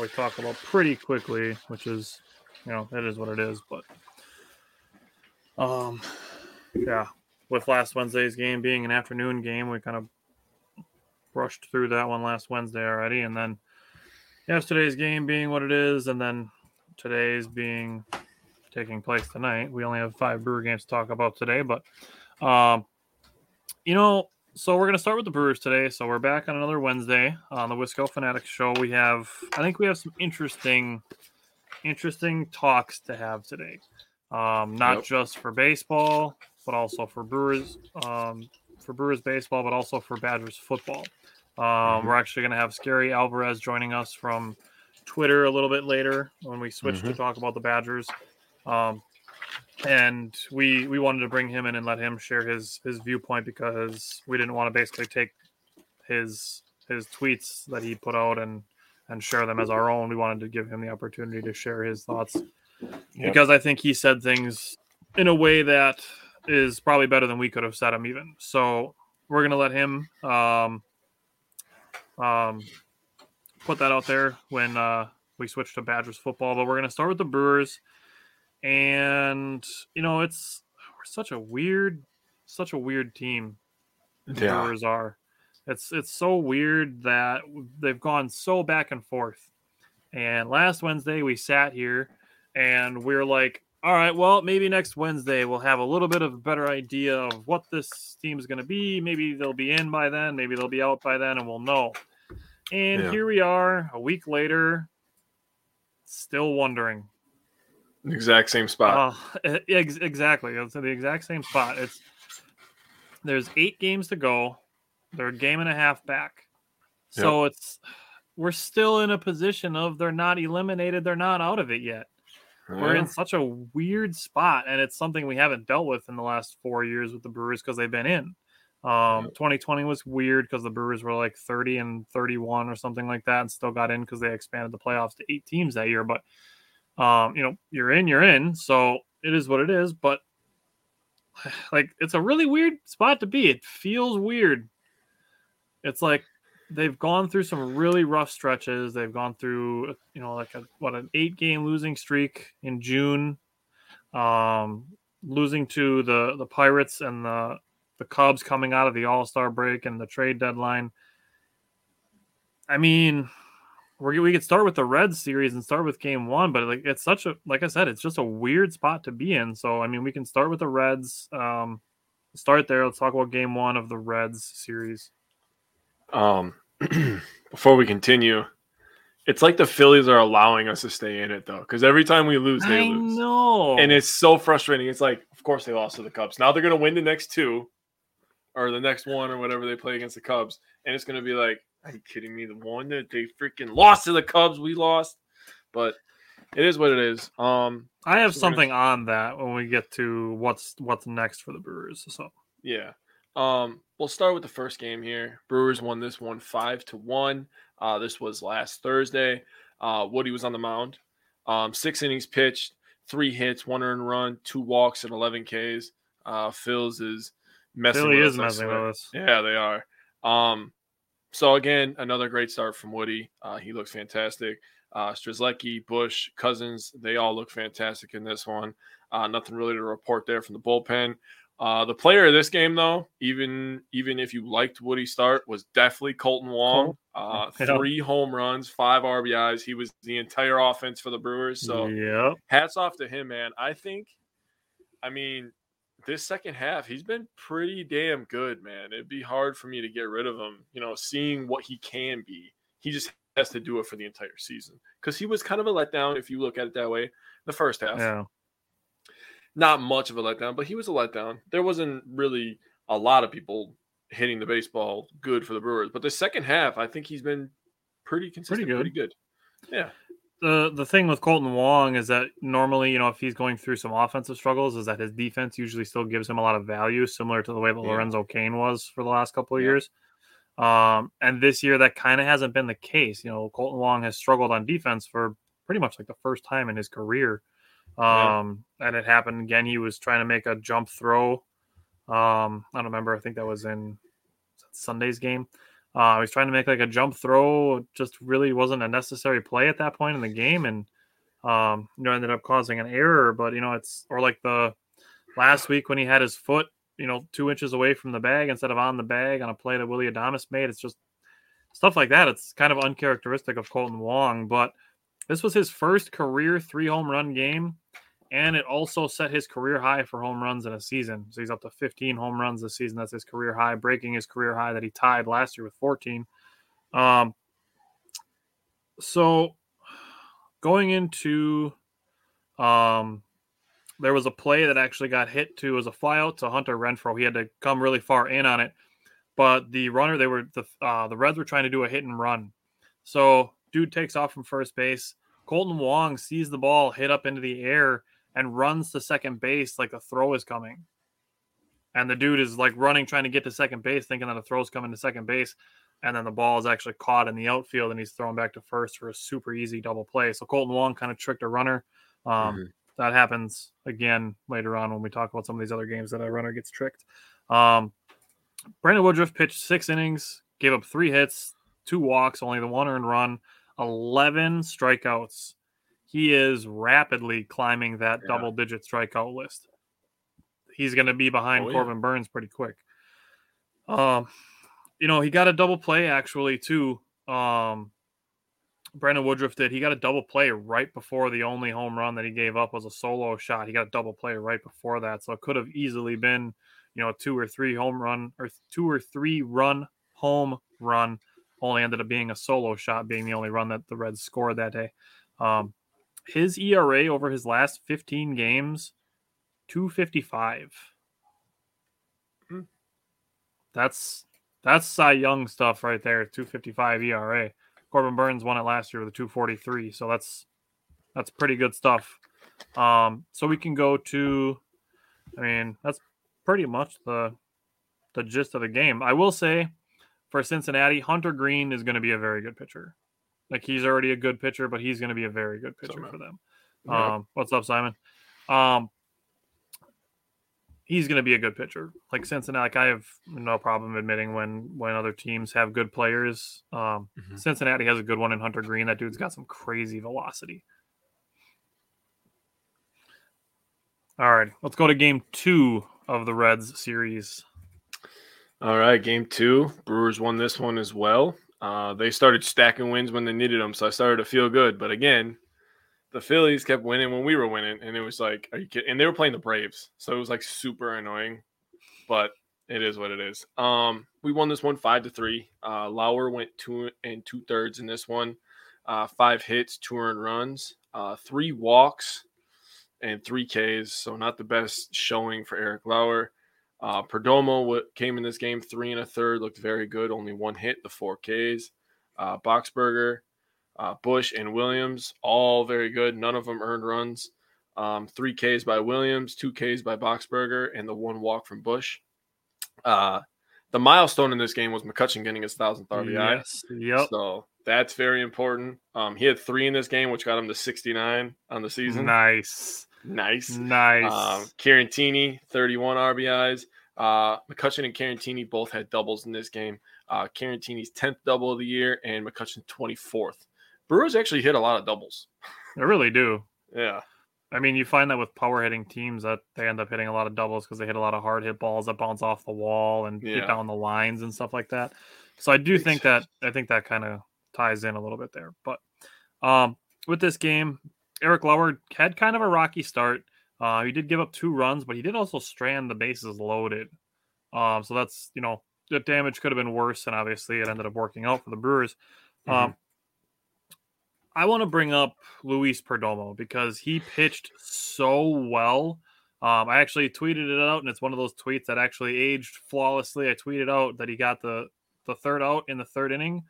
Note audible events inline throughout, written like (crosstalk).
We talk about pretty quickly, which is, you know, it is what it is. But, um, yeah, with last Wednesday's game being an afternoon game, we kind of rushed through that one last Wednesday already, and then yesterday's game being what it is, and then today's being taking place tonight. We only have five Brewer games to talk about today, but, um, you know, so we're gonna start with the Brewers today. So we're back on another Wednesday on the Wisco Fanatics show. We have, I think, we have some interesting, interesting talks to have today. Um, not Yep. just for baseball, but also for Brewers, um, for Brewers baseball, but also for Badgers football. Um, We're actually gonna have Scary Alvarez joining us from Twitter a little bit later when we switch to Mhm. talk about the Badgers. Um, and we we wanted to bring him in and let him share his his viewpoint because we didn't want to basically take his his tweets that he put out and and share them as our own. We wanted to give him the opportunity to share his thoughts because I think he said things in a way that is probably better than we could have said them even. So we're gonna let him um, um, put that out there when uh, we switch to Badgers football. But we're gonna start with the Brewers, and you know it's we're such a weird, such a weird team. the Yeah. Brewers are. It's it's so weird that they've gone so back and forth. And last Wednesday we sat here and we're like, all right, well, maybe next Wednesday we'll have a little bit of a better idea of what this team is going to be. Maybe they'll be in by then, maybe they'll be out by then, and we'll know. And Yeah. here we are, a week later, still wondering. Exact same spot. Uh, ex- exactly. It's the exact same spot. It's there's eight games to go. They're a game and a half back. So it's we're still in a position of they're not eliminated. They're not out of it yet. We're in such a weird spot, and it's something we haven't dealt with in the last four years with the Brewers because they've been in. Um, 2020 was weird because the Brewers were like 30 and 31 or something like that, and still got in because they expanded the playoffs to eight teams that year. But um, you know, you're in, you're in, so it is what it is. But (sighs) like, it's a really weird spot to be. It feels weird. It's like they've gone through some really rough stretches. They've gone through, you know, like a what an eight game losing streak in June, um, losing to the the Pirates and the the Cubs coming out of the All Star break and the trade deadline. I mean, we we could start with the Reds series and start with Game One, but like it's such a like I said, it's just a weird spot to be in. So I mean, we can start with the Reds. Um, start there. Let's talk about Game One of the Reds series. Um, (clears throat) before we continue, it's like the Phillies are allowing us to stay in it though, because every time we lose, they I lose, know, and it's so frustrating. It's like, of course they lost to the Cubs. Now they're gonna win the next two, or the next one, or whatever they play against the Cubs, and it's gonna be like, are you kidding me? The one that they freaking lost to the Cubs, we lost, but it is what it is. Um, I have So we're gonna- something on that when we get to what's what's next for the Brewers. So Yeah. Um, we'll start with the first game here. Brewers won this one five to one. Uh, this was last Thursday. Uh, Woody was on the mound. Um, six innings pitched, three hits, one earned run, two walks, and 11 Ks. Uh, Phil's is messing Philly with is us, messing with us. Yeah, they are. Um, so again, another great start from Woody. Uh, he looks fantastic. Uh, Strzelecki, Bush, Cousins, they all look fantastic in this one. Uh, nothing really to report there from the bullpen. Uh, the player of this game, though, even even if you liked Woody start, was definitely Kolten Wong. Uh, (laughs) Three home runs, five RBIs. He was the entire offense for the Brewers. So yep. hats off to him, man. I think, I mean, this second half, he's been pretty damn good, man. It'd be hard for me to get rid of him. You know, seeing what he can be, he just has to do it for the entire season because he was kind of a letdown if you look at it that way. The first half, Yeah. not much of a letdown, but he was a letdown. There wasn't really a lot of people hitting the baseball good for the Brewers, but the second half, I think he's been pretty consistent, good. pretty good. Yeah, the the thing with Kolten Wong is that normally, you know, if he's going through some offensive struggles, is that his defense usually still gives him a lot of value, similar to the way that Yeah. Lorenzo Cain was for the last couple of Yeah. years. Um, and this year that kind of hasn't been the case. You know, Kolten Wong has struggled on defense for pretty much like the first time in his career. Yeah. Um, and it happened again. He was trying to make a jump throw. Um, I don't remember. I think that was in Sunday's game. Uh, he was trying to make like a jump throw, just really wasn't a necessary play at that point in the game, and um, you know ended up causing an error. But you know it's or like the last week when he had his foot, you know, two inches away from the bag instead of on the bag on a play that Willy Adames made. It's just stuff like that. It's kind of uncharacteristic of Kolten Wong, but this was his first career three home run game, and it also set his career high for home runs in a season. So he's up to 15 home runs this season. That's his career high, breaking his career high that he tied last year with 14. Um, so going into um there was a play that actually got hit to as a flyout to Hunter Renfroe. He had to come really far in on it, but the runner they were the uh, the Reds were trying to do a hit and run. So dude takes off from first base. Kolten Wong sees the ball hit up into the air and runs to second base like a throw is coming. And the dude is like running, trying to get to second base, thinking that a throw's coming to second base. And then the ball is actually caught in the outfield and he's thrown back to first for a super easy double play. So Kolten Wong kind of tricked a runner. Um, Mhm. That happens again later on when we talk about some of these other games that a runner gets tricked. Um, Brandon Woodruff pitched six innings, gave up three hits, two walks, only the one earned run, 11 strikeouts. He is rapidly climbing that Yeah. double digit strikeout list. He's going to be behind Oh, yeah. Corbin Burnes pretty quick. Um, you know, he got a double play actually too. Um, Brandon Woodruff did. He got a double play right before the only home run that he gave up was a solo shot. He got a double play right before that, so it could have easily been, you know, two or three home run or two or three run home run. Only ended up being a solo shot, being the only run that the Reds scored that day. Um, his ERA over his last 15 games, 255. Hmm. That's that's Cy Young stuff right there. 255 ERA. Corbin Burnes won it last year with a 243, so that's that's pretty good stuff. Um, so we can go to, I mean, that's pretty much the the gist of the game. I will say, for Cincinnati, Hunter Greene is going to be a very good pitcher. Like he's already a good pitcher, but he's going to be a very good pitcher man. for them. Yeah. Um, what's up, Simon? Um, he's going to be a good pitcher. Like Cincinnati, like I have no problem admitting when when other teams have good players. Um, Mhm. Cincinnati has a good one in Hunter Greene. That dude's got some crazy velocity. All right, let's go to game two of the Reds series. All right, game two. Brewers won this one as well. Uh, they started stacking wins when they needed them, so I started to feel good. But again, the Phillies kept winning when we were winning, and it was like, are you kidding? And they were playing the Braves, so it was like super annoying. But it is what it is. Um, we won this one five to three. Uh, Lauer went two and two thirds in this one. Uh, five hits, two earned runs, uh, three walks, and three Ks. So not the best showing for Eric Lauer. Uh, Perdomo came in this game three and a third, looked very good. Only one hit, the four Ks. Uh, Boxberger, uh, Bush, and Williams, all very good. None of them earned runs. Um, three Ks by Williams, two Ks by Boxberger, and the one walk from Bush. Uh, the milestone in this game was McCutchen getting his thousandth RBI. Yes. Yep. So That's very important. Um, he had three in this game, which got him to 69 on the season. Nice. Nice. Nice. Um, Caratini, 31 RBIs. Uh, McCutchen and Caratini both had doubles in this game. Uh, Caratini's 10th double of the year and McCutchen 24th. Brewers actually hit a lot of doubles. they really do. Yeah. I mean, you find that with power hitting teams that they end up hitting a lot of doubles because they hit a lot of hard hit balls that bounce off the wall and Yeah. get down the lines and stuff like that. So I do think that I think that kind of ties in a little bit there. But um, with this game, Eric Lauer had kind of a rocky start. Uh, he did give up two runs, but he did also strand the bases loaded. Um, so that's you know the damage could have been worse, and obviously it ended up working out for the Brewers. Um, I want to bring up Luis Perdomo because he pitched so well. Um, I actually tweeted it out, and it's one of those tweets that actually aged flawlessly. I tweeted out that he got the the third out in the third inning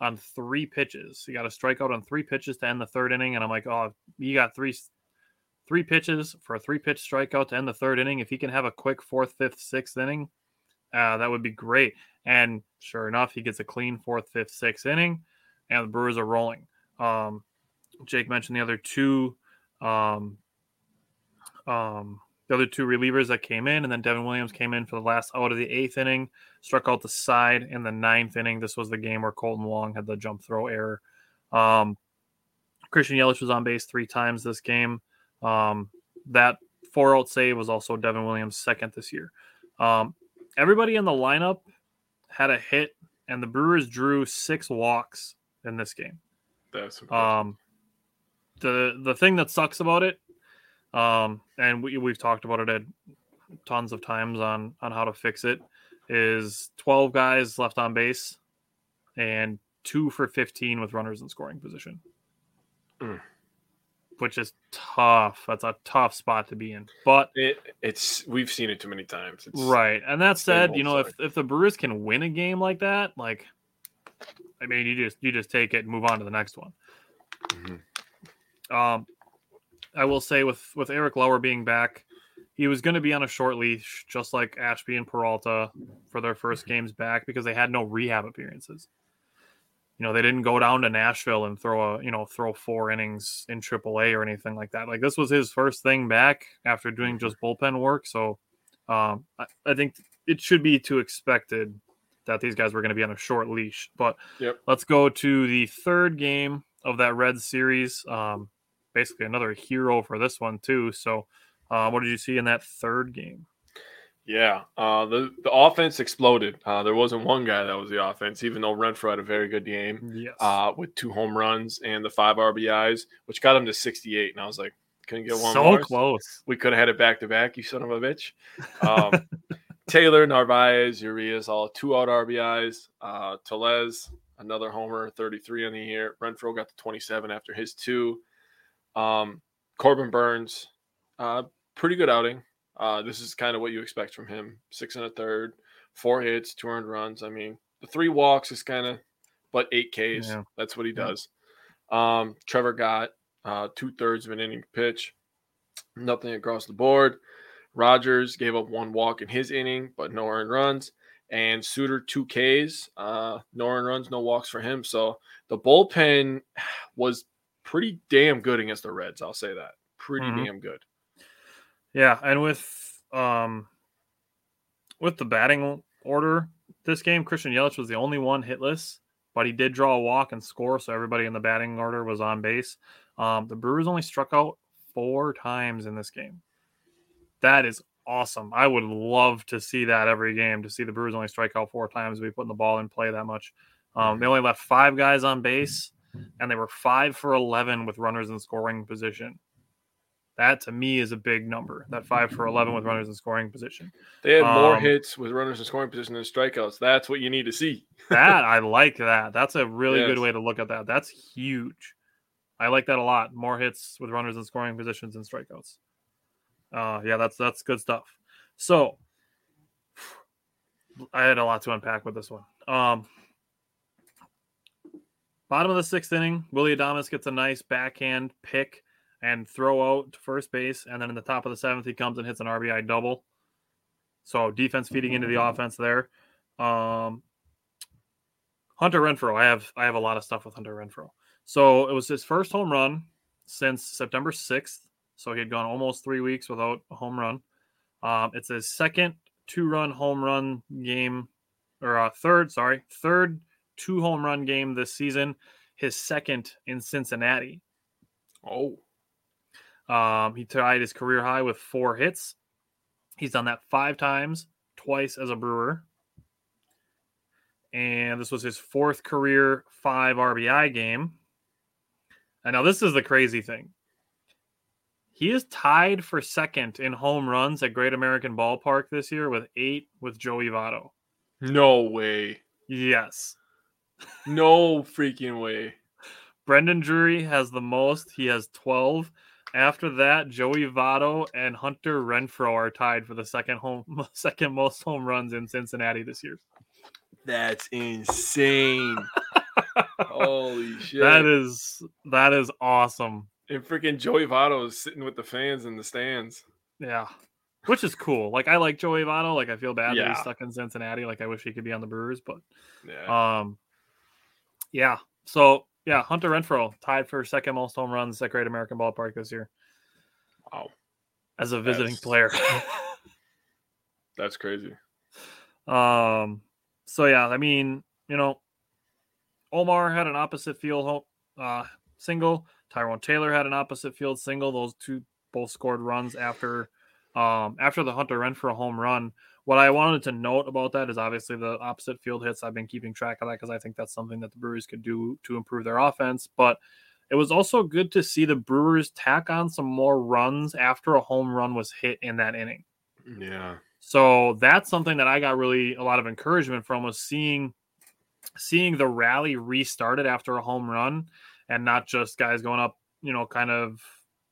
on three pitches. He got a strikeout on three pitches to end the third inning, and I'm like, oh, he got three three pitches for a three pitch strikeout to end the third inning. If he can have a quick fourth, fifth, sixth inning, uh, that would be great. And sure enough, he gets a clean fourth, fifth, sixth inning, and the Brewers are rolling. Um, Jake mentioned the other two, um, um, the other two relievers that came in, and then Devin Williams came in for the last out of the eighth inning, struck out the side in the ninth inning. This was the game where Kolten Wong had the jump throw error. Um, Christian Yelich was on base three times this game. Um, that four out save was also Devin Williams' second this year. Um, everybody in the lineup had a hit, and the Brewers drew six walks in this game. That's. Um, the the thing that sucks about it, um, and we we've talked about it at tons of times on on how to fix it, is twelve guys left on base, and two for fifteen with runners in scoring position, Mm. which is tough. That's a tough spot to be in, but. it, it's we've seen it too many times. It's, Right. And that said, you know, if, if the Brewers can win a game like that, like I mean, you just you just take it and move on to the next one. Mhm. Um I will say with with Eric Lauer being back, he was going to be on a short leash just like Ashby and Peralta for their first games back because they had no rehab appearances. You know, they didn't go down to Nashville and throw a, you know, throw four innings in AAA or anything like that. Like this was his first thing back after doing just bullpen work, so um, I, I think it should be to expected that these guys were going to be on a short leash. But Yep. let's go to the third game of that Red series. Um, basically, another hero for this one too. So, uh, what did you see in that third game? Yeah, uh, the the offense exploded. Uh, there wasn't one guy that was the offense, even though Renfroe had a very good game Yes. uh, with two home runs and the five RBIs, which got him to 68. And I was like, couldn't get one so more. close. We could have had it back to back, you son of a bitch. (laughs) Um, Taylor, Narvaez, Urias, all two out RBIs. Uh, Tellez, another homer, 33 on the year. Renfroe got the 27 after his two. Um, Corbin Burnes, uh, pretty good outing. Uh, this is kind of what you expect from him. Six and a third, four hits, two earned runs. I mean, the three walks is kind of, but eight Ks. Yeah. That's what he Yeah. does. Um, Trevor Gott uh, two thirds of an inning pitch, nothing across the board. Rogers gave up one walk in his inning, but no earned runs. And Suter two Ks, uh, no earned runs, no walks for him. So the bullpen (sighs) was pretty damn good against the Reds. I'll say that pretty Mhm. damn good. Yeah, and with um with the batting order this game, Christian Yelich was the only one hitless, but he did draw a walk and score, so everybody in the batting order was on base. Um, the Brewers only struck out four times in this game. That is awesome. I would love to see that every game to see the Brewers only strike out four times, be putting the ball in play that much. Um, they only left five guys on base, and they were five for eleven with runners in scoring position. That to me is a big number. That five for eleven with runners in scoring position. They had more Um, hits with runners in scoring position than strikeouts. That's what you need to see. (laughs) That I like that. That's a really good way to look at that. That's huge. I like that a lot. More hits with runners in scoring positions and strikeouts. Uh, yeah, that's that's good stuff. So I had a lot to unpack with this one. Um, bottom of the sixth inning, Willy Adames gets a nice backhand pick and throw out to first base, and then in the top of the seventh, he comes and hits an RBI double. So defense feeding into the offense there. Um, Hunter Renfroe. I have I have a lot of stuff with Hunter Renfroe. So it was his first home run since September 6th. So he had gone almost three weeks without a home run. Um, it's his second two run home run game, or uh, third, sorry, third two home run game this season. His second in Cincinnati. Oh, Um, he tied his career high with four hits. He's done that five times, twice as a Brewer. And this was his fourth career five RBI game. And now this is the crazy thing. He is tied for second in home runs at Great American Ballpark this year with eight with Joey Votto. no way. Yes. No freaking way. Brandon Drury has the most. He has 12. After that, Joey Votto and Hunter Renfroe are tied for the second home (laughs) second most home runs in Cincinnati this year. That's insane. Holy (laughs) shit. That is that is awesome. and freaking Joey Votto is sitting with the fans in the stands. Yeah. Which is cool. Like I like Joey Votto. Like I feel bad that he's stuck in Cincinnati. Like I wish he could be on the Brewers, but Yeah. um yeah. So yeah, Hunter Renfroe tied for second most home runs at Great American Ballpark this year wow. as a visiting That's- player. (laughs) That's crazy. Um, so yeah, I mean, you know, Omar had an opposite field home, uh, single. Tyrone Taylor had an opposite field single. Those two both scored runs after, um, after the Hunter Renfroe home run. What I wanted to note about that is obviously the opposite field hits. I've been keeping track of that because I think that's something that the Brewers could do to improve their offense. But it was also good to see the Brewers tack on some more runs after a home run was hit in that inning. Yeah. So that's something that I got really a lot of encouragement from was seeing seeing the rally restarted after a home run and not just guys going up, you know, kind of,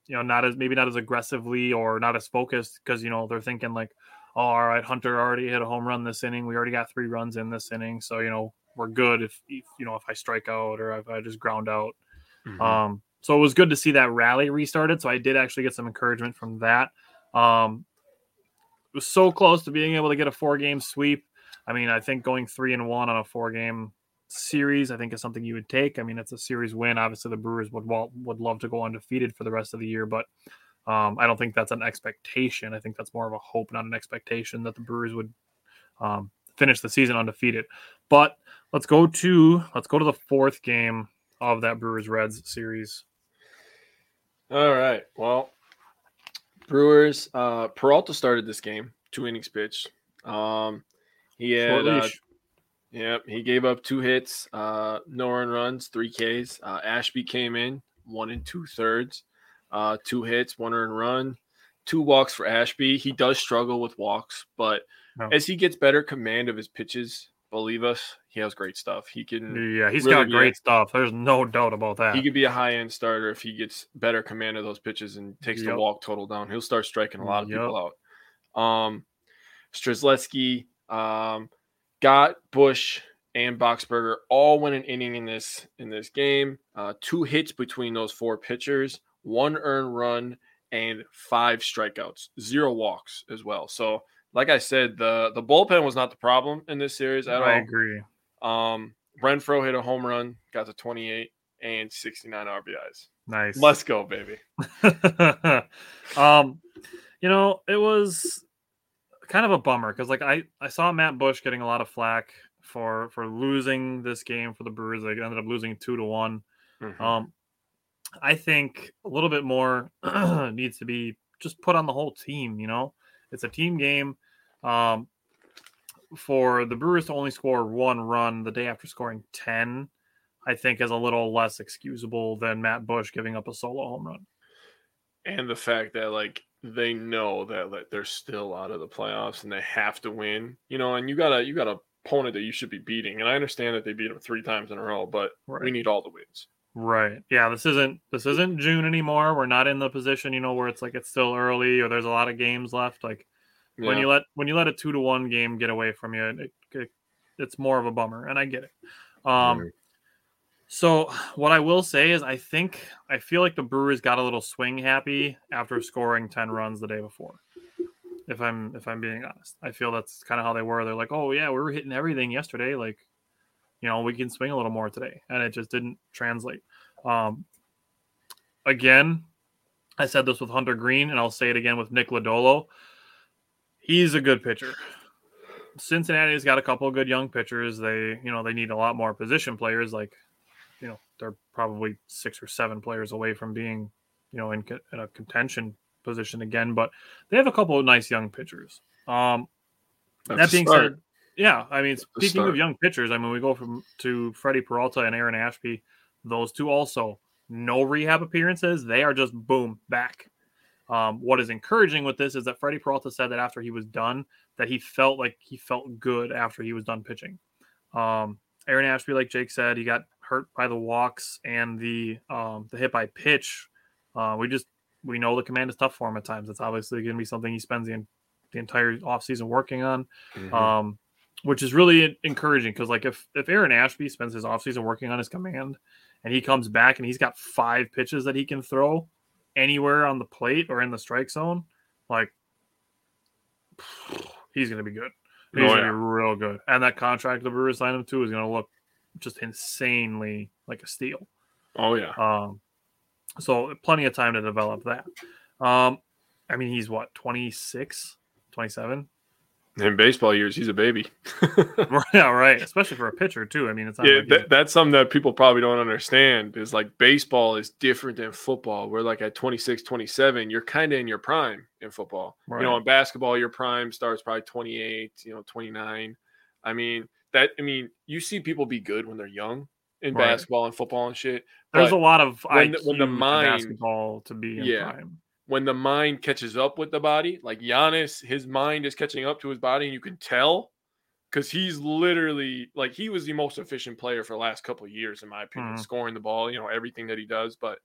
you know, not as maybe not as aggressively or not as focused because you know they're thinking like, oh, all right, Hunter already hit a home run this inning. We already got three runs in this inning, so you know we're good if, if you know if I strike out or if I just ground out. Mhm. Um, so it was good to see that rally restarted. So I did actually get some encouragement from that. Um, it was so close to being able to get a four game sweep. I mean, I think going three and one on a four game series, I think is something you would take. I mean, it's a series win. Obviously, the Brewers would would love to go undefeated for the rest of the year, but um, I don't think that's an expectation. I think that's more of a hope, not an expectation that the Brewers would um, finish the season undefeated. But let's go to let's go to the fourth game of that Brewers Reds series. All right. Well, Brewers. Uh, Peralta started this game, two innings pitched. Um, he had, uh, he gave up two hits, uh, no earned runs, three Ks. Uh, Ashby came in, one and two thirds, uh, two hits, one earned run, two walks for Ashby. He does struggle with walks, but No. as he gets better command of his pitches, believe us, he has great stuff. He can Yeah, he's really got great a- stuff. There's no doubt about that. he could be a high end starter if he gets better command of those pitches and takes the walk total down. He'll start striking a lot of Yep. people out. Um, Strzelecki, um, Gott Bush and Boxberger all win an inning in this in this game. Uh, two hits between those four pitchers, one earned run, and five strikeouts, zero walks as well. So, like I said, the the bullpen was not the problem in this series at I all. agree. Um, Renfroe hit a home run, got to 28 and 69 RBIs. Nice. Let's go, baby. (laughs) um, you know, it was kind of a bummer because like I I saw Matt Bush getting a lot of flack for for losing this game for the Brewers. They ended up losing two to one. Mhm. Um, I think a little bit more (clears throat) needs to be just put on the whole team. You know, it's a team game. Um, for the Brewers to only score one run the day after scoring ten, I think is a little less excusable than Matt Bush giving up a solo home run. and the fact that like they know that like, they're still out of the playoffs and they have to win, you know, and you got a you got a opponent that you should be beating. And I understand that they beat them three times in a row, but we need all the wins. Right. Yeah, this isn't this isn't June anymore. We're not in the position, you know, where it's like it's still early or there's a lot of games left. Like when you let when you let a two to one game get away from you, it, it, it's more of a bummer, and I get it. Um, Right. so what I will say is, I think I feel like the Brewers got a little swing happy after scoring ten runs the day before. If I'm if I'm being honest, I feel that's kind of how they were. They're like, oh yeah, we were hitting everything yesterday. Like you know, we can swing a little more today. And it just didn't translate. Um, again, I said this with Hunter Greene, and I'll say it again with Nick Lodolo. He's a good pitcher. Cincinnati's got a couple of good young pitchers. They, you know, they need a lot more position players. Like, you know, they're probably six or seven players away from being, you know, in, in a contention position again. But they have a couple of nice young pitchers. Um, that being start. said, yeah, I mean, speaking of young pitchers, I mean, we go from to Freddy Peralta and Aaron Ashby. Those two also no rehab appearances. They are just boom back. Um, what is encouraging with this is that Freddy Peralta said that after he was done, that he felt like he felt good after he was done pitching. Um, Aaron Ashby, like Jake said, he got hurt by the walks and the um, the hit by pitch. Uh, we just we know the command is tough for him at times. It's obviously going to be something he spends the, the entire offseason working on, mm-hmm. um, which is really encouraging because like if if Aaron Ashby spends his offseason working on his command and he comes back and he's got five pitches that he can throw anywhere on the plate or in the strike zone, like (sighs) he's going to be good. He's oh, going to yeah. be real good. And that contract the Brewers signed him to is going to look just insanely like a steal. Oh yeah. Um, so plenty of time to develop that. Um, I mean, he's what 26, 27 in baseball years, he's a baby. (laughs) yeah, right. Especially for a pitcher too. I mean, it's yeah. Like that, that's something that people probably don't understand. Is like baseball is different than football. Where like at 26, 27, you're kind of in your prime in football. Right. You know, in basketball, your prime starts probably 28, you know, 29. I mean, that. I mean, you see people be good when they're young in right. basketball and football and shit. There's a lot of when, the, when the mind basketball to be yeah. Prime when the mind catches up with the body, like Giannis, his mind is catching up to his body, and you can tell because he's literally like he was the most efficient player for the last couple years, in my opinion, mm-hmm. scoring the ball, you know, everything that he does. But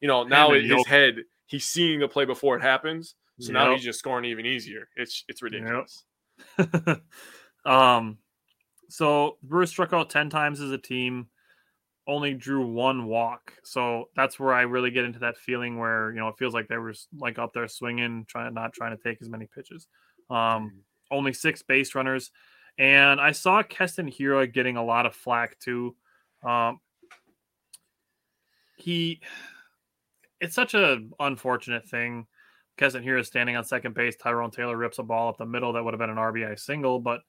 you know, now in his head, he's seeing the play before it happens. So yep. now he's just scoring even easier. It's it's ridiculous. Yep. (laughs) um so Bruce struck out 10 times as a team only drew one walk. So that's where I really get into that feeling where, you know, it feels like they were like up there swinging, trying not trying to take as many pitches. Um, mm-hmm. only six base runners. And I saw Keston Hiura getting a lot of flack too. Um, he, it's such a unfortunate thing. Keston Hiura is standing on second base. Tyrone Taylor rips a ball up the middle that would have been an RBI single, but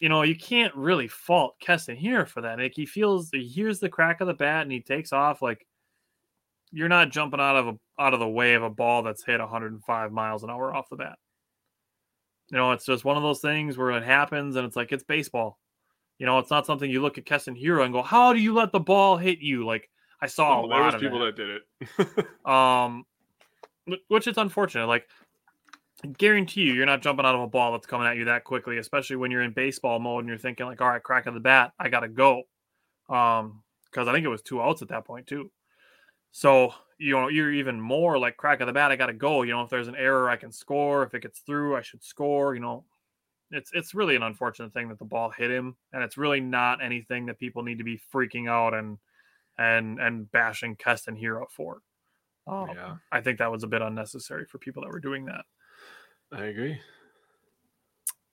you know, you can't really fault Keston here for that. Like he feels he hears the crack of the bat and he takes off. Like you're not jumping out of a out of the way of a ball that's hit 105 miles an hour off the bat. You know, it's just one of those things where it happens and it's like it's baseball. You know, it's not something you look at Keston Hiura and go, "How do you let the ball hit you?" Like I saw oh, a lot of people that. that did it. (laughs) um, which is unfortunate. Like guarantee you you're not jumping out of a ball that's coming at you that quickly, especially when you're in baseball mode and you're thinking like, all right, crack of the bat, I gotta go. Um, because I think it was two outs at that point too. So you know you're even more like crack of the bat, I gotta go. You know, if there's an error, I can score. If it gets through, I should score. You know, it's it's really an unfortunate thing that the ball hit him, and it's really not anything that people need to be freaking out and and and bashing Keston Hiura for. Um, yeah. I think that was a bit unnecessary for people that were doing that. I agree.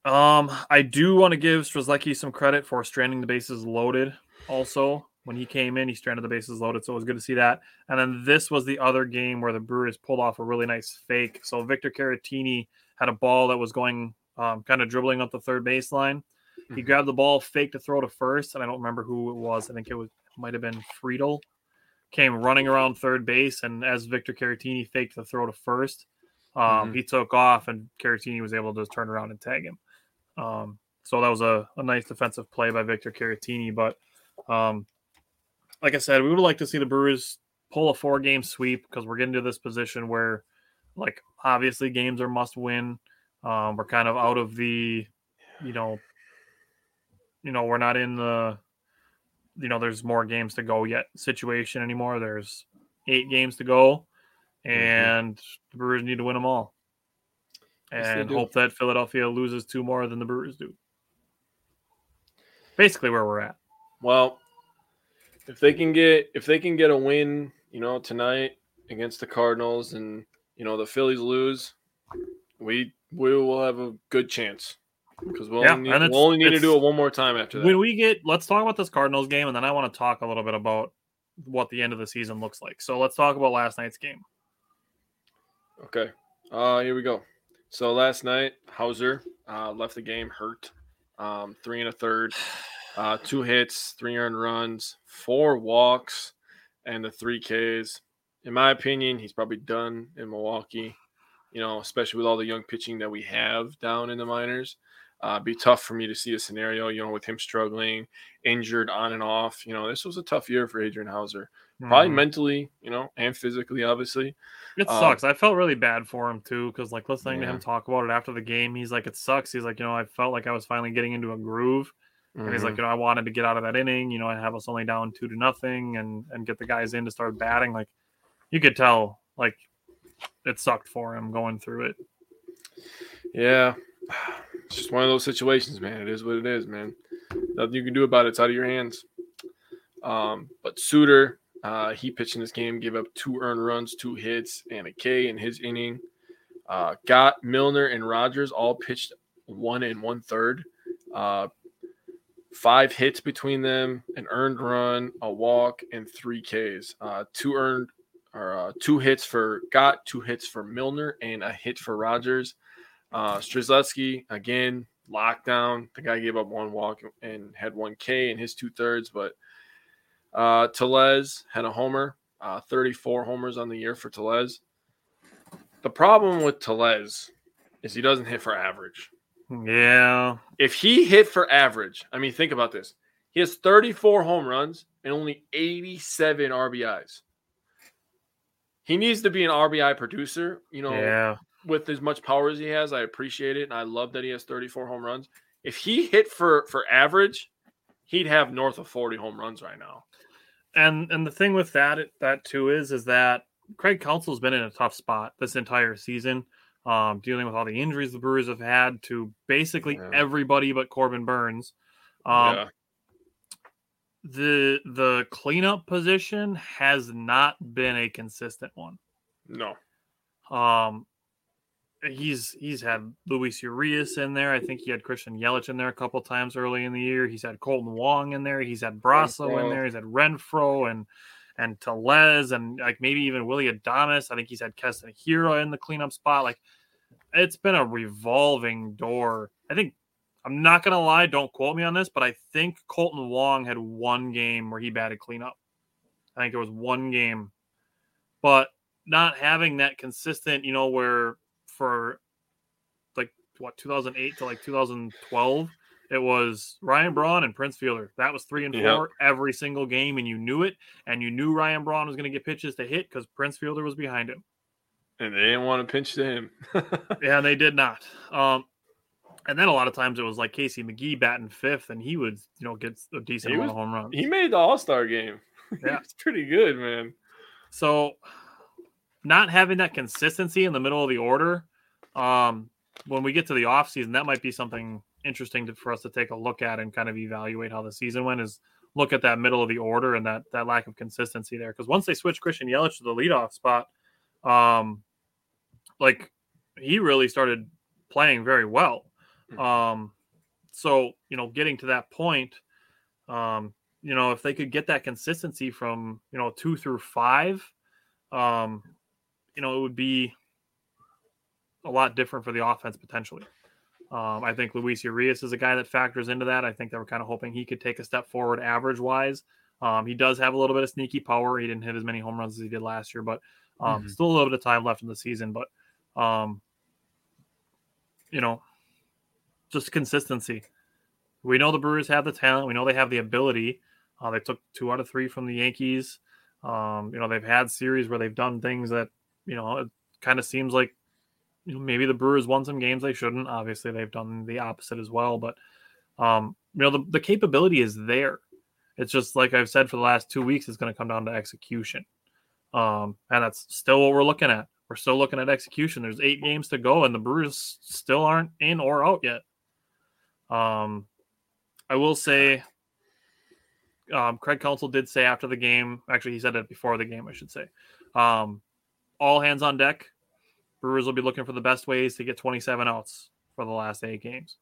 Um, I do want to give Strzelecki some credit for stranding the bases loaded. Also, when he came in, he stranded the bases loaded, so it was good to see that. And then this was the other game where the Brewers pulled off a really nice fake. So Victor Caratini had a ball that was going um, kind of dribbling up the third baseline. He mm-hmm. grabbed the ball, faked to throw to first, and I don't remember who it was. I think it was might have been Friedl. Came running around third base, and as Victor Caratini faked the throw to first, um, mm-hmm. He took off, and Caratini was able to turn around and tag him. Um, so that was a, a, nice defensive play by Victor Caratini. But um, like I said, we would like to see the Brewers pull a four game sweep because we're getting to this position where, like, obviously games are must win. Um, we're kind of out of the, you know, you know, we're not in the, you know, there's more games to go yet situation anymore. There's eight games to go. Mm-hmm. and mm-hmm. the Brewers need to win them all, and yes, hope that Philadelphia loses two more than the Brewers do. Basically, where we're at. Well, if they can get if they can get a win, you know, tonight against the Cardinals, and you know the Phillies lose, we we will have a good chance. because we'll, Yeah, only need, we'll only need to do it one more time after that. When we get, let's talk about this Cardinals game, and then I want to talk a little bit about what the end of the season looks like. So let's talk about last night's game. Okay. Uh here we go. So last night, Houser uh, left the game hurt. Um, three and a third, uh, two hits, three earned runs, four walks, and the three Ks. In my opinion, he's probably done in Milwaukee. You know, especially with all the young pitching that we have down in the minors. Uh, be tough for me to see a scenario, you know, with him struggling, injured on and off. You know, this was a tough year for Adrian Houser. Probably Mhm. mentally, you know, and physically, obviously. It Um, sucks. I felt really bad for him too, because like listening to him talk about it after the game, he's like, "It sucks." He's like, "You know, I felt like I was finally getting into a groove." And he's like, you know, I wanted to get out of that inning. You know, I have us only down two to nothing, and and get the guys in to start batting. Like, you could tell, like, it sucked for him going through it. Yeah. It's just one of those situations, man. It is what it is, man. Nothing you can do about it. It's out of your hands. Um, but Suter, uh, he pitched in this game, gave up two earned runs, two hits, and a K in his inning. Uh, Gott Milner and Rogers all pitched one and one third. Uh, five hits between them, an earned run, a walk, and three Ks. Uh, two earned or uh, two hits for Gott, two hits for Milner, and a hit for Rogers. Uh, Strzelecki again lockdown. The guy gave up one walk and had one K in his two thirds, but uh, Tellez had a homer. Uh, 34 homers on the year for Tellez. The problem with Tellez is he doesn't hit for average. Yeah, If he hit for average, I mean, think about this. He has 34 home runs and only 87 RBIs. He needs to be an RBI producer. You know, yeah. With as much power as he has, I appreciate it, and I love that he has 34 home runs. If he hit for for average, he'd have north of 40 home runs right now. And and the thing with that that too is is that Craig Counsell's been in a tough spot this entire season, um, dealing with all the injuries the Brewers have had to basically Yeah. everybody but Corbin Burnes. Um, yeah, the the cleanup position has not been a consistent one. no, Um, he's he's had Luis Urias in there. I think he had Christian Yelich in there a couple times early in the year. He's had Kolten Wong in there. He's had Brasso in there. He's had Renfroe and and Tellez and like maybe even Willy Adames. I think he's had Keston Hiura in the cleanup spot. Like it's been a revolving door. I think I'm not gonna lie. Don't quote me on this, but I think Kolten Wong had one game where he batted cleanup. I think there was one game, but not having that consistent, you know, where for like what 2008 to like 2012, it was Ryan Braun and Prince Fielder. That was three and four Yep. every single game, and you knew it, and you knew Ryan Braun was going to get pitches to hit because Prince Fielder was behind him. and they didn't want to pinch to him. (laughs) Yeah, and they did not. Um, and then a lot of times it was like Casey McGehee batting fifth, and he would, you know, get a decent was- of home runs. he made the All Star game. (laughs) Yeah. it's pretty good, man. So, not having that consistency in the middle of the order, um, when we get to the offseason, that might be something interesting to, for us to take a look at and kind of evaluate how the season went. Is look at that middle of the order and that that lack of consistency there. Because once they switched Christian Yelich to the leadoff spot, um, like he really started playing very well. Um, so you know, getting to that point, um, you know, if they could get that consistency from you know two through five, um, you know, it would be a lot different for the offense potentially. Um, I think Luis Urias is a guy that factors into that. I think they were kind of hoping he could take a step forward average wise. Um, he does have a little bit of sneaky power. He didn't hit as many home runs as he did last year, but um, Mhm. still a little bit of time left in the season. But um, you know, just consistency. We know the Brewers have the talent. We know they have the ability. Uh, they took two out of three from the Yankees. Um, you know, they've had series where they've done things that, you know, it kind of seems like you know, maybe the Brewers won some games they shouldn't. Obviously, they've done the opposite as well. But, um, you know, the, the capability is there. It's just like I've said for the last two weeks, it's going to come down to execution. Um, and that's still what we're looking at. We're still looking at execution. There's eight games to go, and the Brewers still aren't in or out yet. Um, I will say, um, Craig Counsell did say after the game, actually, he said it before the game, I should say. Um, all hands on deck. Brewers will be looking for the best ways to get 27 outs for the last eight games.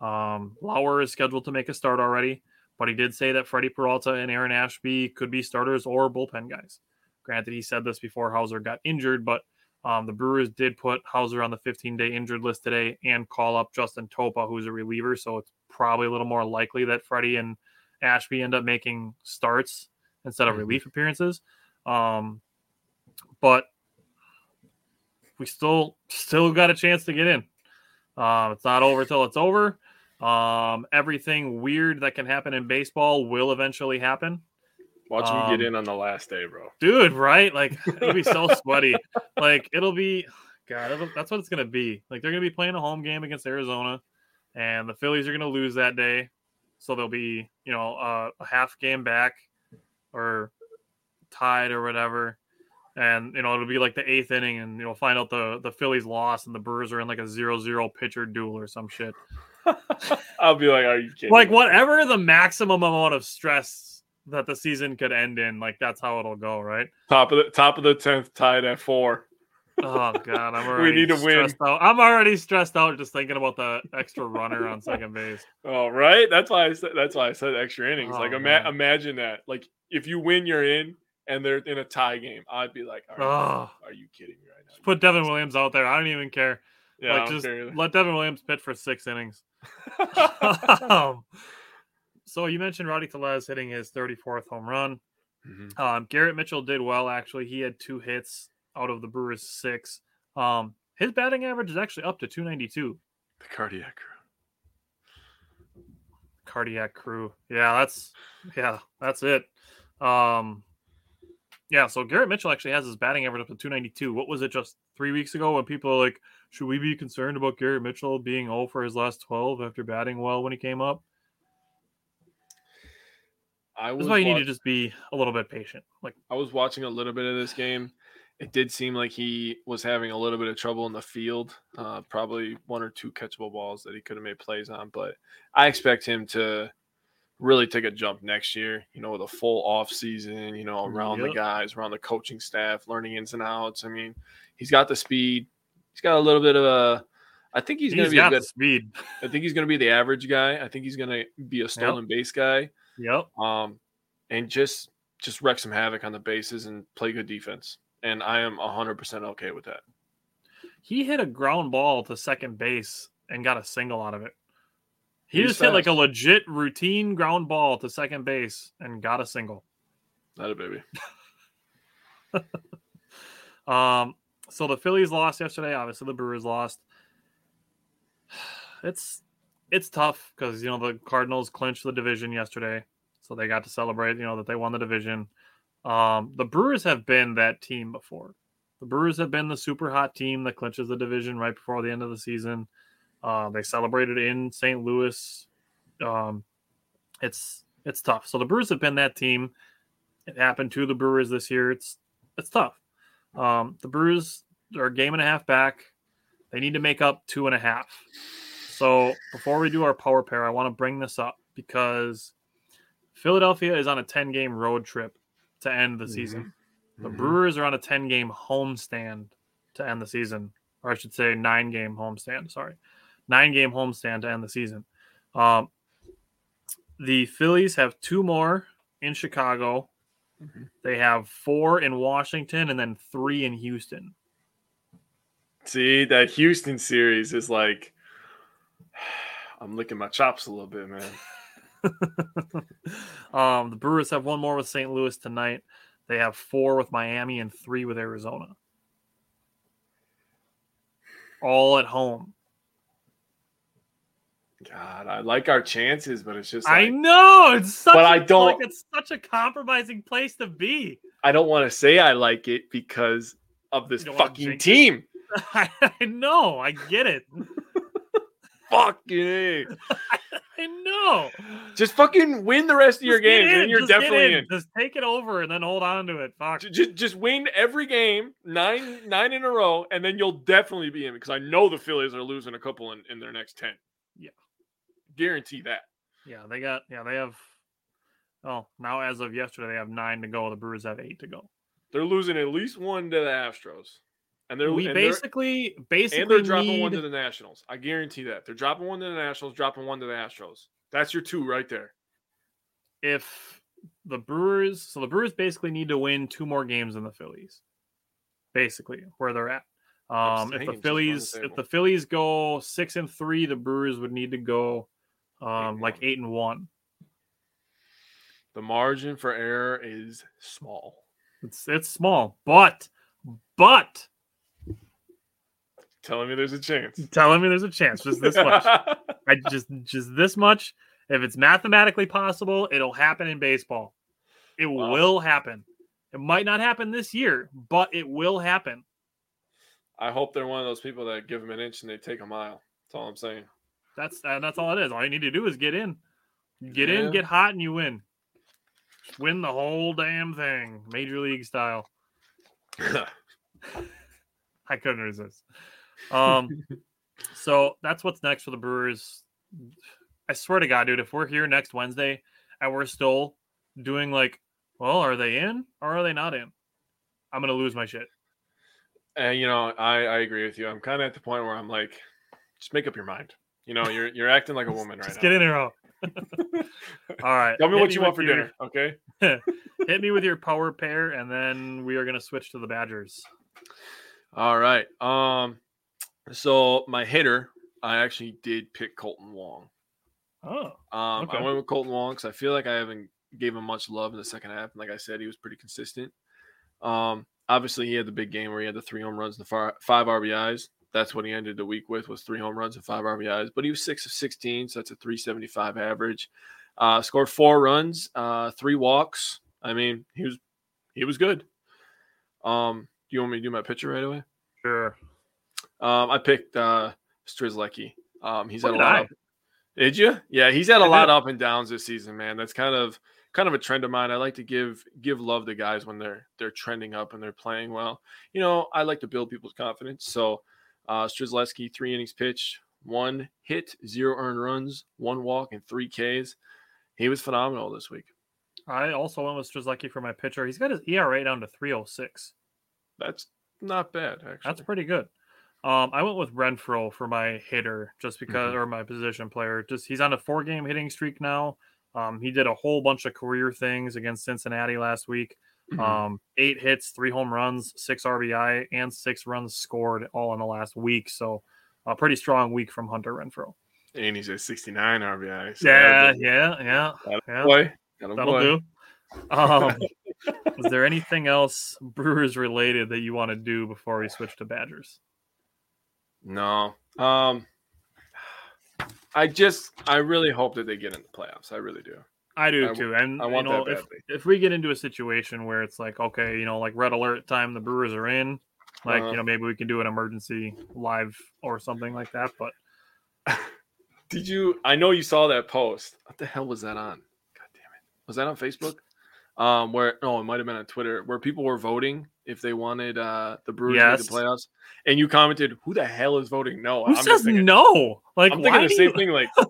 Um, Lauer is scheduled to make a start already, but he did say that Freddy Peralta and Aaron Ashby could be starters or bullpen guys. Granted, he said this before Houser got injured, but um, the Brewers did put Houser on the 15 day injured list today and call up Justin Topa, who's a reliever. So it's probably a little more likely that Freddy and Ashby end up making starts instead of Mhm. relief appearances. Um, but we still still got a chance to get in. Um, it's not over till it's over. Um, everything weird that can happen in baseball will eventually happen Watch me Um, get in on the last day, bro. dude right like (laughs) it'll be so sweaty like it'll be god it'll, that's what it's gonna be like they're gonna be playing a home game against arizona and the phillies are gonna lose that day so they'll be you know uh, a half game back or tied or whatever and you know it'll be like the eighth inning and you'll find out the the phillies lost and the brewers are in like a zero zero pitcher duel or some shit (laughs) I'll be like, are you kidding? like me? whatever the maximum amount of stress that the season could end in like that's how it'll go right Top of the top of the tenth, tied at four. Oh god, I'm (laughs) already We need to win. stressed Out. I'm already stressed out just thinking about the extra runner on second (laughs) base. Oh, right. That's why I said. That's why I said extra innings. Oh, like, ima- imagine that. Like, if you win, you're in, and they're in a tie game. I'd be like, are, Oh, you, are you kidding me right now? put Devin Williams out there. I don't even care. Yeah, like just fair. let Devin Williams pitch for six innings. (laughs) um, so you mentioned Rowdy Tellez hitting his 34th home run. Mhm. Um, Garrett Mitchell did well actually. He had two hits out of the Brewers six. Um, his batting average is actually up to 292. The cardiac crew. cardiac crew. Yeah, that's yeah, that's it. Um yeah, so Garrett Mitchell actually has his batting average up to 292. What was it just three weeks ago when people are like, should we be concerned about Garrett Mitchell being 0 for his last 12 after batting well when he came up? I was is why you need to just be a little bit patient. Like, I was watching a little bit of this game. It did seem like he was having a little bit of trouble in the field. Uh, probably one or two catchable balls that he could have made plays on. But I expect him to really take a jump next year. You know, with a full off season. You know, around the guys, around the coaching staff, learning ins and outs. I mean, he's got the speed. He's got a little bit of a. I think he's, he's going to be a good. speed. I think he's going to be the average guy. I think he's going to be a stolen base guy Yep. um, and just just wreck some havoc on the bases and play good defense. And I am hundred percent okay with that. He hit a ground ball to second base and got a single out of it. He He's just hit like a legit routine ground ball to second base and got a single. Not a baby. (laughs) Um, so the Phillies lost yesterday. Obviously, the Brewers lost. (sighs) It's it's tough because you know the Cardinals clinched the division yesterday, so they got to celebrate. You know that they won the division. Um, the Brewers have been that team before. The Brewers have been the super hot team that clinches the division right before the end of the season. Uh, they celebrated in St. Louis. Um, it's it's tough. So the Brewers have been that team. It happened to the Brewers this year. It's it's tough. Um, the Brewers are a game and a half back. They need to make up two and a half. So before we do our power pair, I want to bring this up because Philadelphia is on a 10 game road trip to end the season. The Mhm. Brewers are on a 10 game homestand to end the season, or I should say nine game homestand. Sorry, nine game homestand to end the season. Um, the Phillies have two more in Chicago. Mhm. They have four in Washington and then three in Houston. See that Houston series is like. (sighs) I'm licking my chops a little bit, man. (laughs) um, the Brewers have one more with St. Louis tonight. They have four with Miami and three with Arizona. All at home. God, I like our chances, but it's just I like, know it's such. But a- I don't- Like, it's such a compromising place to be. I don't want to say I like it because of this You don't wanna fucking team. (laughs) I, know. I get it. (laughs) Fucking. (laughs) I know. Just fucking win the rest of your Just games, and in, then you're definitely in. Just take it over and then hold on to it. Fuck. Just, just win every game, nine nine in a row, and then you'll definitely be in because I know the Phillies are losing a couple in, in their next ten. Guarantee that. Yeah, they got. Yeah, they have. Oh, now as of yesterday, they have nine to go. The Brewers have eight to go. They're losing at least one to the Astros. And they're we and they're- basically basically and they're dropping one to the Nationals. I guarantee that they're dropping one to the Nationals, dropping one to the Astros. That's your two right there. if the Brewers, so the Brewers basically need to win two more games than the Phillies, basically where they're at. Um, if the run the Phillies, if the Phillies go six and three, the Brewers would need to go um, like eight and one. The margin for error is small. It's it's small, but but Telling me there's a chance. telling me there's a chance, just this much. (laughs) I just just this much. If it's mathematically possible, it'll happen in baseball. It Wow. will happen. It might not happen this year, but it will happen. I hope they're one of those people that give them an inch and they take a mile. That's all I'm saying. That's and that's all it is. All you need to do is get in, get Yeah. in, get hot, and you win. Win the whole damn thing, major league style. (laughs) I couldn't resist. Um, (laughs) so that's what's next for the Brewers. I swear to God, dude, if we're here next Wednesday and we're still doing like, well, are they in or are they not in? I'm gonna lose my shit. and you know, I, I agree with you. I'm kind of at the point where I'm like, just make up your mind. You know, you're you're acting like a woman right Just now. get in here. All right. Tell me hit what you want for your- dinner, okay? (laughs) Hit me with your power pair, and then we are gonna switch to the Badgers. All right. Um, so my hitter, I actually did pick Kolten Wong. Oh, Um, Okay. I went with Kolten Wong because I feel like I haven't gave him much love in the second half. And like I said, he was pretty consistent. Um, obviously he had the big game where he had the three home runs and the five RBIs. That's what he ended the week with was three home runs and five RBIs. But he was six of sixteen, so that's a three seventy five average. Uh, scored four runs, uh, three walks. I mean, he was he was good. Um, do you want me to do my pitcher right away? sure. Um, I picked uh Strzelecki. Um, he's So had a lot. Of, did you? Yeah, he's had a I lot did. of up and downs this season, man. That's kind of kind of a trend of mine. I like to give give love to guys when they're they're trending up and they're playing well. You know, I like to build people's confidence. So, uh, Strzelecki, three innings pitched, one hit, zero earned runs, one walk, and three Ks. He was phenomenal this week. I also went with Strzelecki for my pitcher. He's got his ERA down to 306. That's not bad, actually. That's pretty good. Um, I went with Renfroe for my hitter just because, Mm-hmm. or my position player. Just he's on a four game hitting streak now. Um, he did a whole bunch of career things against Cincinnati last week. Mhm. Um, eight hits, three home runs, six RBI, and six runs scored all in the last week. So a pretty strong week from Hunter Renfroe. and he's at 69 RBI. so Yeah, that'll- yeah, yeah. that'll yeah. Boy, that'll That'll boy. do. Um, (laughs) is there anything else Brewers related that you want to do before we switch to Badgers? No. Um I just I really hope that they get in the playoffs. I really do. I do I too. And I you want know, that if, badly. if we get into a situation where it's like, okay, you know, like red alert time, the Brewers are in, like, Uh-huh. you know, maybe we can do an emergency live or something like that. But (laughs) Did you I know you saw that post. What the hell was that on? God damn it. Was that on Facebook? Um where no, it might have been on Twitter where people were voting if they wanted uh the Brewers to Yes. the playoffs. And you commented, Who the hell is voting no? who I'm just says thinking, no? Like, I'm thinking the same you- thing, like (laughs)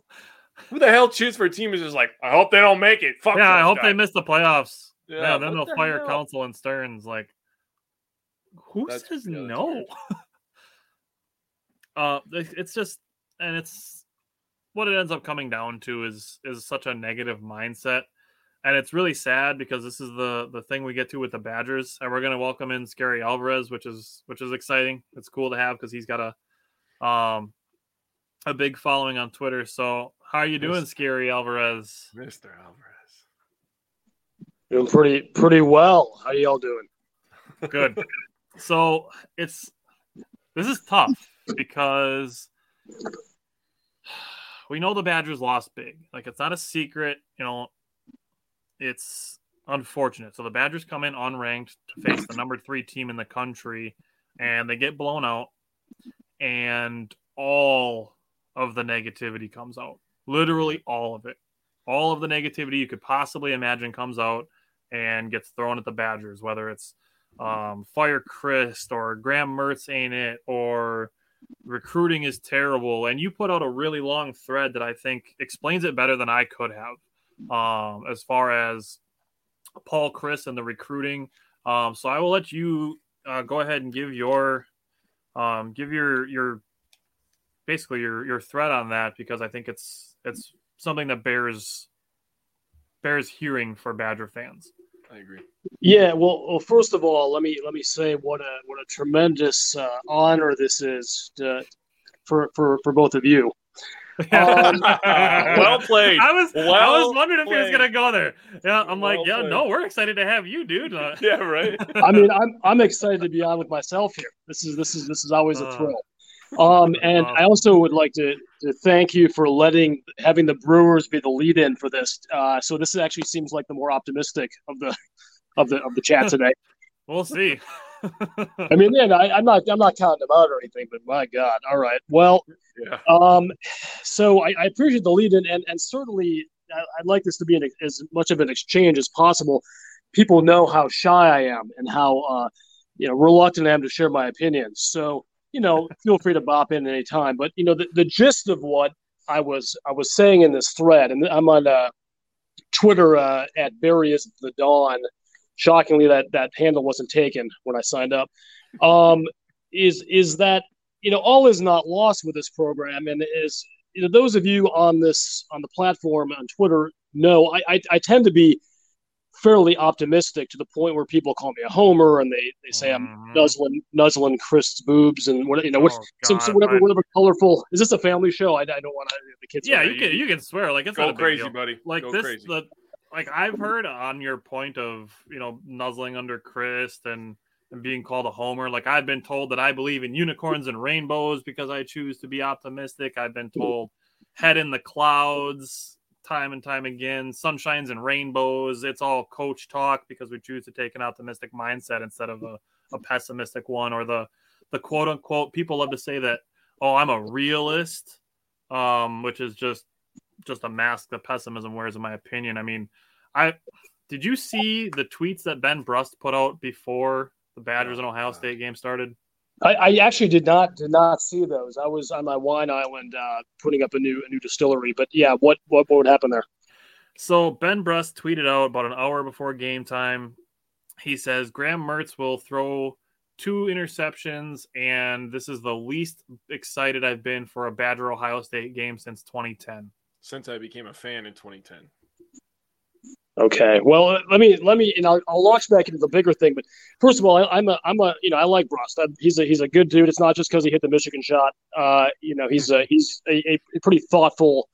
who the hell cheers for a team is just like, I hope they don't make it. Fuck Yeah, I those hope they miss the playoffs. Yeah, Yeah, then they'll the fire hell? Counsell and Stearns. Like, who That's- says yeah, no? (laughs) uh, it's just, and it's what it ends up coming down to is is such a negative mindset, and it's really sad because this is the the thing we get to with the Badgers, and we're gonna welcome in Scary Alvarez, which is which is exciting. It's cool to have because he's got a um a big following on Twitter. So, how are you doing, Yes. Scary Alvarez? Mr. Alvarez. Doing pretty pretty well. How y'all doing? Good. (laughs) so it's this is tough because we know the Badgers lost big. Like it's not a secret, you know. It's unfortunate. So the Badgers come in unranked to face the number three team in the country, and they get blown out, and all of the negativity comes out. Literally all of it. All of the negativity you could possibly imagine comes out and gets thrown at the Badgers, whether it's um, fire Chryst or Graham Mertz ain't it or recruiting is terrible. And you put out a really long thread that I think explains it better than I could have um, as far as Paul Chryst and the recruiting. Um, so I will let you uh, go ahead and give your Um, give your your basically your your threat on that because I think it's it's something that bears bears hearing for Badger fans. I agree. Yeah, well, well, first of all, let me let me say what a what a tremendous uh, honor this is to, for for for both of you. (laughs) Um, well played. I was well I was wondering if he was gonna go there. Yeah, I'm like, yeah, played. no, we're excited to have you, dude. (laughs) Yeah, right. I mean, I'm I'm excited to be on with myself here. This is this is this is always a Uh, thrill. Um, (laughs) and I also would like to, to thank you for letting having the Brewers be the lead-in for this. Uh, so this actually seems like the more optimistic of the of the of the chat (laughs) today. we'll see. I mean, yeah, I, I'm not I'm not counting them out or anything, but my God, all right. Well, Yeah. um, so I, I appreciate the lead-in, and and certainly I- I'd like this to be an, as much of an exchange as possible. People know how shy I am and how uh, you know reluctant I am to share my opinions. So you know, feel free to bop in any time. But you know, the, the gist of what I was I was saying in this thread, and I'm on uh, Twitter uh, at Barry is the Dawn. Shockingly, that that handle wasn't taken when I signed up. Um, is is that you know all is not lost with this program, and is you know those of you on this on the platform on Twitter know I I, I tend to be fairly optimistic to the point where people call me a homer and they, they say I'm Mhm. nuzzling nuzzling Chryst boobs and what you know what Oh, some, some whatever I- whatever colorful is this a family show I, I don't want to the kids yeah, you can you can swear like it's not Go a crazy, deal. buddy. like Go this crazy. the like I've heard on your point of you know nuzzling under Chryst and and being called a homer. Like I've been told that I believe in unicorns and rainbows because I choose to be optimistic. I've been told head in the clouds time and time again, sunshines and rainbows. It's all coach talk because we choose to take an optimistic mindset instead of a, a pessimistic one or the the quote unquote people love to say that oh I'm a realist um which is just just a mask that pessimism wears in my opinion. I mean, I did you see the tweets that Ben Brust put out before the Badgers and Ohio State game started? I, I actually did not did not see those I was on my wine island uh, putting up a new a new distillery but yeah what what, what would happen there So Ben Brust tweeted out about an hour before game time. He says Graham Mertz will throw two interceptions, and this is the least excited I've been for a Badger Ohio State game since 2010. Since I became a fan in 2010. Okay. Well, uh, let me let me, and I'll, I'll launch back into the bigger thing. But first of all, I, I'm a I'm a you know I like Brust. I, he's a he's a good dude. It's not just because he hit the Michigan shot. Uh, you know, he's a he's a, a pretty thoughtful,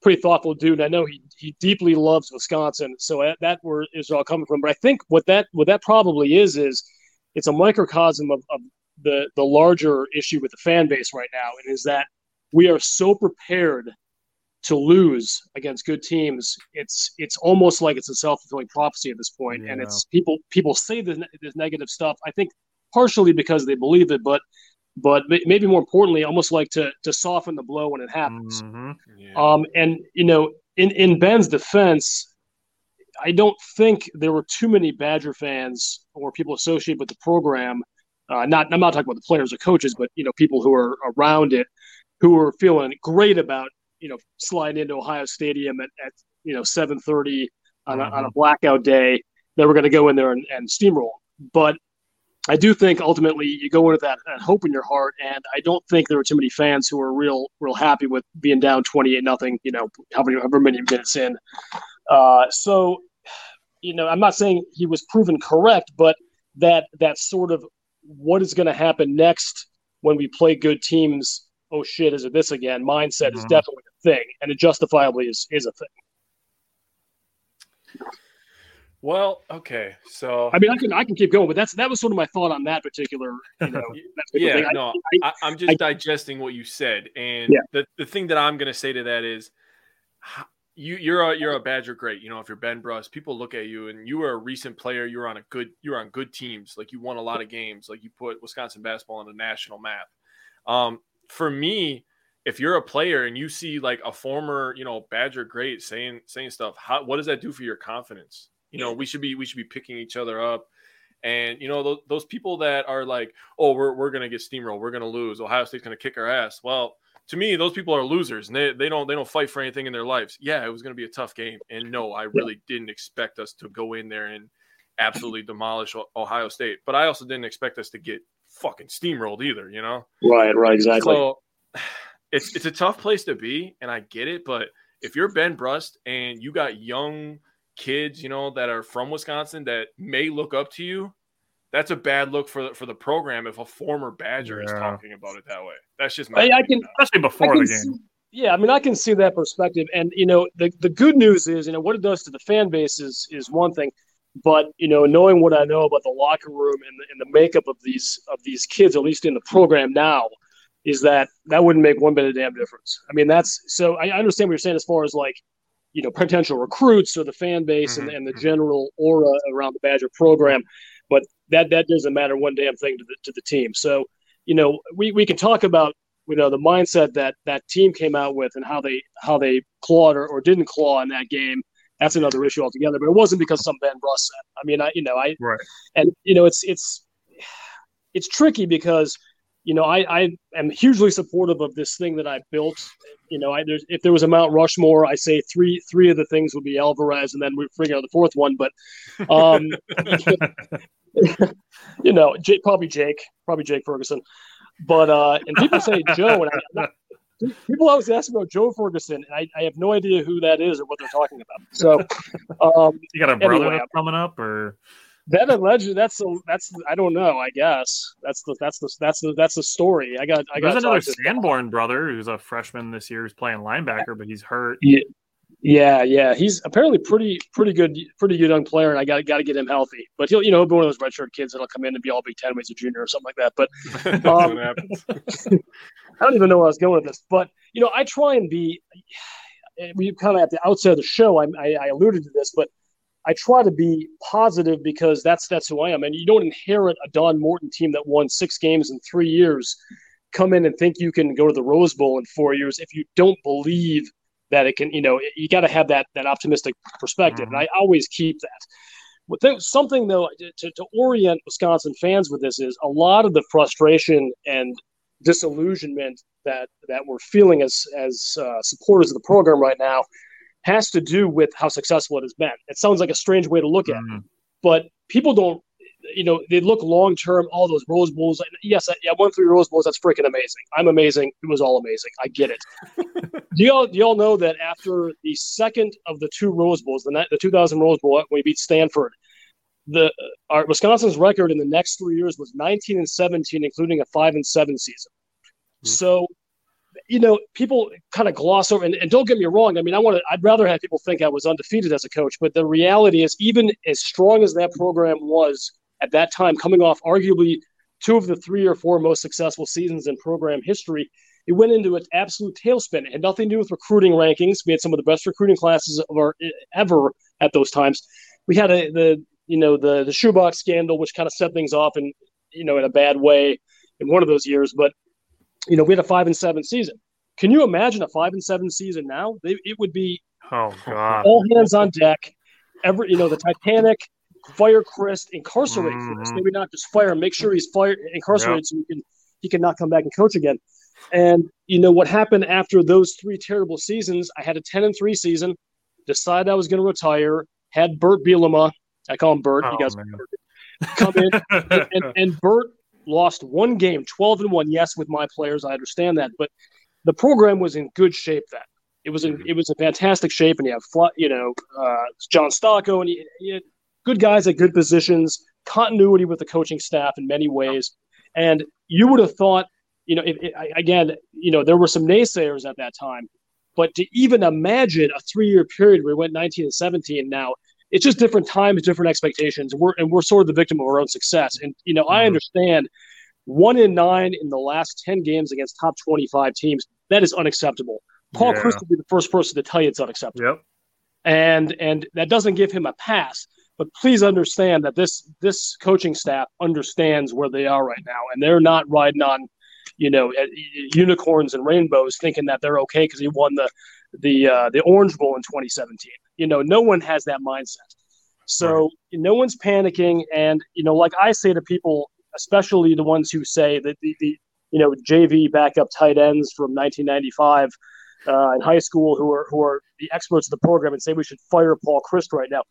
pretty thoughtful dude. I know he he deeply loves Wisconsin. So that, that where is all coming from. But I think what that what that probably is is it's a microcosm of, of the the larger issue with the fan base right now, and is that we are so prepared to lose against good teams, it's it's almost like it's a self fulfilling prophecy at this point. And it's people people say this, this negative stuff. I think partially because they believe it, but but maybe more importantly, almost like to to soften the blow when it happens. Mhm. Yeah. Um, and you know, in in Ben's defense, I don't think there were too many Badger fans or people associated with the program. Uh, not I'm not talking about the players or coaches, but you know, people who are around it who were feeling great about you know sliding into Ohio Stadium at, at you know 7:30 on a, on a blackout day. that we're going to go in there and, and steamroll, but I do think ultimately you go into that, that hope in your heart, and I don't think there were too many fans who were real, real happy with being down twenty eight nothing. You know, however, however many minutes in. Uh, so, you know, I'm not saying he was proven correct, but that that sort of what is going to happen next when we play good teams. Oh shit, is it this again? Mindset is Mhm. definitely a thing, and it justifiably is is a thing. well, okay. So I mean, I can I can keep going, but that's that was sort of my thought on that particular. You know, (laughs) that particular yeah, thing. I- no, I- I, I'm just digesting what you said, and Yeah. the, the thing that I'm going to say to that is, you you're a you're a Badger great. You know, if you're Ben Brust, people look at you, and you were a recent player. You were on a good you were on good teams. Like you won a lot of games. Like you put Wisconsin basketball on the national map. Um, for me, if you're a player and you see like a former you know Badger great saying saying stuff, how what does that do for your confidence? You know, we should be we should be picking each other up. And you know those, those people that are like, "Oh, we're, we're gonna get steamrolled. We're gonna lose. Ohio State's gonna kick our ass." Well, to me, those people are losers, and they, they don't they don't fight for anything in their lives. Yeah, it was gonna be a tough game, and no, I really didn't expect us to go in there and absolutely demolish Ohio State. But I also didn't expect us to get fucking steamrolled either, you know? Right, right, exactly. So (sighs) it's it's a tough place to be, and I get it, but if you're Ben Brust and you got young kids, you know, that are from Wisconsin that may look up to you, that's a bad look for the, for the program if a former Badger yeah. is talking about it that way. That's just my I, I can, especially before the game. See, yeah, I mean, I can see that perspective, and you know, the the good news is, you know, what it does to the fan base is is one thing, but you know, knowing what I know about the locker room and the, and the makeup of these of these kids, at least in the program now, is that that wouldn't make one bit of damn difference. I mean, that's so I understand what you're saying as far as like, you know, potential recruits or the fan base mm-hmm. and, and the general aura around the Badger program, but that that doesn't matter one damn thing to the to the team. So, you know, we, we can talk about you know the mindset that that team came out with and how they how they clawed or, or didn't claw in that game. That's another issue altogether. But it wasn't because some Ben Brust said. I mean, I you know I right. and you know it's it's it's tricky because you know, I, I am hugely supportive of this thing that I built. You know, I, there's if there was a Mount Rushmore, I say three three of the things would be Alvarez, and then we figure out the fourth one. But, um, (laughs) you know, Jake, probably Jake, probably Jake Ferguson. But uh, and people say Joe, and I, people always ask about Joe Ferguson, and I, I, have no idea who that is or what they're talking about. So, um, (laughs) you got a brother anyway, coming up, or that alleged that's the that's I don't know. I guess that's the that's the that's the that's the story. I got I got another Sanborn brother who's a freshman this year who's playing linebacker, but he's hurt. Yeah, yeah, yeah. He's apparently pretty pretty good pretty good young player, and I got got to get him healthy. But he'll you know he'll be one of those redshirt kids that'll come in and be all Big Ten when he's a junior or something like that. But (laughs) um, (laughs) I don't even know where I was going with this. But you know, I try and be. (sighs) We kind of at the outset of the show, I, I, I alluded to this, but I try to be positive because that's that's who I am. And you don't inherit a Don Morton team that won six games in three years, come in and think you can go to the Rose Bowl in four years if you don't believe that it can. You know, you got to have that that optimistic perspective, mm-hmm. and I always keep that. But th- something though to, to orient Wisconsin fans with this is a lot of the frustration and disillusionment that that we're feeling as as uh, supporters of the program right now has to do with how successful it has been. It sounds like a strange way to look at mm-hmm. it, but people don't, you know, they look long term. All those Rose Bowls. Yes, I, yeah, I won three Rose Bowls. That's freaking amazing. I'm amazing. It was all amazing. I get it. (laughs) do y'all do y'all know that after the second of the two Rose Bowls, the the 2000 Rose Bowl when we beat Stanford, the our Wisconsin's record in the next three years was 19 and 17, including a five and seven season. Mm-hmm. So you know, people kind of gloss over, and, and don't get me wrong. I mean, I want to, I'd rather have people think I was undefeated as a coach, but the reality is, even as strong as that program was at that time, coming off arguably two of the three or four most successful seasons in program history, it went into an absolute tailspin. It had nothing to do with recruiting rankings. We had some of the best recruiting classes of our ever at those times. We had a, the, you know, the the shoebox scandal, which kind of set things off in, you know, in a bad way in one of those years. But you know, we had a five and seven season. Can you imagine a five and seven season now? It would be oh god, all hands on deck. Every you know, the Titanic, fire Chryst, incarcerate mm-hmm. Chryst. Maybe not just fire him, make sure he's fired, incarcerated, yep. so he can he can not come back and coach again. And you know what happened after those three terrible seasons? I had a ten and three season. Decided I was going to retire. Had Bert Bielema, I call him Bert. Oh, you guys come in, and, (laughs) and, Bert lost one game, 12 and 1. Yes, with my players, I understand that, but the program was in good shape then. It was in, mm-hmm. it was a fantastic shape, and you have you know uh, John Stocco and you, you good guys at good positions, continuity with the coaching staff in many ways, and you would have thought you know if, if, again you know there were some naysayers at that time, but to even imagine a three year period where we went 19 and 17 now it's just different times, different expectations. We're and we're sort of the victim of our own success. And you know, mm-hmm. I understand one in nine in the last ten games against top twenty-five teams. That is unacceptable. Paul yeah. Chryst will be the first person to tell you it's unacceptable. Yep. And and that doesn't give him a pass. But please understand that this this coaching staff understands where they are right now, and they're not riding on, you know, unicorns and rainbows, thinking that they're okay because he won the the uh, the Orange Bowl in 2017. You know, no one has that mindset. So right. no one's panicking, and you know, like I say to people, especially the ones who say that the, the you know JV backup tight ends from 1995 uh, in high school who are who are the experts of the program and say we should fire Paul Chryst right now.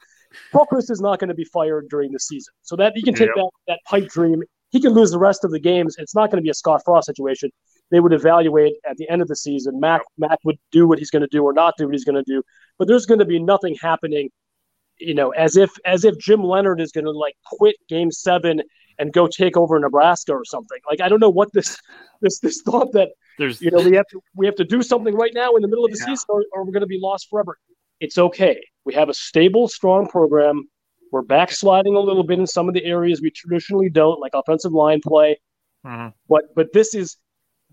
Paul is not going to be fired during the season, so that you can take yep. that that pipe dream he can lose the rest of the games. It's not going to be a Scott Frost situation. They would evaluate at the end of the season. Mac Mac would do what he's going to do or not do what he's going to do. But there's going to be nothing happening, you know, as if as if Jim Leonhard is going to like quit Game Seven and go take over Nebraska or something. Like I don't know what this this this thought that There's you know we have to we have to do something right now in the middle of the Yeah. season or, or we're going to be lost forever. It's okay. We have a stable, strong program. We're backsliding a little bit in some of the areas we traditionally don't, like offensive line play. Mhm. But but this is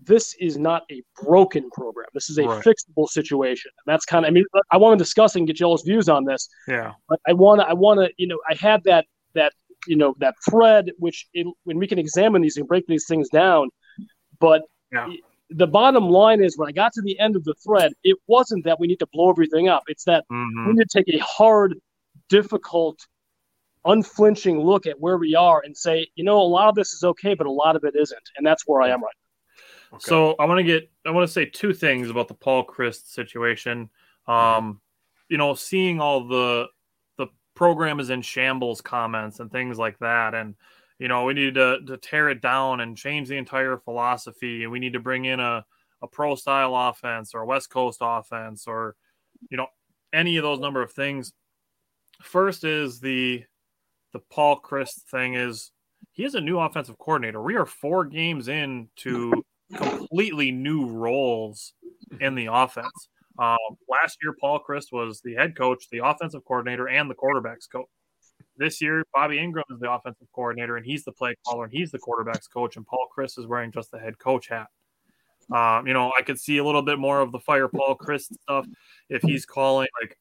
this is not a broken program. This is a Right. fixable situation. And that's kind of I mean I want to discuss and get y'all's views on this yeah. but I want to, I want to, you know, I had that, that, you know, that thread, which it, when we can examine these and break these things down. But Yeah. The bottom line is when I got to the end of the thread, it wasn't that we need to blow everything up. It's that Mhm. we need to take a hard, difficult, unflinching look at where we are and say, you know, a lot of this is okay, but a lot of it isn't. And that's where I am right now. So I want to get I want to say two things about the Paul Chryst situation. Um, you know, seeing all the the program is in shambles comments and things like that, and you know, we need to to tear it down and change the entire philosophy, and we need to bring in a a pro style offense or a West Coast offense or you know any of those number of things. First is the the Paul Chryst thing is he is a new offensive coordinator. We are four games into completely new roles in the offense. Um, last year, Paul Chryst was the head coach, the offensive coordinator, and the quarterbacks coach. This year, Bobby Engram is the offensive coordinator, and he's the play caller, and he's the quarterbacks coach, and Paul Chryst is wearing just the head coach hat. Um, you know, I could see a little bit more of the fire Paul Chryst stuff if he's calling like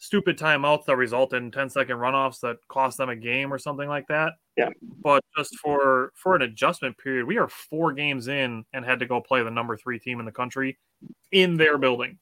stupid timeouts that result in 10 second runoffs that cost them a game or something like that. Yeah. But just for for an adjustment period, we are four games in and had to go play the number three team in the country in their building.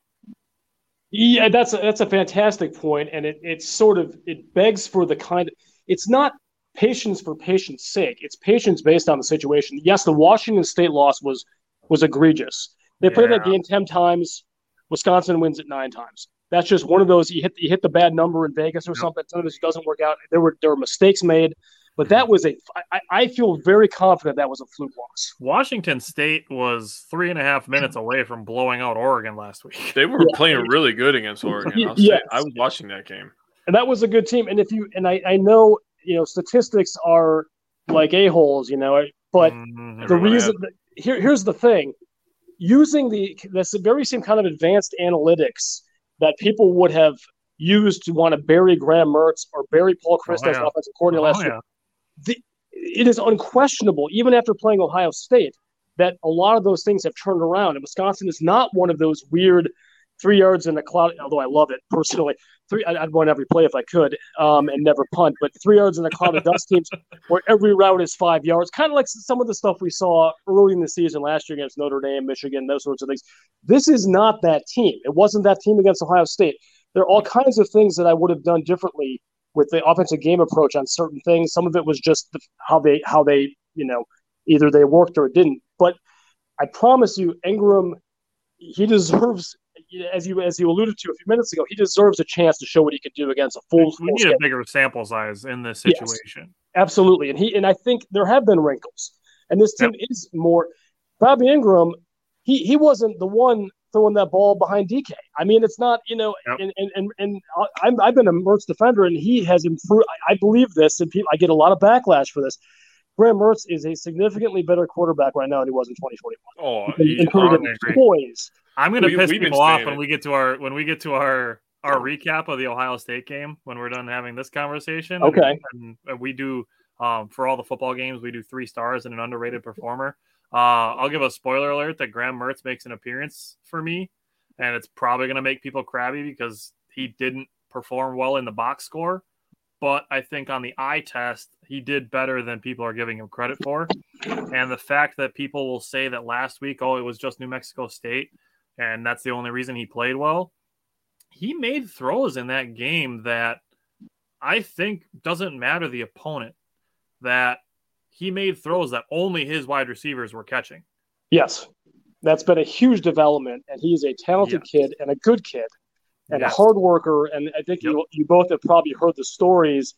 Yeah, that's a, that's a fantastic point, and it it's sort of it begs for the kind. It's not patience for patience' sake. It's patience based on the situation. Yes, the Washington State loss was was egregious. They played that game ten times. Wisconsin wins it nine times. That's just one of those. You hit you hit the bad number in Vegas or Yep. something. Sometimes it doesn't work out. There were there were mistakes made, but that was a. I, I feel very confident that was a fluke loss. Washington State was three and a half minutes away from blowing out Oregon last week. They were Yeah. playing really good against Oregon. I'll say, Yes. I was watching that game. and that was a good team. And if you and I, I know you know statistics are like a holes, you know, but Mhm. the reason that, here here's the thing, using the this very same kind of advanced analytics that people would have used to want to bury Graham Mertz or bury Paul Chryst Oh, as yeah. offensive coordinator Oh, last year. The, it is unquestionable, even after playing Ohio State, that a lot of those things have turned around. And Wisconsin is not one of those weird three yards in the cloud. Although I love it personally, three I'd, run every play if I could, um, and never punt. But three yards in the cloud of dust teams, where every route is five yards, kind of like some of the stuff we saw early in the season last year against Notre Dame, Michigan, those sorts of things. This is not that team. It wasn't that team against Ohio State. There are all kinds of things that I would have done differently with the offensive game approach on certain things. Some of it was just the, how they how they you know either they worked or it didn't. But I promise you, Engram, he deserves, as you as you alluded to a few minutes ago, he deserves a chance to show what he can do against a full. We full need schedule. a bigger sample size in this Yes. situation. Absolutely, and he and I think there have been wrinkles, and this team is more. Bobby Engram, he he wasn't the one throwing that ball behind DK. I mean, it's not you know, Yep. and and and, and I- I'm, I've been a Mertz defender, and he has improved. I, I believe this, and people, I get a lot of backlash for this. Graham Mertz is a significantly better quarterback right now than he was in 2021. Oh, In- he- poise. I'm gonna piss people off when it. we get to our when we get to our our recap of the Ohio State game when we're done having this conversation. Okay. and, and we do um, for all the football games we do three stars and an underrated performer. Uh, I'll give a spoiler alert that Graham Mertz makes an appearance for me, and it's probably gonna make people crabby because he didn't perform well in the box score. But I think on the eye test, he did better than people are giving him credit for. And the fact that people will say that last week, oh, it was just New Mexico State, and that's the only reason he played well. He made throws in that game that I think doesn't matter the opponent, that he made throws that only his wide receivers were catching. Yes, that's been a huge development, and he's a talented kid and a good kid and Yes. a hard worker. And I think Yep. you you both have probably heard the stories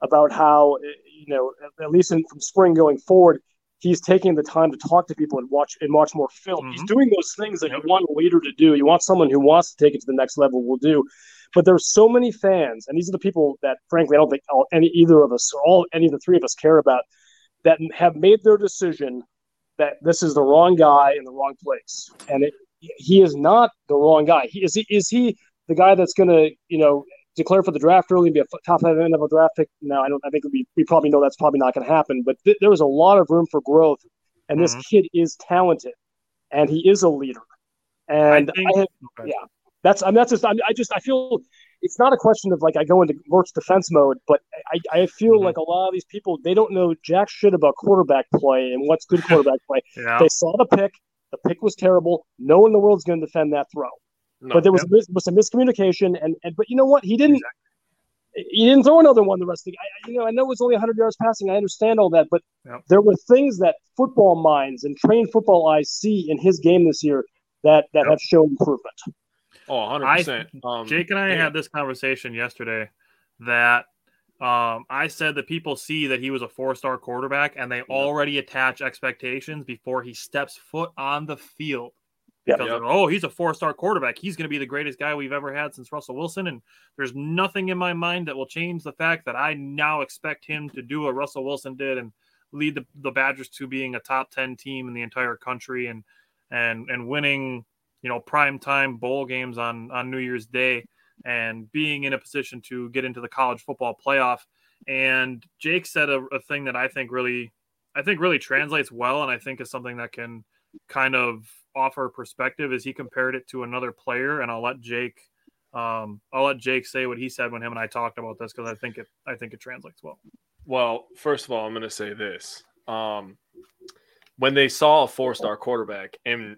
about how you know at least in, from spring going forward, he's taking the time to talk to people and watch and watch more film. Mm-hmm. He's doing those things that yep. you want a leader to do. You want someone who wants to take it to the next level will do. But there's so many fans, and these are the people that, frankly, I don't think all, any either of us or all any of the three of us care about, that have made their decision that this is the wrong guy in the wrong place, and it, he is not the wrong guy. He is he is he the guy that's going to you know declare for the draft early and be a top five NFL draft pick. No, I don't. I think we we probably know that's probably not going to happen. But th- there is a lot of room for growth, and mm-hmm. this kid is talented, and he is a leader. And I think, I have, okay. yeah, that's I mean that's just I, I, just I feel it's not a question of like I go into Mertz defense mode, but I, I feel mm-hmm. like a lot of these people they don't know jack shit about quarterback play and what's good (laughs) quarterback play. yeah. They saw the pick, the pick was terrible. No one in the world is going to defend that throw. No, but there was, yep. was some miscommunication, and, and but you know what? He didn't. Exactly. He didn't throw another one the rest of the. I, you know, I know it was only 100 yards passing. I understand all that, but there were things that football minds and trained football eyes see in his game this year that that have shown improvement. Oh, 100 percent. Um, Jake and I yeah. had this conversation yesterday that um, I said that people see that he was a four star quarterback and they already attach expectations before he steps foot on the field. Yeah. Because, oh, he's a four star quarterback. He's going to be the greatest guy we've ever had since Russell Wilson. And there's nothing in my mind that will change the fact that I now expect him to do what Russell Wilson did and lead the, the Badgers to being a top 10 team in the entire country and, and, and winning, you know, prime time bowl games on, on New Year's Day and being in a position to get into the college football playoff. And Jake said a, a thing that I think really, I think really translates well. And I think is something that can kind of offer perspective is he compared it to another player, and I'll let Jake um, I'll let Jake say what he said when him and I talked about this because I think it I think it translates well. Well, first of all, I'm going to say this: um, when they saw a four-star quarterback, and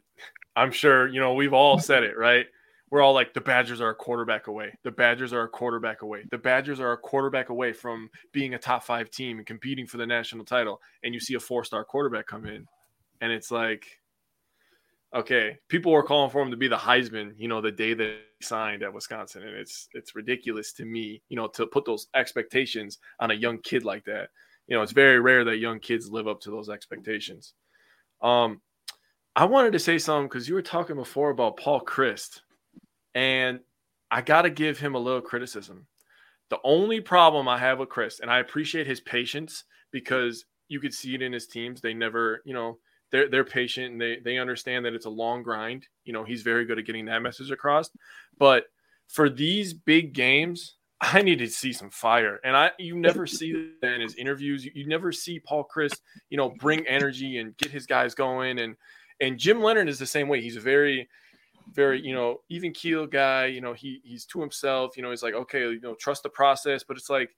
I'm sure you know we've all (laughs) said it, right? We're all like, the Badgers are a quarterback away. The Badgers are a quarterback away. The Badgers are a quarterback away from being a top five team and competing for the national title. And you see a four-star quarterback come in, and it's like, okay, people were calling for him to be the Heisman, you know, the day that he signed at Wisconsin, and it's it's ridiculous to me, you know, to put those expectations on a young kid like that. You know, it's very rare that young kids live up to those expectations. Um, I wanted to say something because you were talking before about Paul Chryst, and I got to give him a little criticism. The only problem I have with Chryst, and I appreciate his patience because you could see it in his teams. They never, you know, they're they're patient and they they understand that it's a long grind. You know, he's very good at getting that message across. But for these big games, (laughs) I need to see some fire. And I you never see that in his interviews. You, you never see Paul Chryst, you know, bring energy and get his guys going. And and Jim Leonhard is the same way. He's a very very you know even keel guy you know he he's to himself you know he's like okay you know trust the process but it's like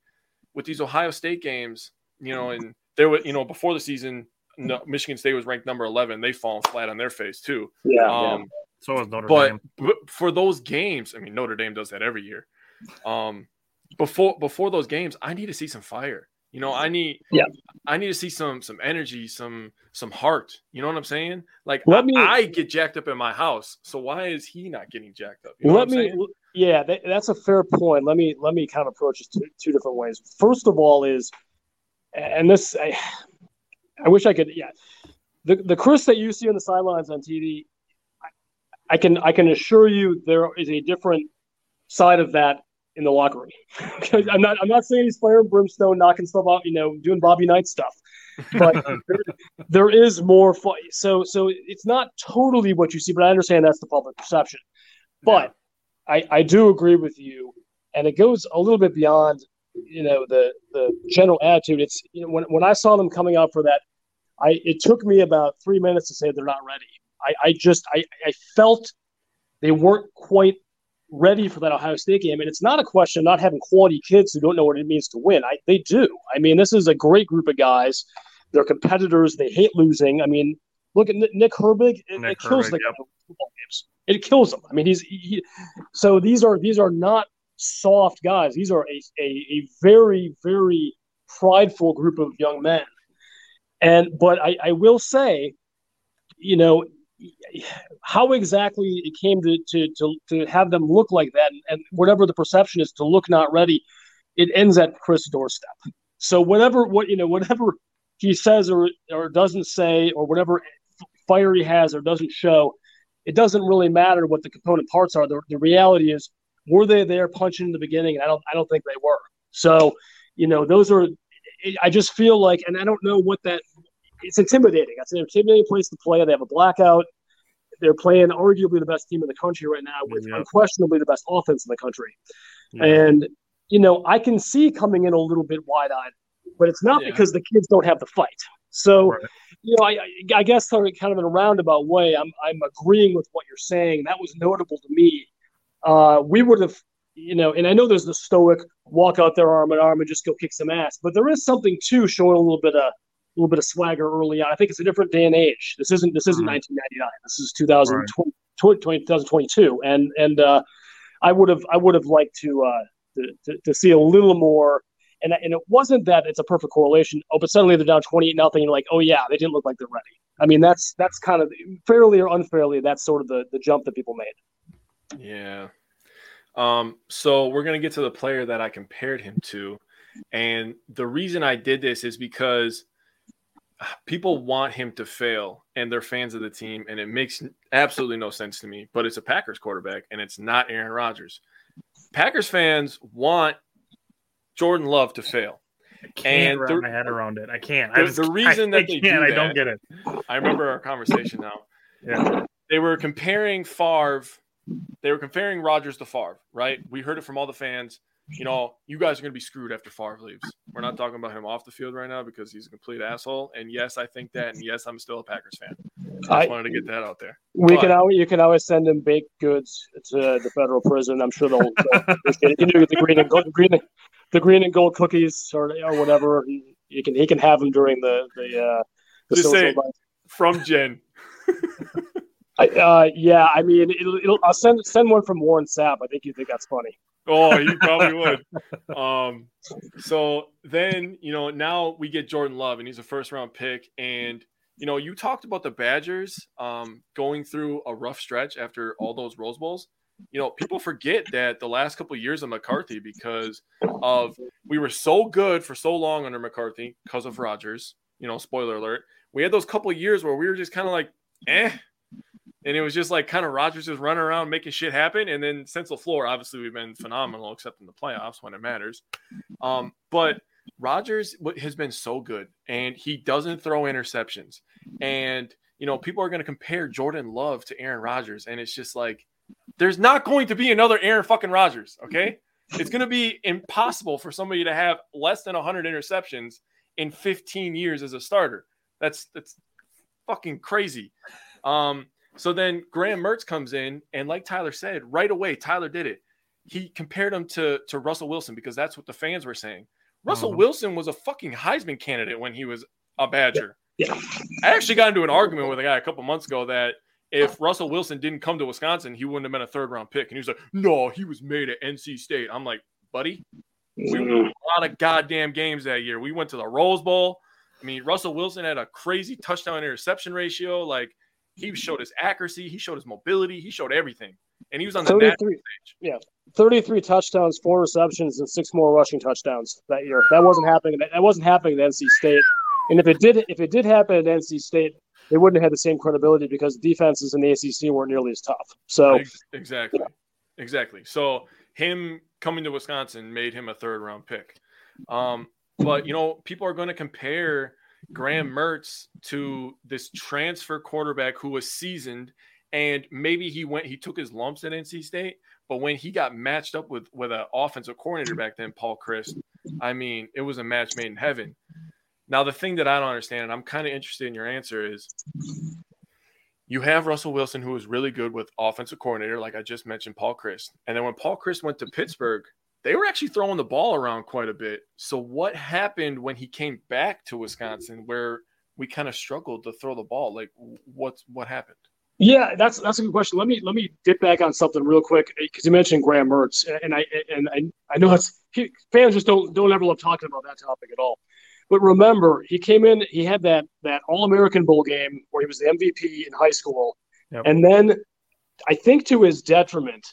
with these ohio state games you know and there was you know before the season no, Michigan State was ranked number 11. They've fallen flat on their face too. Yeah. Um, yeah. So was Notre but, Dame. But for those games, I mean, Notre Dame does that every year. Um, before before those games, I need to see some fire. You know, I need yeah, I need to see some some energy, some some heart. You know what I'm saying? Like let I, me, I get jacked up in my house, so why is he not getting jacked up? You know let me, yeah, that, that's a fair point. Let me let me kind of approach this two, two different ways. First of all, is and this I, I wish I could. Yeah, the the Chryst that you see on the sidelines on TV, I, I can I can assure you there is a different side of that in the locker room. (laughs) I'm not I'm not saying he's and brimstone, knocking stuff out, you know, doing Bobby Knight stuff, but (laughs) there, there is more. Fun. So so it's not totally what you see, but I understand that's the public perception. But yeah. I I do agree with you, and it goes a little bit beyond you know the the general attitude. It's you know when when I saw them coming out for that I it took me about three minutes to say they're not ready. I, I just I, I felt they weren't quite ready for that Ohio State game. And it's not a question of not having quality kids who don't know what it means to win. I, they do. I mean, this is a great group of guys. They're competitors. They hate losing. I mean, look at Nick Herbig. It, Nick it kills Herbig, the yep. football games. It kills them. I mean, he's he, so these are these are not soft guys. These are a, a, a very very prideful group of young men. And but I, I will say, you know, how exactly it came to, to, to, to have them look like that and, whatever the perception is to look not ready, it ends at Chryst' doorstep. So whatever what you know, whatever he says or or doesn't say, or whatever fire he has or doesn't show, it doesn't really matter what the component parts are. The, the reality is, were they there punching in the beginning? And I don't I don't think they were. So, you know, those are. I just feel like, and I don't know what that. It's intimidating. It's an intimidating place to play. They have a blackout. They're playing arguably the best team in the country right now, with Yeah. unquestionably the best offense in the country. Yeah. And you know, I can see coming in a little bit wide eyed, but it's not Yeah. because the kids don't have the fight. So, Right. you know, I, I- guess sort of kind of in a roundabout way, I'm I'm agreeing with what you're saying. That was notable to me. Uh, we would have, you know, and I know there's the stoic walk out there arm in arm and just go kick some ass, but there is something too showing a little bit of little bit of swagger early on. I think it's a different day and age. This isn't this isn't Mhm. 1999. This is 2020, 2022, and and uh, I would have I would have liked to, uh, to, to to see a little more. And, and it wasn't that it's a perfect correlation. Oh, but suddenly they're down twenty eight nothing. You're like, oh yeah, they didn't look like they're ready. I mean, that's that's kind of fairly or unfairly. That's sort of the the jump that people made. Yeah. Um, so we're gonna get to the player that I compared him to, and the reason I did this is because people want him to fail, and they're fans of the team, and it makes absolutely no sense to me. But it's a Packers quarterback, and it's not Aaron Rodgers. Packers fans want Jordan Love to fail. I can't and wrap the- my head around it. I can't. the- I just, the reason (laughs) I, that I they can't. do I don't get it. I remember our conversation now. Yeah. they were comparing Favre. They were comparing Rodgers to Favre, right? We heard it from all the fans. You know, you guys are going to be screwed after Favre leaves. We're not talking about him off the field right now because he's a complete asshole. And yes, I think that. And yes, I'm still a Packers fan. I I- wanted to get that out there. We But- can always you can always send him baked goods to the federal prison. I'm sure they'll. they'll appreciate it. You know, the green and gold, green, the green and gold cookies or or whatever. You can he can have them during the the. Uh, the Just say-. From Jen. I, uh, yeah, I mean, it'll, it'll, I'll send send one from Warren Sapp. I think you think that's funny. Oh, he probably would. Um, so then, you know, now we get Jordan Love, and he's a first round pick. And, you know, you talked about the Badgers um, going through a rough stretch after all those Rose Bowls. You know, people forget that the last couple of years of McCarthy, because of we were so good for so long under McCarthy because of Rodgers. You know, spoiler alert. We had those couple of years where we were just kind of like, eh, and it was just like kind of Rodgers just running around making shit happen. And then since LaFleur, obviously we've been phenomenal, except in the playoffs when it matters. Um, but Rodgers has been so good, and he doesn't throw interceptions. And you know, people are going to compare Jordan Love to Aaron Rodgers, and it's just like there's not going to be another Aaron fucking Rodgers. Okay, it's going to be impossible for somebody to have less than 100 interceptions in 15 years as a starter. That's that's fucking crazy. Um, so then Graham Mertz comes in, and like Tyler said, right away, Tyler did it. He compared him to to Russell Wilson because that's what the fans were saying. Russell Mhm. Wilson was a fucking Heisman candidate when he was a Badger. Yeah. I actually got into an argument with a guy a couple months ago that if Russell Wilson didn't come to Wisconsin, he wouldn't have been a third round pick. And he was like, "No, he was made at NC State." I'm like, "Buddy, we won a lot of goddamn games that year. We went to the Rose Bowl. I mean, Russell Wilson had a crazy touchdown interception ratio. Like he showed his accuracy, he showed his mobility, he showed everything, and he was on the national 33, stage. yeah, 33 touchdowns, four receptions, and six more rushing touchdowns that year. That wasn't happening. That wasn't happening at NC State. And if it did, if it did happen at NC State, they wouldn't have had the same credibility because defenses in the ACC weren't nearly as tough. So Ex- exactly, exactly. So him coming to Wisconsin made him a third round pick. Um, but you know, people are going to compare Graham mm-hmm. Mertz to mm-hmm. this transfer quarterback who was seasoned, and maybe he went, he took his lumps at NC State, but when he got matched up with with an offensive coordinator back then, Paul Chryst, I mean, it was a match made in heaven. Now, the thing that I don't understand, and I'm kind of interested in your answer, is you have Russell Wilson, who was really good with offensive coordinator, like I just mentioned, Paul Chryst. And then when Paul Chryst went to mm-hmm. Pittsburgh, they were actually throwing the ball around quite a bit. So what happened when he came back to Wisconsin, where we kind of struggled to throw the ball? Like, what's what happened? Yeah, that's that's a good question. Let me let me dip back on something real quick eh, because you mentioned Graham Mertz, and I and I, I know it's he, fans just don't don't ever love talking about that topic at all. But remember, he came in, he had that that All American Bowl game where he was the MVP in high school, Yep. and then I think to his detriment,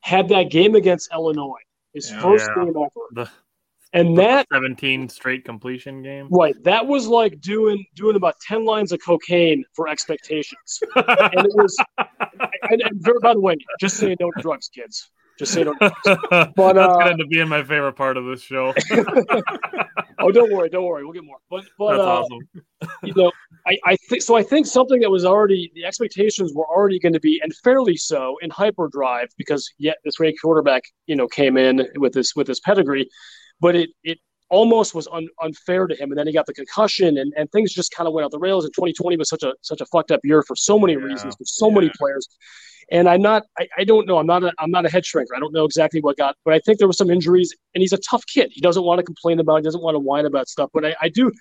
had that game against Illinois, his Yeah. first Yeah. game ever, The And that 17 straight completion game. right, that was like doing doing about ten lines of cocaine for expectations. (laughs) and it was. And, and very- by the way, just say no to drugs, kids. Just say no. To drugs. (laughs) But that's uh, gonna end up being my favorite part of this show. (laughs) Oh, don't worry, don't worry, we'll get more. But but That's uh, awesome. you know, I, I think so. I think something that was already the expectations were already going to be, and fairly so, in hyperdrive because yet this great quarterback, you know, came in with this with this pedigree, but it it almost was un, unfair to him, and then he got the concussion, and, and things just kind of went off the rails. And 2020 was such a such a fucked up year for so many Yeah, reasons, for so many players. And I'm not, I, I don't know. I'm not a, I'm not a head shrinker. I don't know exactly what got, but I think there were some injuries, and he's a tough kid. He doesn't want to complain about, he doesn't want to whine about stuff. But I, I do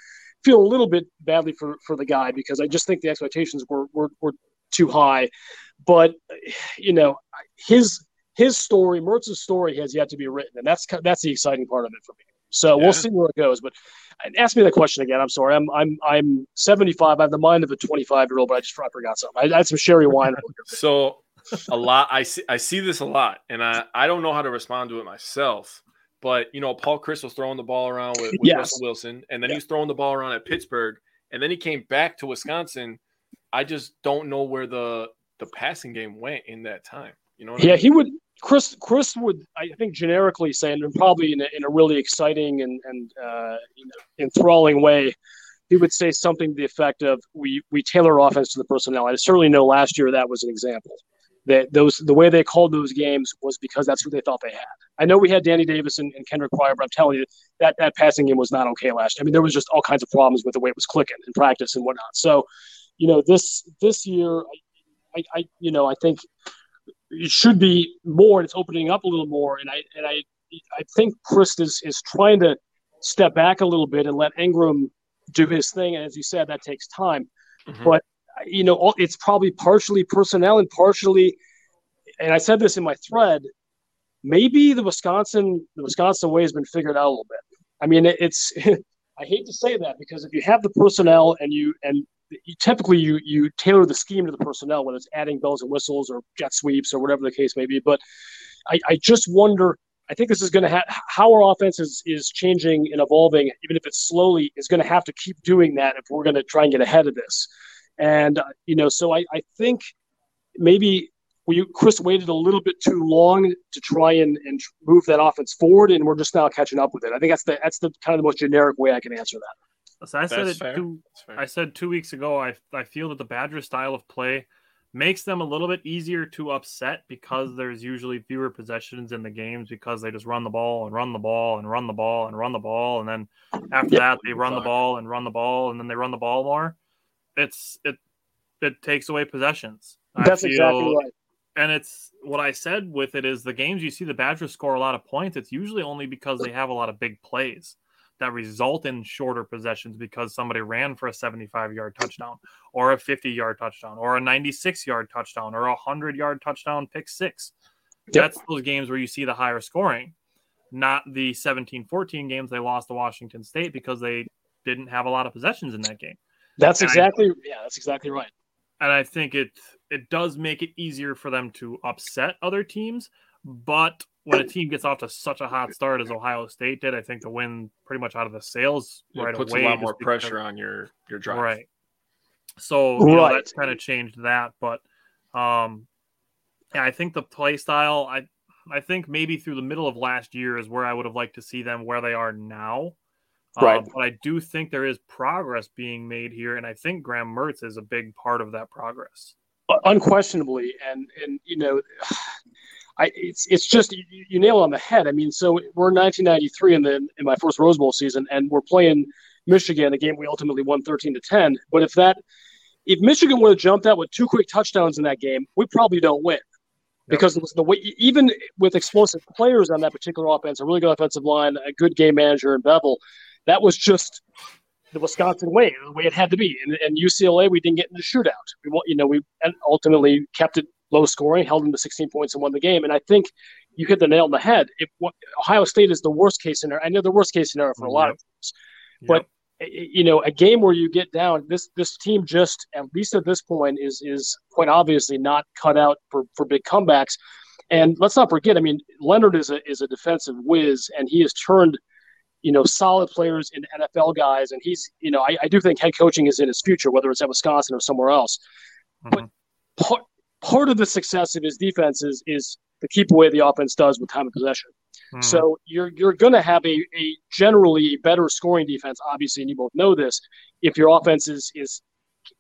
feel a little bit badly for for the guy because I just think the expectations were were, were too high. But you know, his his story, Mertz's story, has yet to be written, and that's that's the exciting part of it for me. So Yeah. we'll see where it goes. But ask me that question again. I'm sorry. I'm I'm I'm 75. I have the mind of a 25 year old, but I just I forgot something. I, I had some sherry wine. So a lot I see I see this a lot and I, I don't know how to respond to it myself. But you know, Paul Chryst was throwing the ball around with, with Yes. Russell Wilson, and then Yeah. he was throwing the ball around at Pittsburgh, and then he came back to Wisconsin. I just don't know where the the passing game went in that time. You know what I Yeah, mean? he would. Chryst Chryst would, I think, generically say, and probably in a, in a really exciting and and uh, you know, enthralling way, he would say something to the effect of, "We we tailor offense to the personnel." I certainly know last year that was an example. That those the way they called those games was because that's who they thought they had. I know we had Danny Davis and, and Kendric Pryor, but I'm telling you that that passing game was not okay last year. I mean, there was just all kinds of problems with the way it was clicking in practice and whatnot. So, you know, this this year, I, I, I you know, I think it should be more and it's opening up a little more. And i and i i think Chryst is is trying to step back a little bit and let Engram do his thing. And as you said that takes time. Mhm. but you know it's probably partially personnel and partially and i said this in my thread maybe the wisconsin the wisconsin way has been figured out a little bit. I mean it's (laughs) i hate to say that because if you have the personnel and you and typically you you tailor the scheme to the personnel, whether it's adding bells and whistles or jet sweeps or whatever the case may be. But I, I just wonder. I think this is going to have how our offense is is changing and evolving, even if it's slowly, is going to have to keep doing that if we're going to try and get ahead of this. And uh, you know, so I, I think maybe we Chryst waited a little bit too long to try and, and move that offense forward, and we're just now catching up with it. I think that's the that's the kind of the most generic way I can answer that. So I said That's it fair. two, I said two weeks ago. I I feel that the Badgers' style of play makes them a little bit easier to upset because mm-hmm. there's usually fewer possessions in the games because they just run the ball and run the ball and run the ball and run the ball and then after that they run the ball and run the ball and then they run the ball more. It's it it takes away possessions. That's feel- exactly right. and it's what I said with it is the games you see the Badgers score a lot of points, it's usually only because they have a lot of big plays that result in shorter possessions because somebody ran for a 75 yard touchdown or a 50 yard touchdown or a 96 yard touchdown or a 100 yard touchdown pick six. Yep. That's those games where you see the higher scoring, not the 17 14 games they lost to Washington State because they didn't have a lot of possessions in that game That's And I- exactly yeah. That's exactly right. and I think it it does make it easier for them to upset other teams. But when a team gets off to such a hot start as Ohio State did, I think the win pretty much out of the sails it right puts away. a lot more because- pressure on your your drive. Right. So you know, that's kind of changed that, but um, yeah, I think the play style. I I think maybe through the middle of last year is where I would have liked to see them where they are now. Uh, Right. but I do think there is progress being made here, and I think Graham Mertz is a big part of that progress. unquestionably and and you know I, it's it's just you, you nail it on the head. I mean, so we're 1993 in the in my first Rose Bowl season, and we're playing Michigan, a game we ultimately won 13 to 10. But if that if Michigan would have jumped out with two quick touchdowns in that game, we probably don't win because was the way even with explosive players on that particular offense, a really good offensive line, a good game manager in Bevell, that was just the Wisconsin way, the way it had to be. And, and UCLA, we didn't get in the shootout. We, you know, we ultimately kept it low scoring, held them to 16 points and won the game. And I think you hit the nail on the head. What, Ohio State is the worst case scenario, I know the worst case scenario for a lot of teams, but i- you know, a game where you get down, this this team just at least at this point is is quite obviously not cut out for for big comebacks. And let's not forget, I mean, Leonhard is a is a defensive whiz, and he has turned you know, solid players in NFL guys. And he's, you know, I, I do think head coaching is in his future, whether it's at Wisconsin or somewhere else. Mhm. But part, part of the success of his defense is, is to keep away the offense does with time of possession. Mhm. So you're you're going to have a, a generally better scoring defense, obviously, and you both know this. If your offense is is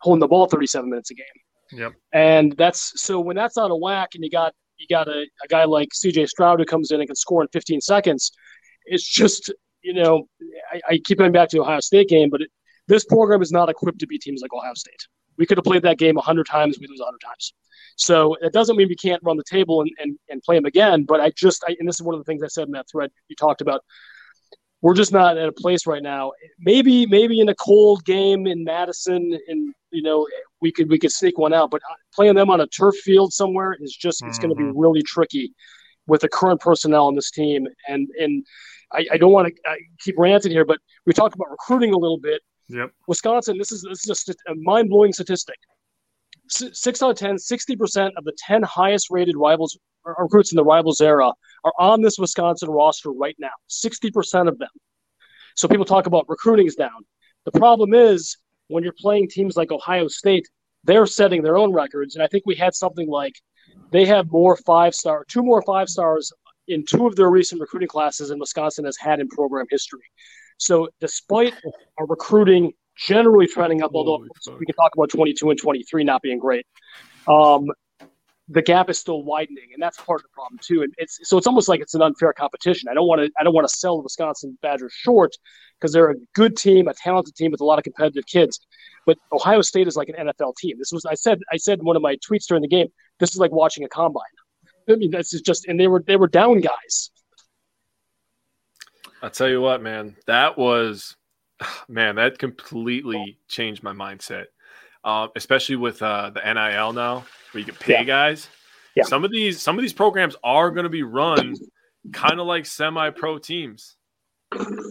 holding the ball 37 minutes a game, Yep. and that's so when that's out of whack, and you got you got a, a guy like C.J. Stroud who comes in and can score in 15 seconds. It's just you know I, I keep going back to the Ohio State game, but it, this program is not equipped to beat teams like Ohio State. We could have played that game 100 times, we lose 100 times. So it doesn't mean we can't run the table and, and, and play them again. But I just, I, and this is one of the things I said in that thread you talked about. We're just not at a place right now. Maybe, maybe in a cold game in Madison, and you know, we could we could sneak one out. But uh, playing them on a turf field somewhere is just it's going to be mm-hmm. really tricky with the current personnel on this team. And and I, I don't want to keep ranting here, but we talked about recruiting a little bit. Yep. Wisconsin, this is this is just a mind blowing statistic. Six out of 10, 60% of the 10 highest rated rivals recruits in the rivals era are on this Wisconsin roster right now. 60% of them. So people talk about recruiting is down. The problem is when you're playing teams like Ohio State, they're setting their own records. And I think we had something like they have more five star, two more five stars in two of their recent recruiting classes than Wisconsin has had in program history. So despite our recruiting generally trending up, although Holy fuck. we can talk about 22 and 23 not being great, um, the gap is still widening, and that's part of the problem too. And it's so it's almost like it's an unfair competition. I don't want to I don't want to sell the Wisconsin Badgers short because they're a good team, a talented team with a lot of competitive kids. But Ohio State is like an NFL team. This was I said I said in one of my tweets during the game. This is like watching a combine. I mean, this is just and they were they were down guys. I'll tell you what, man, that was, (sighs) man, that completely changed my mindset. Um, especially with uh, the NIL now, where you can pay Yeah. guys. Yeah. Some of these, some of these programs are going to be run kind of like semi-pro teams,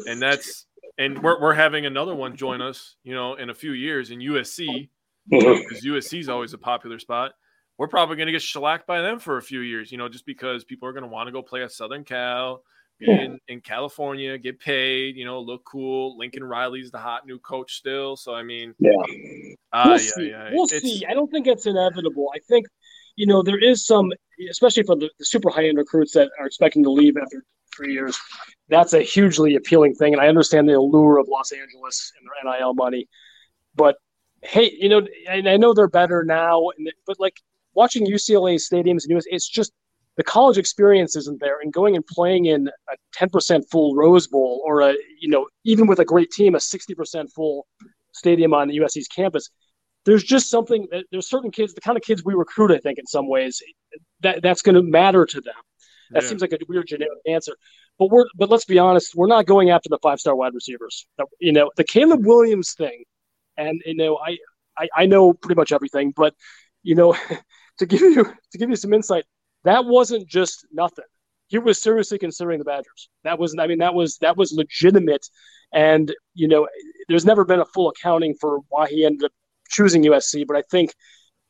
and that's, and we're we're having another one join us, you know, in a few years in USC because USC is always a popular spot. We're probably going to get shellacked by them for a few years, you know, just because people are going to want to go play at Southern Cal. In, in California, get paid, you know, look cool. Lincoln Riley's the hot new coach still. So, I mean, Yeah. uh, we'll yeah, see. yeah. We'll It's- see. I don't think it's inevitable. I think, you know, there is some, especially for the, the super high end recruits that are expecting to leave after three years. That's a hugely appealing thing, and I understand the allure of Los Angeles and their NIL money. But hey, you know, and I know they're better now, and but like watching UCLA stadiums and US, it's just the college experience isn't there, and going and playing in a ten percent full Rose Bowl or a you know even with a great team, a sixty percent full stadium on the USC's campus. There's just something. That there's certain kids, the kind of kids we recruit. I think in some ways, that that's going to matter to them. That Yeah. seems like a weird generic answer, but we're but let's be honest, we're not going after the five star wide receivers. You know, the Caleb Williams thing, and you know, I, I I know pretty much everything, but you know, (laughs) to give you to give you some insight, that wasn't just nothing. He was seriously considering the Badgers. That was I mean that was that was legitimate, and you know, there's never been a full accounting for why he ended up choosing USC, but I think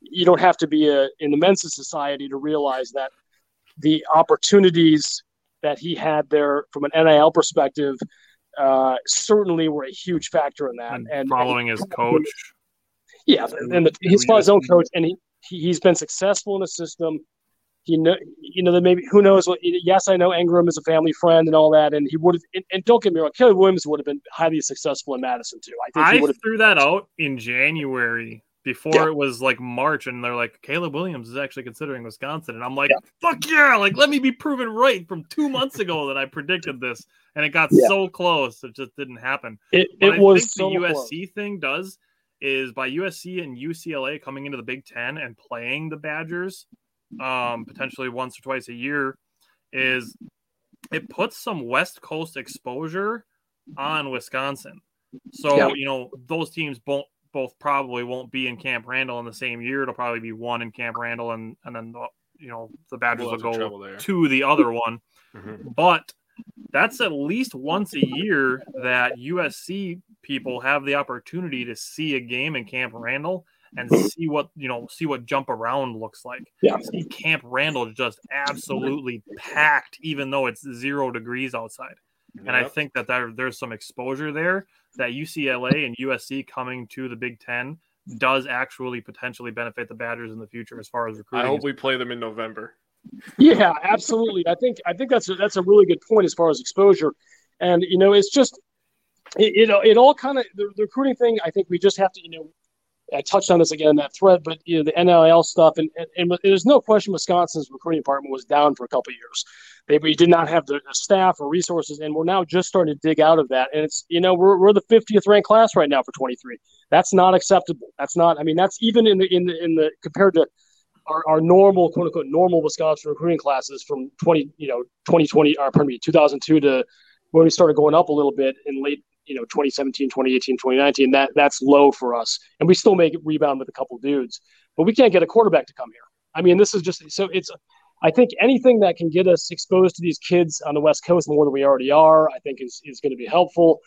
you don't have to be a, in the Mensa Society to realize that the opportunities that he had there from an NIL perspective uh, certainly were a huge factor in that. and, And, following his coach. yeah, and the, he's followed his own coach, and he, he he's been successful in the system. He know, you know, that maybe who knows what. Yes, I know Ingram is a family friend and all that, and he would have. And, and don't get me wrong, Caleb Williams would have been highly successful in Madison too. I think I threw that out in January before Yeah. it was like March, and they're like, Caleb Williams is actually considering Wisconsin. And I'm like, Yeah. fuck yeah. Like, let me be proven right from two months ago that I predicted this. And it got Yeah. so close, it just didn't happen. It, it was so the close. USC thing does is by USC and UCLA coming into the Big Ten and playing the Badgers, um, potentially once or twice a year, is it puts some West Coast exposure on Wisconsin. So Yeah. you know those teams both both probably won't be in Camp Randall in the same year. It'll probably be one in Camp Randall, and and then the, you know the Badgers We'll will go travel there. to the other one Mhm. but that's at least once a year that USC people have the opportunity to see a game in Camp Randall and mm-hmm. see what you know see what jump around looks like. Yeah. See Camp Randall just absolutely packed, even though it's zero degrees outside. And I think that there, there's some exposure there that UCLA and USC coming to the Big Ten does actually potentially benefit the Badgers in the future as far as recruiting. I hope we play them in November. Yeah, absolutely. I think I think that's a, that's a really good point as far as exposure, and you know, it's just it it, it all kind of the, the recruiting thing. I think we just have to you know I touched on this again in that thread, but you know the NIL stuff, and, and, and there's no question Wisconsin's recruiting department was down for a couple of years. They we did not have the, the, staff or resources, and we're now just starting to dig out of that. And it's you know we're, we're the 50th ranked class right now for 23. That's not acceptable. That's not. I mean that's even in the in the in the compared to our, our normal quote unquote normal Wisconsin recruiting classes from 20 you know 2020 or pardon me 2002 to when we started going up a little bit in late you know 2017 2018 2019 that that's low for us. And we still make rebound with a couple dudes but we can't get a quarterback to come here. I mean this is just so it's i think anything that can get us exposed to these kids on the west coast more than we already are i think is, is going to be helpful.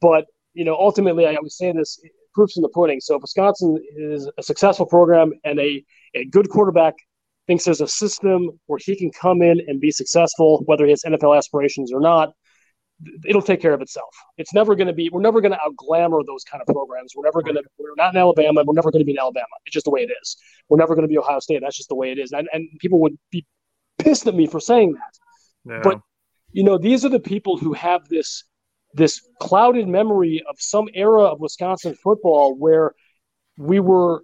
But you know ultimately i always say this proofs in the pudding. So if wisconsin is a successful program and a, a good quarterback thinks there's a system where he can come in and be successful whether he has nfl aspirations or not it'll take care of itself. It's never going to be. We're never going to out glamour those kind of programs. We're never going to. We're not in Alabama. We're never going to be in Alabama. It's just the way it is. We're never going to be Ohio State. That's just the way it is. And, and people would be pissed at me for saying that. Yeah. But you know, these are the people who have this this clouded memory of some era of Wisconsin football where we were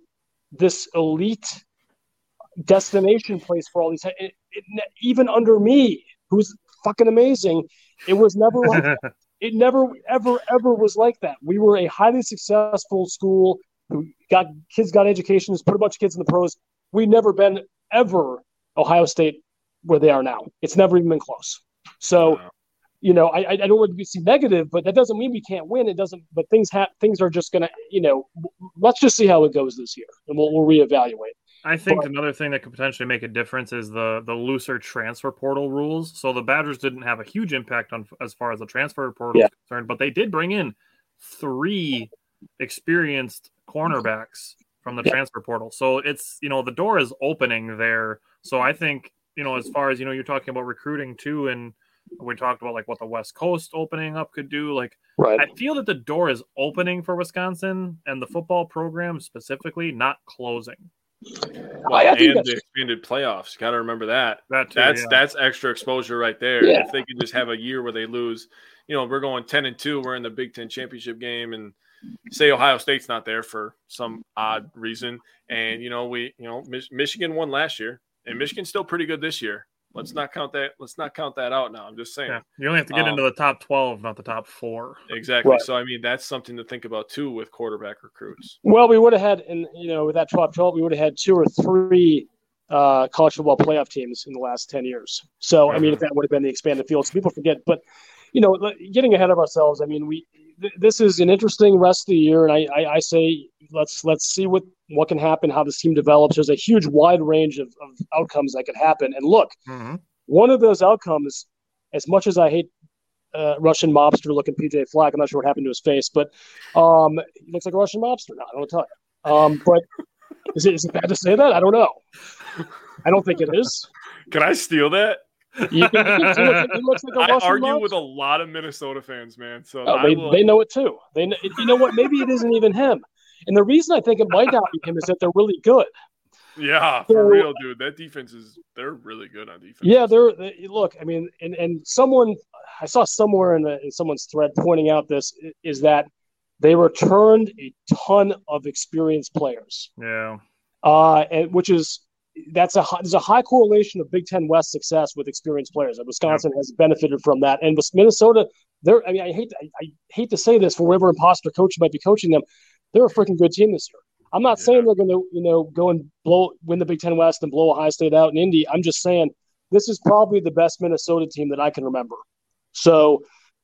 this elite destination place for all these. It, it, even under me, who's fucking amazing it was never like that. (laughs) It never, ever, ever was like that. We were a highly successful school who got kids got educations, put a bunch of kids in the pros. We've never been ever Ohio State where they are now. It's never even been close. So, you know, I, I don't want to be negative, but that doesn't mean we can't win. It doesn't. But things have things are just gonna, you know, let's just see how it goes this year, and we'll, we'll reevaluate. I think but, another thing that could potentially make a difference is the the looser transfer portal rules. So the Badgers didn't have a huge impact on as far as the transfer portal yeah. is concerned, but they did bring in three experienced cornerbacks from the yeah. transfer portal. So it's you know the door is opening there. So I think you know as far as you know you're talking about recruiting too, and we talked about like what the West Coast opening up could do. Like right. I feel that the door is opening for Wisconsin and the football program specifically, not closing. Well, I, I and the expanded playoffs. Got to remember that. that too, that's yeah. that's extra exposure right there. Yeah. If they can just have a year where they lose, you know, we're going ten and two. We're in the Big Ten championship game, and say Ohio State's not there for some odd reason, and you know we, you know, Michigan won last year, and Michigan's still pretty good this year. Let's not count that. Let's not count that out now. I'm just saying. Yeah, you only have to get um, into the top twelve, not the top four. Exactly. Right. So I mean, that's something to think about too with quarterback recruits. Well, we would have had, and you know, with that top twelve, we would have had two or three uh, college football playoff teams in the last ten years. So I mean, if that would have been the expanded field, so people forget. But you know, getting ahead of ourselves. I mean, we th- this is an interesting rest of the year, and I, I, I say let's let's see what what can happen, how this team develops. There's a huge wide range of, of outcomes that could happen. And look, mm-hmm. one of those outcomes, as much as I hate uh, Russian mobster looking PJ Fleck, I'm not sure what happened to his face, but um, he looks like a Russian mobster now. I don't to tell you. Um, but is it, is it bad to say that? I don't know. I don't think it is. (laughs) Can I steal that? You can, you can he looks like a (laughs) I argue mobster. with a lot of Minnesota fans, man. So oh, they, will... they know it too. They know, you know what? Maybe it isn't even him. And the reason I think it might not be him is that they're really good. Yeah, for so, real, dude. That defense is they're really good on defense. Yeah, they're they, look. I mean, and and someone I saw somewhere in, the, in someone's thread pointing out this is that they returned a ton of experienced players. Yeah. Uh, and which is that's a there's a high correlation of Big Ten West success with experienced players. And Wisconsin has benefited from that, and with Minnesota, they're. I mean, I hate I, I hate to say this for whatever imposter coach might be coaching them, they're a freaking good team this year. I'm not yeah. saying they're going to, you know, go and blow win the Big Ten West and blow Ohio State out in Indy. I'm just saying this is probably the best Minnesota team that I can remember. So,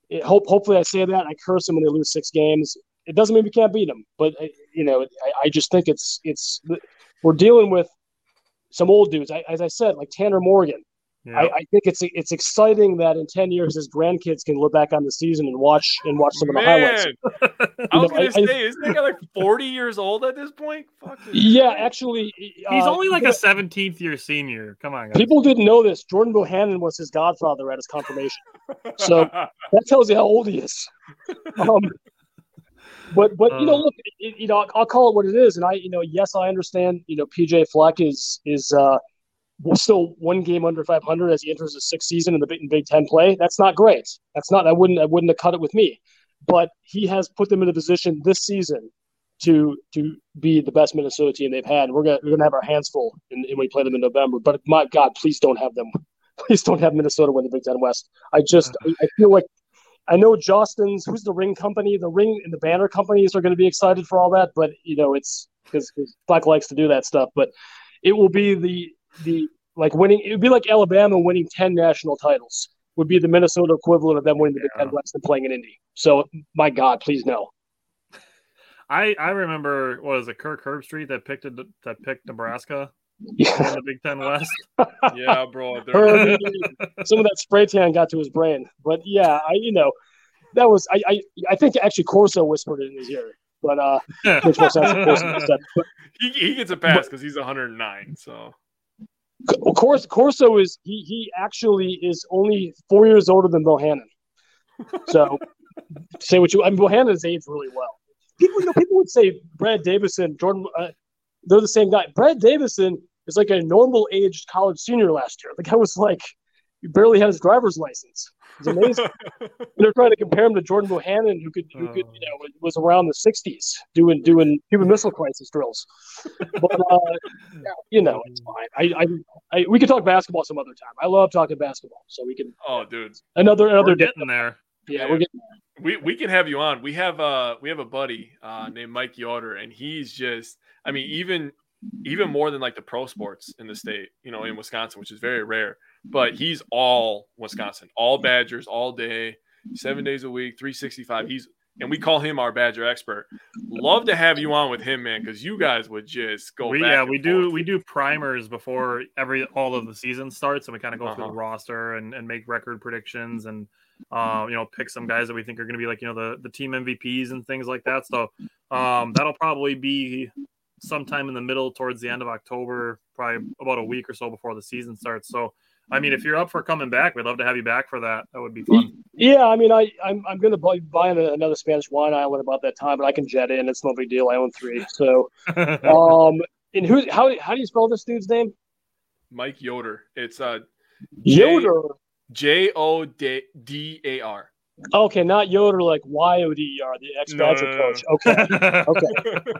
it, hope hopefully I say that I curse them when they lose six games. It doesn't mean we can't beat them, but uh, you know, I, I just think it's it's we're dealing with some old dudes. I, as I said, like Tanner Morgan, I, I, think it's it's exciting that in ten years his grandkids can look back on the season and watch and watch some of the highlights. (laughs) I was gonna say, isn't he like forty years old at this point? yeah, actually, he's uh, only like a seventeenth year senior. Come on, guys. people didn't know this. Jordan Bohannon was his godfather at his confirmation, so (laughs) that tells you how old he is. (laughs) Um, but but you know, uh. look, it, you know, I'll, I'll call it what it is, and I, you know, yes, I understand. You know, PJ Fleck is is. uh still one game under 500 as he enters his sixth season in the Big, in Big Ten play. That's not great. That's not. I wouldn't. I wouldn't have cut it with me. But he has put them in a position this season to to be the best Minnesota team they've had. We're gonna we're gonna have our hands full in, in when we play them in November. But my God, please don't have them. (laughs) Please don't have Minnesota win the Big Ten West. I just I, I feel like I know Jostens, who's the ring company, the ring and the banner companies are going to be excited for all that, but you know it's because Fleck likes to do that stuff. But it will be the the like winning. It would be like Alabama winning ten national titles. Would be the Minnesota equivalent of them winning the Big Ten West and playing in Indy. So, my God, please no. I I remember what was it Kirk Herbstreit that picked it that picked Nebraska yeah. in the Big Ten West. (laughs) yeah, bro. some of that spray tan got to his brain, but yeah, I you know that was I I, I think actually Corso whispered it in his ear, but uh, makes more sense. But, he, he gets a pass because he's 109. So of course, Corso is he he actually is only four years older than Bohannon. So (laughs) say what you I mean Bohannon's aged really well. People you know people would say Brad Davison, Jordan uh, they're the same guy. Brad Davison is like a normal aged college senior last year. The guy was like he barely had his driver's license. It's amazing. (laughs) they're trying to compare him to Jordan Bohannon, who could, who could, you know, was around the '60s doing doing Cuban Missile Crisis drills. But uh, (laughs) you know, it's fine. I, I, I, we could talk basketball some other time. I love talking basketball, so we can. Oh, dude, another another we're getting there. Yeah, yeah, we're getting there. We we can have you on. We have uh we have a buddy uh named Mike Yoder, and he's just I mean even even more than like the pro sports in the state, you know, in Wisconsin, which is very rare but he's all Wisconsin, all Badgers, all day, seven days a week, 365. He's and we call him our Badger expert. Love to have you on with him, man, because you guys would just go. We, yeah, we do. We do primers before every all of the season starts, and we kind of go uh-huh. through the uh-huh. roster and, and make record predictions and uh, you know pick some guys that we think are going to be like you know the the team MVPs and things like that. So um, that'll probably be sometime in the middle towards the end of October, probably about a week or so before the season starts. So I mean, if you're up for coming back, we'd love to have you back for that. That would be fun. Yeah, I mean, I I'm, I'm going to buy, buy another Spanish wine island about that time, but I can jet in. It's no big deal. I own three. So, (laughs) um, and who how how do you spell this dude's name? Mike Yoder. It's uh Yoder. J O D A R. Okay, not Yoder like Y O D E R, the ex Badger no, coach. Okay, okay.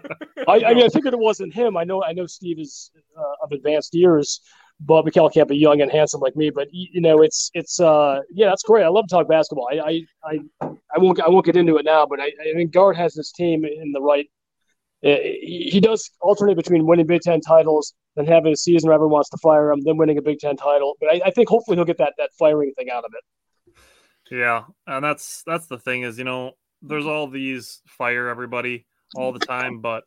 (laughs) I, I mean, I figured it wasn't him. I know, I know Steve is uh, of advanced years, Bob McKell can't be young and handsome like me, but you know, it's it's uh yeah, that's great. I love to talk basketball. I I I, I won't I won't get into it now, but I, I think Gard has this team in the right. Uh, he does alternate between winning Big Ten titles and having a season where everyone wants to fire him, then winning a Big Ten title. But I, I think hopefully he'll get that that firing thing out of it. Yeah, and that's that's the thing is you know there's all these fire everybody all the time, but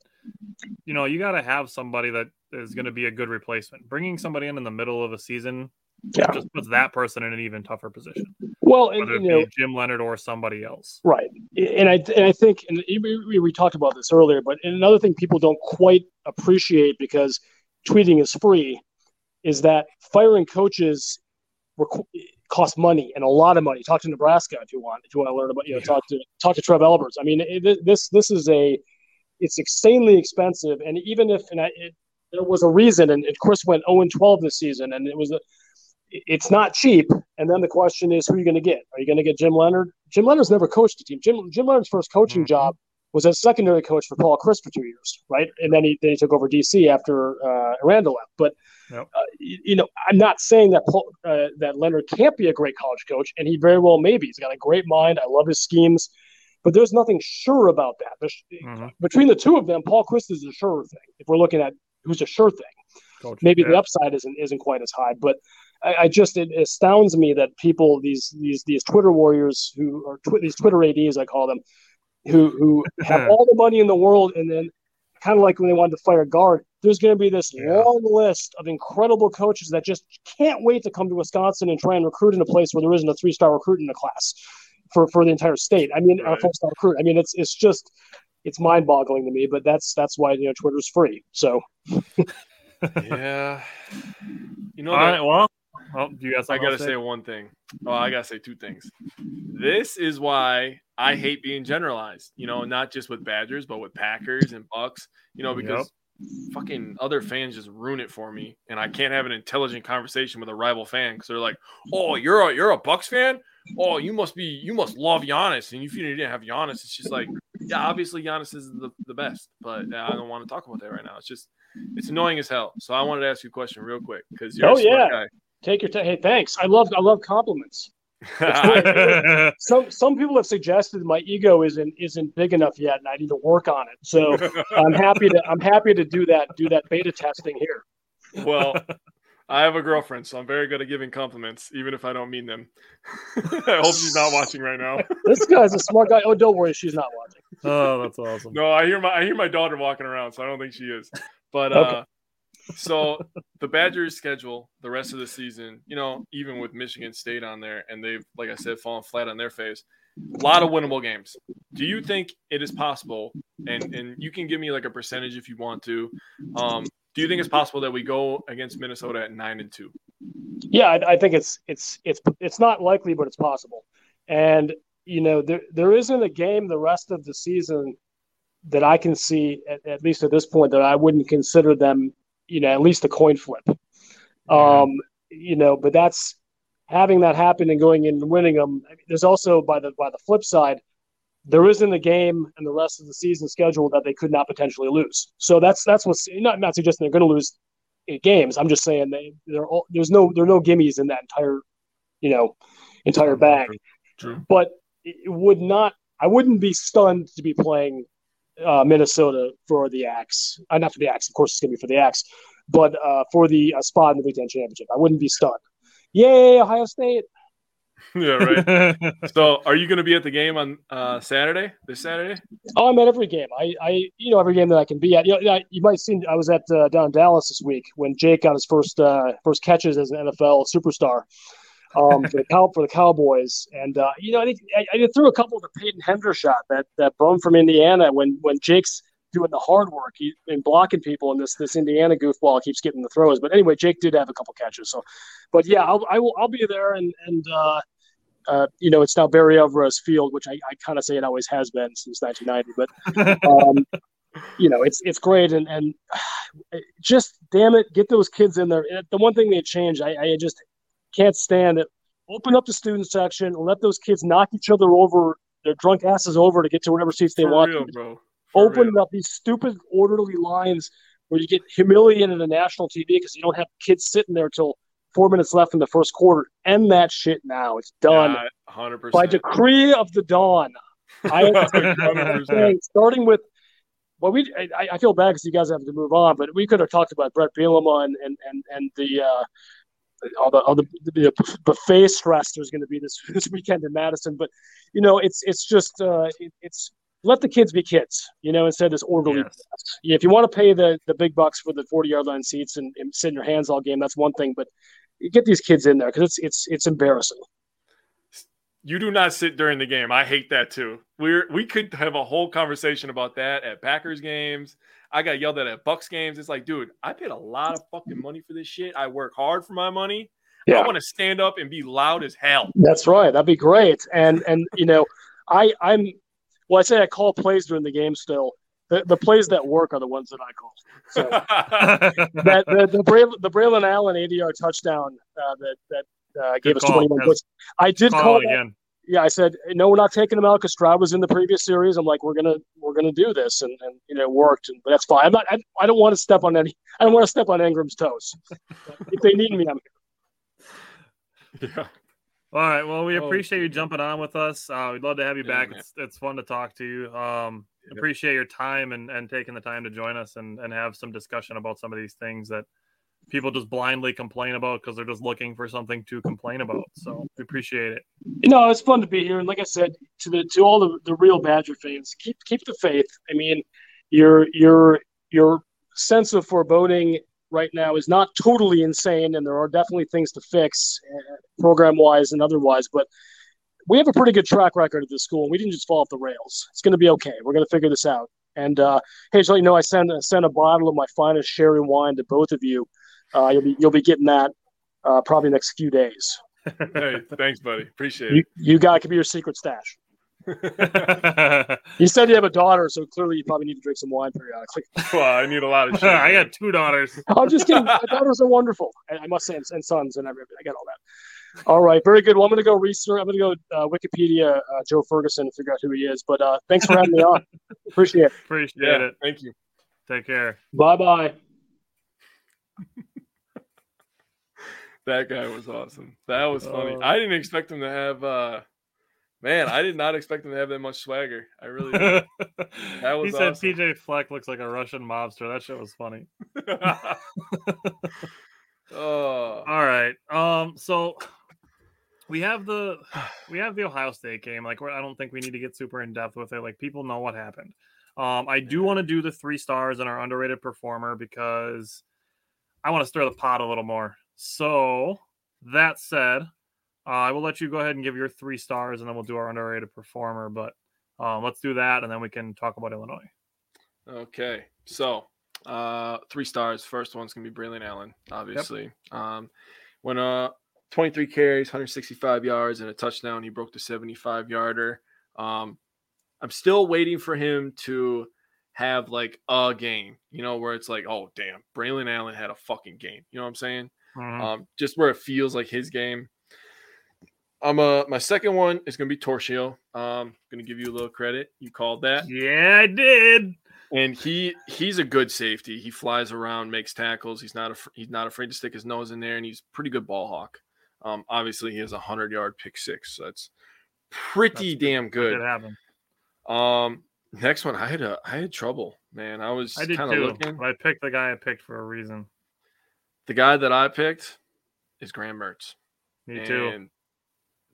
you know you got to have somebody that is going to be a good replacement. Bringing somebody in in the middle of a season yeah. just puts that person in an even tougher position. Well, and, you know, Jim Leonhard or somebody else, right? And I and I think, and we, we talked about this earlier, but another thing people don't quite appreciate because tweeting is free is that firing coaches cost money and a lot of money. Talk to Nebraska if you want. If you want to learn about, you know, yeah. talk to talk to Trev Alberts. I mean, it, this this is a it's insanely expensive, and even if and I, it, there was a reason, and, Chryst went 0 and 12 this season, and it was a, it's not cheap. And then the question is, who are you going to get? Are you going to get Jim Leonhard? Jim Leonhard's never coached a team. Jim Jim Leonhard's first coaching mm-hmm. job was a secondary coach for Paul Chryst for two years, right? And then he then he took over DC after uh, Aranda left. But yep. uh, you, you, know, I'm not saying that Paul, uh, that Leonhard can't be a great college coach, and he very well may be. He's got a great mind. I love his schemes. But there's nothing sure about that. Mm-hmm. Between the two of them, Paul Chryst is a sure thing. If we're looking at who's a sure thing. Coach, Maybe yeah. the upside isn't isn't quite as high, but I, I, just it astounds me that people these these these Twitter warriors who are tw- these Twitter ads I call them, who who have (laughs) all the money in the world and then kind of like when they wanted to fire a Gard. There's going to be this Yeah. long list of incredible coaches that just can't wait to come to Wisconsin and try and recruit in a place where there isn't a three star recruit in the class for, for the entire state. I mean, a Right. four star recruit. I mean, it's it's just it's mind boggling to me. But that's that's why you know Twitter's free. So (laughs) yeah. You know, All that- right. Well, well, do you guys? I gotta say one thing. Oh, I gotta say two things. This is why I hate being generalized. You know, not just with Badgers, but with Packers and Bucks. You know, because fucking other fans just ruin it for me, and I can't have an intelligent conversation with a rival fan because they're like, "Oh, you're a you're a Bucks fan? Oh, you must be you must love Giannis, and if you didn't have Giannis, it's just like, yeah, obviously Giannis is the, the best, but I don't want to talk about that right now. It's just it's annoying as hell. So I wanted to ask you a question real quick because you're Oh, a smart yeah. Take your time. Hey, thanks. I love I love compliments. (laughs) Some some people have suggested my ego isn't isn't big enough yet, and I need to work on it. So (laughs) I'm happy to I'm happy to do that do that beta testing here. well, (laughs) I have a girlfriend, so I'm very good at giving compliments, even if I don't mean them. I hope she's not watching right now. This guy's a smart guy. Oh, don't worry, she's not watching. oh, that's awesome. No, I hear my I hear my daughter walking around, so I don't think she is. But Okay. uh so the Badgers schedule the rest of the season, you know, even with Michigan State on there, and they've, like I said, fallen flat on their face. A lot of winnable games. Do you think it is possible? And and you can give me like a percentage if you want to. Um, do you think it's possible that we go against Minnesota at nine and two? Yeah, I, I think it's it's it's it's not likely, but it's possible. And you know, there there isn't a game the rest of the season that I can see, at, at least at this point, that I wouldn't consider them, you know, at least a coin flip. Um, you know, but that's having that happen and going in and winning them. I mean, there's also by the by the flip side, there isn't a game and the rest of the season schedule that they could not potentially lose. So that's that's what's not not suggesting they're going to lose games. I'm just saying they they're all, there's no there are no gimmies in that entire you know entire bag. True. But it would not. I wouldn't be stunned to be playing uh, Minnesota for the Axe. Uh, not for the Axe, of course, it's going to be for the Axe, but uh, for the uh, spot in the Big Ten championship. I wouldn't be stunned. Yay, Ohio State! (laughs) Yeah, right. (laughs) so, are you going to be at the game on uh, Saturday? This Saturday? Oh, I'm at every game. I, I, you know, every game that I can be at. You, know, I- you might have seen. I was at uh, down in Dallas this week when Jake got his first uh, first catches as an NFL superstar um, for the cow for the Cowboys. And uh, you know, I think I, I threw a couple of the Peyton Hendershot that that bum from Indiana when when Jake's doing the hard work he, and blocking people, and this this Indiana goofball keeps getting the throws. But anyway, Jake did have a couple catches. So, but yeah, I'll I will I'll be there and and. Uh, uh, you know, it's now Barry Alvarez Field, which I, I kind of say it always has been since 1990. But um, (laughs) you know, it's it's great, and and (sighs) just damn it, get those kids in there. The one thing they changed, I, I just can't stand it. Open up the student section and let those kids knock each other over, their drunk asses over to get to whatever seats they For want. real, bro. For Open real. up these stupid orderly lines where you get humiliated on national TV because you don't have kids sitting there till four minutes left in the first quarter. End that shit now. It's done Yeah, 100%. by decree of the dawn. (laughs) I, 100%. starting with well, we I, I feel bad because you guys have to move on, but we could have talked about Bret Bielema and and and, and the uh, all the all the, the buffet stress there's going to be this (laughs) this weekend in Madison. But you know, it's it's just uh, it, it's let the kids be kids, you know, instead of this orderly. Yes. Yeah, if you want to pay the the big bucks for the forty yard line seats and, and sit in your hands all game, that's one thing. But you get these kids in there because it's it's it's embarrassing. You do not sit during the game. I hate that too. We're we could have a whole conversation about that at Packers games. I got yelled at at Bucks games. It's like, dude, I paid a lot of fucking money for this shit. I work hard for my money. I want to stand up and be loud as hell. That's right. That'd be great. And and you know, I I'm well, I say I call plays during the game still. The, the plays that work are the ones that I call. So (laughs) that the the, Braylon, the Braylon Allen 80 yard touchdown uh, that that uh, gave Good us 21 points. I did Call call it that. again. Yeah, I said no. We're not taking him out because Stroud was in the previous series. I'm like, we're gonna we're gonna do this, and, and you know, it worked. And but that's fine. I'm not. I, I don't want to step on any. I don't want to step on Engram's toes. (laughs) If they need me, I'm here. yeah. All right. Well, we Oh, appreciate you jumping on with us. Uh, we'd love to have you Yeah, back. man. It's, it's fun to talk to you. Um, Yep. Appreciate your time and, and taking the time to join us and, and have some discussion about some of these things that people just blindly complain about because they're just looking for something to complain about. So we appreciate it. you know, it's fun to be here. And like I said, to the to all the, the real Badger fans, keep keep the faith. I mean, you're you're your sense of foreboding right now is not totally insane, and there are definitely things to fix, uh, program wise and otherwise. But we have a pretty good track record at this school, and we didn't just fall off the rails. It's going to be okay. We're going to figure this out. And uh, hey, so you know, I sent sent a bottle of my finest sherry wine to both of you. Uh, you'll be you'll be getting that uh, probably next few days. (laughs) hey, thanks, buddy. Appreciate You it. you got it could be your secret stash. (laughs) You said you have a daughter, so clearly you probably need to drink some wine periodically. (laughs) well, I need a lot of shit. I man. got two daughters. I'm just kidding. My daughters are wonderful. I, I must say, and, and sons and everything. I got all that. All right, very good. Well, I'm going to go research. I'm going to go uh, Wikipedia uh, Joe Ferguson and figure out who he is. But uh, thanks for having me on. Appreciate it. Appreciate Yeah, it. thank you. Take care. Bye bye. That guy was awesome. That was funny. Oh. I didn't expect him to have. uh Man, I did not expect him to have that much swagger. I really did. (laughs) he was said awesome. PJ Fleck looks like a Russian mobster. That shit was funny. (laughs) oh, All right. Um. So we have the we have the Ohio State game. Like, we're, I don't think we need to get super in depth with it. Like, people know what happened. Um. I do want to do the three stars and our underrated performer because I want to stir the pot a little more. So that said, uh, I will let you go ahead and give your three stars, and then we'll do our underrated performer. But um, let's do that, and then we can talk about Illinois. Okay, so uh, three stars. First one's gonna be Braylon Allen, obviously. Um, when uh, 23 carries, 165 yards, and a touchdown, he broke the 75 yarder. Um, I'm still waiting for him to have like a game, you know, where it's like, oh damn, Braylon Allen had a fucking game. You know what I'm saying? Mhm. Um, just where it feels like his game. I'm uh my second one is gonna be Torchio. Um, gonna give you a little credit. You called that yeah, I did. and he he's a good safety. He flies around, makes tackles. He's not af- he's not afraid to stick his nose in there, and he's a pretty good ball hawk. Um, obviously, he has a hundred yard pick six. So that's pretty That's- damn good. happened. Um, next one, I had a I had trouble, man. I was I did kind of too. looking. But I picked the guy I picked for a reason. The guy that I picked is Graham Mertz. Me too. And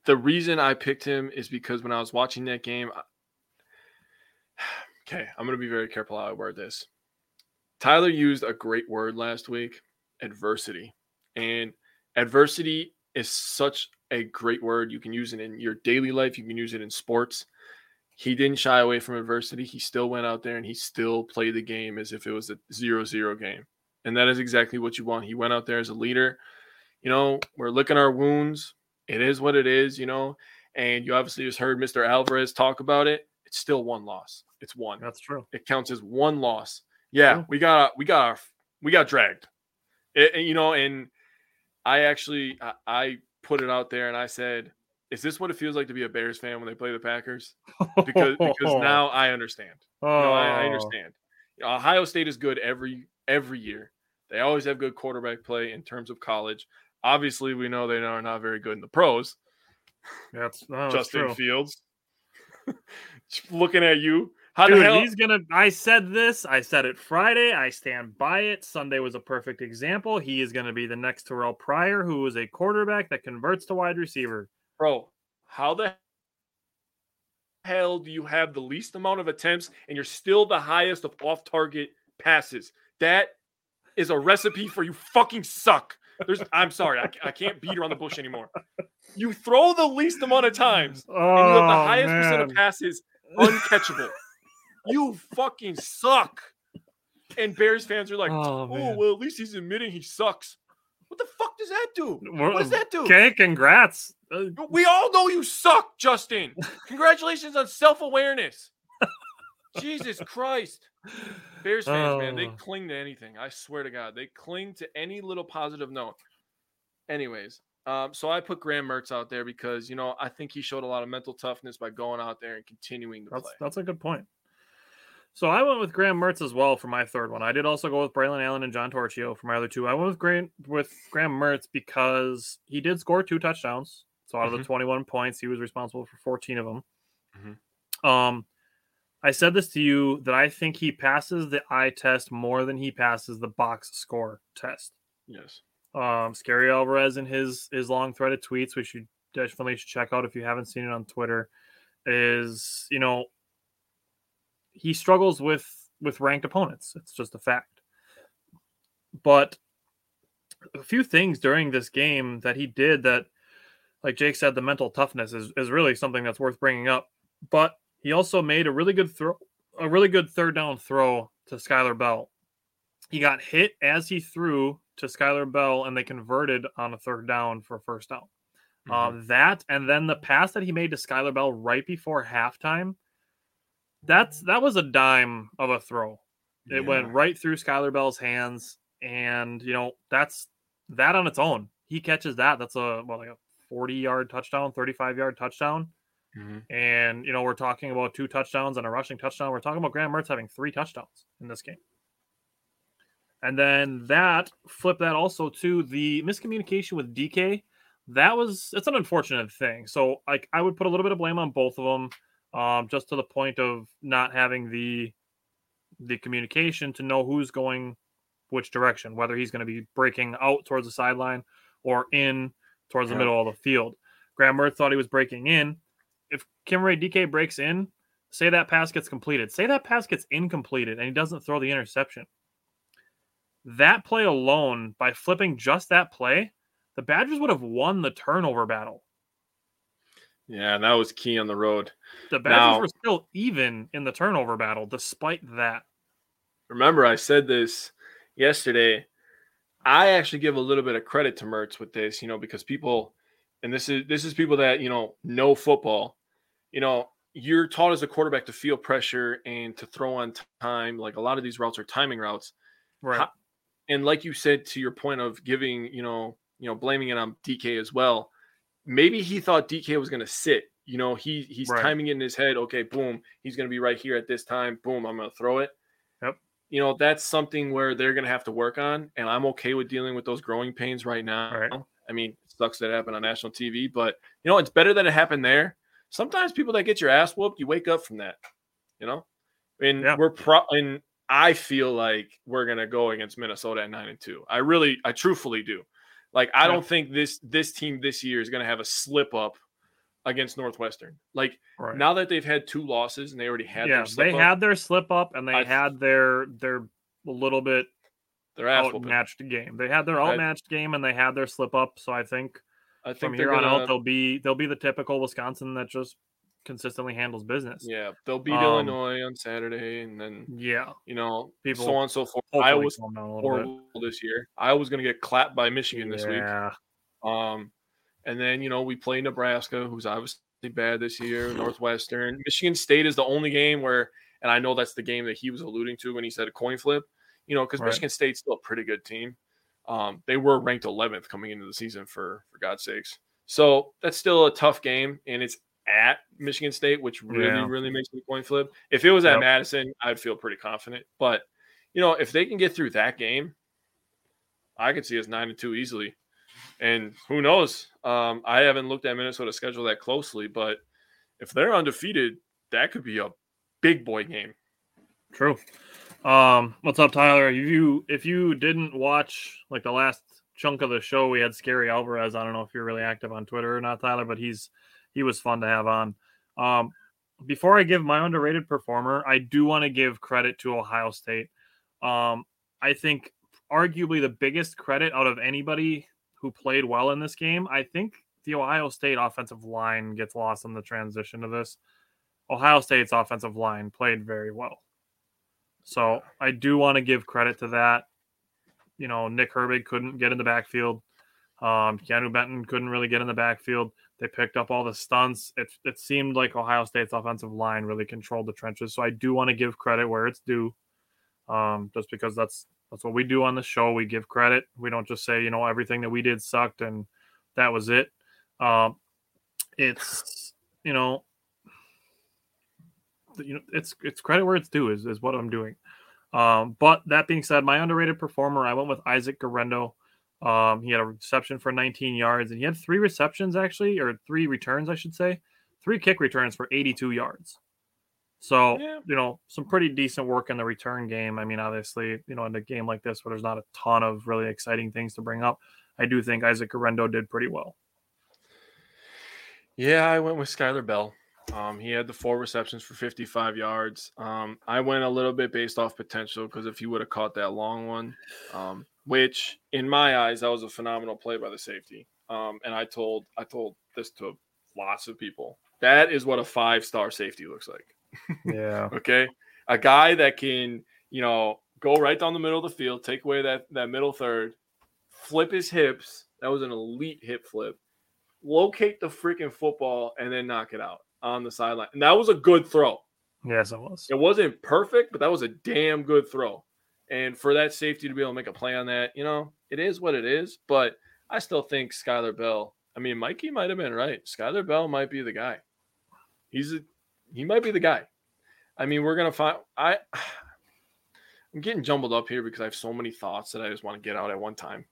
the reason I picked him is because when I was watching that game, I- (sighs) okay, I'm going to be very careful how I word this. Tyler used a great word last week adversity. And adversity is such a great word. You can use it in your daily life, you can use it in sports. He didn't shy away from adversity. He still went out there and he still played the game as if it was a zero zero game. And that is exactly what you want. He went out there as a leader. You know, we're licking our wounds. It is what it is, you know. And you obviously just heard Mr. Alvarez talk about it. It's still one loss. It's one. That's true. It counts as one loss. Yeah, True. we got we got our, we got dragged. It- and, you know, and I actually I, I put it out there and I said, "Is this what it feels like to be a Bears fan when they play the Packers?" Because because (laughs) now I understand. oh, You know, I, I understand. You know, Ohio State is good every every year. They always have good quarterback play in terms of college. Obviously, we know they are not very good in the pros. That's, no, Justin true. Fields, (laughs) looking at you. How Dude, the hell? he's gonna. I said this. I said it Friday. I stand by it. Sunday was a perfect example. He is gonna be the next Terrelle Pryor, who is a quarterback that converts to wide receiver. bro, how the hell do you have the least amount of attempts and you're still the highest of off target passes? That is a recipe for you fucking suck. There's, I'm sorry, I, I can't beat her on the bush anymore. You throw the least amount of times Oh, and you have the highest percent of passes uncatchable. you fucking suck. And Bears fans are like, Oh, oh, well, at least he's admitting he sucks. What the fuck does that do? What does that do? Okay, congrats. Uh, We all know you suck, Justin. (laughs) Congratulations on self awareness. Jesus Christ. Bears fans, man, they Oh. cling to anything. I swear to God, they cling to any little positive note. Anyways, um, so I put Graham Mertz out there because you know I think he showed a lot of mental toughness by going out there and continuing to That's play. that's a good point. So I went with Graham Mertz as well for my third one. I did also go with Braylon Allen and John Torchio for my other two. I went with Graham with Graham Mertz because he did score two touchdowns. So out of Mhm. the 21 points, he was responsible for 14 of them. Mhm. Um, I said this to you that I think he passes the eye test more than he passes the box score test. Yes. Um, Scary Alvarez in his his long threaded tweets, which you definitely should check out if you haven't seen it on Twitter, is you know he struggles with with ranked opponents. It's just a fact. But a few things during this game that he did that, like Jake said, the mental toughness is, is really something that's worth bringing up. But he also made a really good throw, a really good third down throw to Skyler Bell. He got hit as he threw to Skyler Bell, and they converted on a third down for a first down. Mm-hmm. Um, that and then the pass that he made to Skyler Bell right before halftime. That's that was a dime of a throw. It yeah. went right through Skyler Bell's hands, and you know that's that on its own. He catches that. That's a well, like a forty yard touchdown, thirty five yard touchdown. Mm-hmm. And you know we're talking about two touchdowns and a rushing touchdown. We're talking about Graham Mertz having three touchdowns in this game. And then that flip that also to the miscommunication with Dike. That was it's an unfortunate thing. So like I would put a little bit of blame on both of them, um, just to the point of not having the the communication to know who's going which direction, whether he's going to be breaking out towards the sideline or in towards the yeah. middle of the field. Graham Mertz thought he was breaking in. If Chimere Dike breaks in, say that pass gets completed. Say that pass gets incompleted and he doesn't throw the interception that play alone, by flipping just that play, the Badgers would have won the turnover battle. Yeah, and that was key on the road. The Badgers now, were still even in the turnover battle despite that. Remember, I said this yesterday. I actually give a little bit of credit to Mertz with this, you know, because people, and this is this is people that you know know football. You know, you're taught as a quarterback to feel pressure and to throw on time. Like a lot of these routes are timing routes. Right and like you said to your point of giving, you know, you know, blaming it on Dike as well. Maybe he thought Dike was going to sit. You know, he he's right. timing it in his head. Okay, boom, he's going to be right here at this time. Boom, I'm going to throw it. Yep. You know, that's something where they're going to have to work on, and I'm okay with dealing with those growing pains right now. Right. I mean, it sucks that it happened on national TV, but you know, it's better that it happened there. Sometimes people that get your ass whooped, you wake up from that. You know, and yeah. we're pro and I feel like we're gonna go against Minnesota at nine and two. I really, I truthfully do. Like, I don't think this this team this year is gonna have a slip up against Northwestern. Like right. now that they've had two losses and they already had yeah, they up, had their slip up and they I, had their their a little bit their outmatched game. They had their outmatched I, game and they had their slip up. So I think I think from here gonna, on out they'll be they'll be the typical Wisconsin that just consistently handles business. Yeah, they'll beat um, Illinois on Saturday, and then yeah, you know, people so on and so forth. I was horrible this year. I was going to get clapped by Michigan yeah. this week. Um, and then you know we play Nebraska, who's obviously bad this year. (sighs) Northwestern, Michigan State is the only game where, and I know that's the game that he was alluding to when he said a coin flip. You know, because right. Michigan State's still a pretty good team. Um, they were ranked 11th coming into the season for for God's sakes. So that's still a tough game, and it's at Michigan State, which really, yeah. really makes me coin flip. If it was at yep. Madison, I'd feel pretty confident. But you know, if they can get through that game, I could see us nine and two easily. And who knows? Um, I haven't looked at Minnesota's schedule that closely, but if they're undefeated, that could be a big boy game. True. Um, what's up, Tyler? If you if you didn't watch like the last chunk of the show, we had Scary Alvarez. I don't know if you're really active on Twitter or not, Tyler, but he's he was fun to have on. Um, before I give my underrated performer, I do want to give credit to Ohio State. Um, I think arguably the biggest credit out of anybody who played well in this game. I think the Ohio State offensive line gets lost in the transition to this. Ohio State's offensive line played very well. So I do want to give credit to that. You know, Nick Herbig couldn't get in the backfield. Um, Keanu Benton couldn't really get in the backfield. They picked up all the stunts. It, it seemed like Ohio State's offensive line really controlled the trenches. So I do want to give credit where it's due, um, just because that's that's what we do on the show. We give credit. We don't just say you know everything that we did sucked and that was it. Um, it's you know you know it's it's credit where it's due is, is what I'm doing. Um, but that being said, my underrated performer, I went with Isaac Guerendo. Um, he had a reception for 19 yards, and he had three receptions actually, or three returns, I should say, three kick returns for 82 yards. So yeah. you know, some pretty decent work in the return game. I mean, obviously, you know, in a game like this where there's not a ton of really exciting things to bring up, I do think Isaac Guerendo did pretty well. Yeah, I went with Skyler Bell. Um, he had the four receptions for 55 yards. Um, I went a little bit based off potential because if he would have caught that long one, um, which in my eyes that was a phenomenal play by the safety. Um, and I told I told this to lots of people. That is what a five star safety looks like. Yeah. (laughs) Okay, a guy that can you know go right down the middle of the field, take away that that middle third, flip his hips. That was an elite hip flip. Locate the freaking football and then knock it out on the sideline. And that was a good throw. Yes, it was. It wasn't perfect, but that was a damn good throw. And for that safety to be able to make a play on that, you know, it is what it is. But I still think Skyler Bell. I mean, Mikey might have been right. Skyler Bell might be the guy. He's a, he might be the guy. I mean, we're gonna find. I I'm getting jumbled up here because I have so many thoughts that I just want to get out at one time.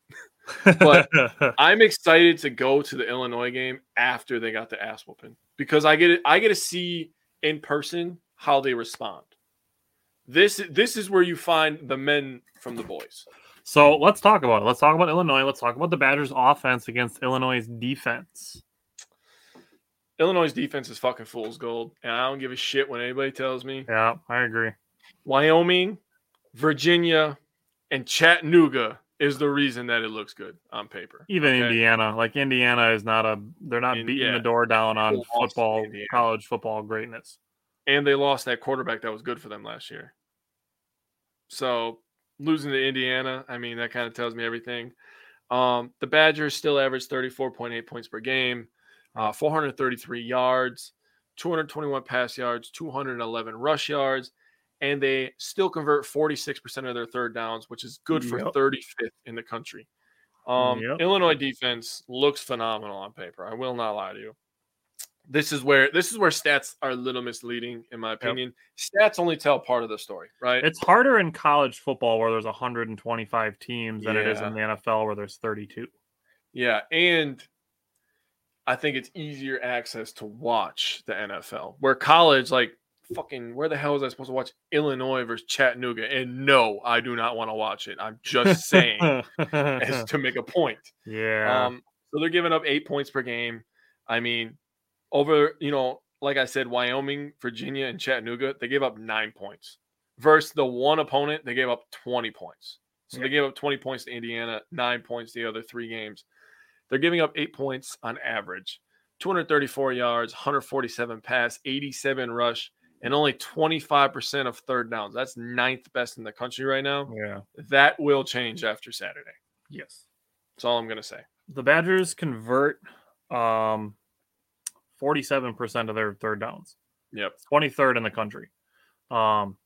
But- (laughs) I'm excited to go to the Illinois game after they got the ass whooping because I get it. I get to see in person how they respond. This this is where you find the men from the boys. so let's talk about it. Let's talk about Illinois. Let's talk about the Badgers' offense against Illinois' defense. Illinois' defense is fucking fool's gold, and I don't give a shit when anybody tells me Yeah, I agree. Wyoming, Virginia, and Chattanooga is the reason that it looks good on paper. Even okay? Indiana, like Indiana, is not a. They're not In- beating yeah. the door down on They football, college football greatness. and they lost that quarterback that was good for them last year. So losing to Indiana, I mean, that kind of tells me everything. Um, the Badgers still average 34.8 points per game, uh, 433 yards, 221 pass yards, 211 rush yards, and they still convert 46% of their third downs, which is good for Yep. 35th in the country. Um, Yep. Illinois defense looks phenomenal on paper. I will not lie to you. This is where this is where stats are a little misleading, in my opinion. Stats only tell part of the story, right? It's harder in college football where there's 125 teams than it is in the NFL where there's 32. Yeah, and I think it's easier access to watch the NFL. Where college, like fucking, where the hell was I supposed to watch Illinois versus Chattanooga? And no, I do not want to watch it. I'm just saying as (laughs) to make a point. yeah. Um, so they're giving up eight points per game. I mean, over you know, like I said, Wyoming, Virginia, and Chattanooga, they gave up nine points. Versus the one opponent, they gave up 20 points. So Yeah. they gave up 20 points to Indiana, nine points the other three games. They're giving up eight points on average. 234 yards, 147 pass, 87 rush, and only 25% of third downs. That's ninth best in the country right now. yeah. That will change after Saturday. Yes. That's all I'm going to say. The Badgers convert um 47% of their third downs. Yep. 23rd in the country. Um,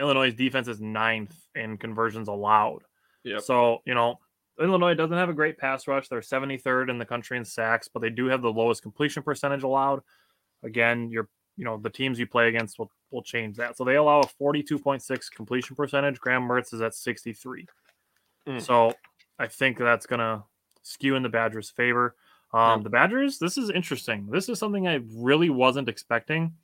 Illinois' defense is ninth in conversions allowed. Yep. So, you know, Illinois doesn't have a great pass rush. They're 73rd in the country in sacks, but they do have the lowest completion percentage allowed. Again, you're, you know, the teams you play against will, will change that. So they allow a 42.6 completion percentage. Graham Mertz is at 63. Mm. So I think that's going to skew in the Badgers' favor. Um, The Badgers, this is interesting. This is something I really wasn't expecting.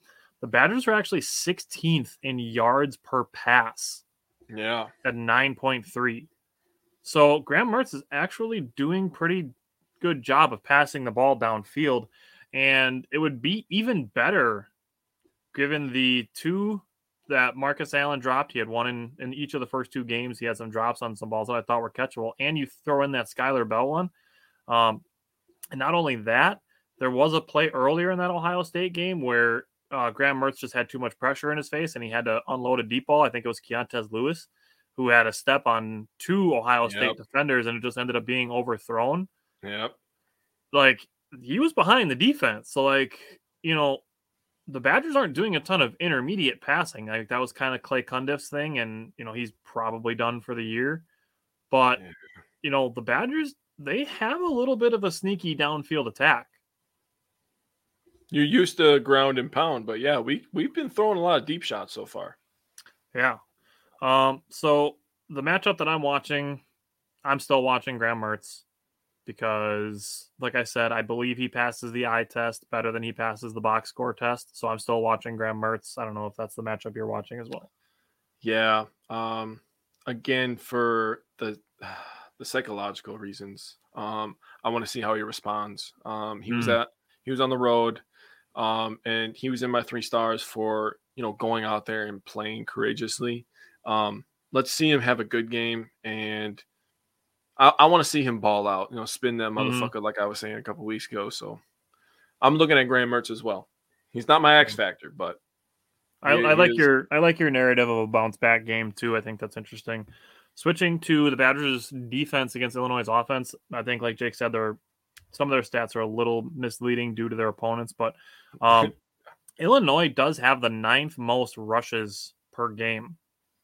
The Badgers are actually 16th in yards per pass Yeah. at 9.3. So Graham Mertz is actually doing pretty good job of passing the ball downfield. And it would be even better given the two that Markus Allen dropped. He had one in, in each of the first two games. He had some drops on some balls that I thought were catchable. And you throw in that Skyler Bell one. Um, and not only that, there was a play earlier in that Ohio State game where uh, Graham Mertz just had too much pressure in his face and he had to unload a deep ball. I think it was Keontez Lewis who had a step on two Ohio State defenders and it just ended up being overthrown. Yep. Like he was behind the defense. So, like, you know, the Badgers aren't doing a ton of intermediate passing. Like that was kind of Clay Cundiff's thing, and you know, he's probably done for the year. But Yeah. you know, the Badgers, they have a little bit of a sneaky downfield attack. You're used to ground and pound, but yeah, we we've been throwing a lot of deep shots so far. Yeah. Um, so the matchup that I'm watching, I'm still watching Graham Mertz because, like I said, I believe he passes the eye test better than he passes the box score test. So I'm still watching Graham Mertz. I don't know if that's the matchup you're watching as well. Yeah. Um again for the (sighs) the psychological reasons. Um I want to see how he responds. Um he was Mm. at he was on the road. Um, and he was in my three stars for you know going out there and playing courageously. Um, let's see him have a good game, and I, I want to see him ball out. You know, spin that Mhm. motherfucker like I was saying a couple weeks ago. So I'm looking at Graham Mertz as well. He's not my X factor, but I, I like is- your I like your narrative of a bounce back game too. I think that's interesting. Switching to the Badgers' defense against Illinois' offense, I think, like Jake said, their some of their stats are a little misleading due to their opponents, but um, (laughs) Illinois does have the ninth most rushes per game.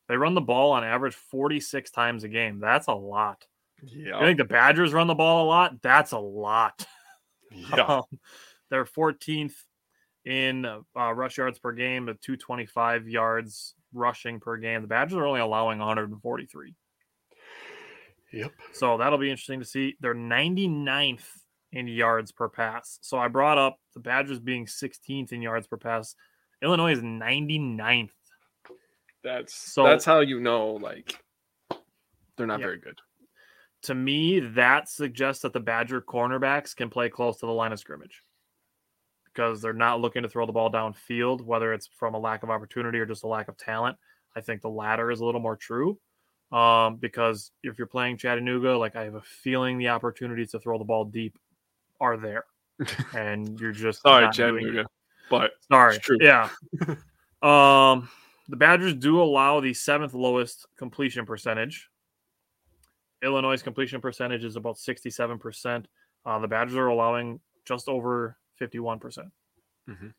They run the ball on average 46 times a game. That's a lot. Yeah, I think the Badgers run the ball a lot. That's a lot. (laughs) yeah. Um, they're 14th in uh, rush yards per game at 225 yards rushing per game. The Badgers are only allowing 143. Yep. So that'll be interesting to see. They're 99th in yards per pass. So I brought up the Badgers being 16th in yards per pass. Illinois is 99th. That's So- that's how you know like they're not Yeah. very good. To me, that suggests that the Badger cornerbacks can play close to the line of scrimmage because they're not looking to throw the ball downfield, whether it's from a lack of opportunity or just a lack of talent. I think the latter is a little more true. Um, because if you're playing Chattanooga, like I have a feeling the opportunities to throw the ball deep are there, (laughs) and you're just Sorry, not doing it. Chattanooga, but Sorry. Yeah. (laughs) um, the Badgers do allow the seventh lowest completion percentage. Illinois' completion percentage is about 67%. Uh, the Badgers are allowing just over 51%. percent Mhm.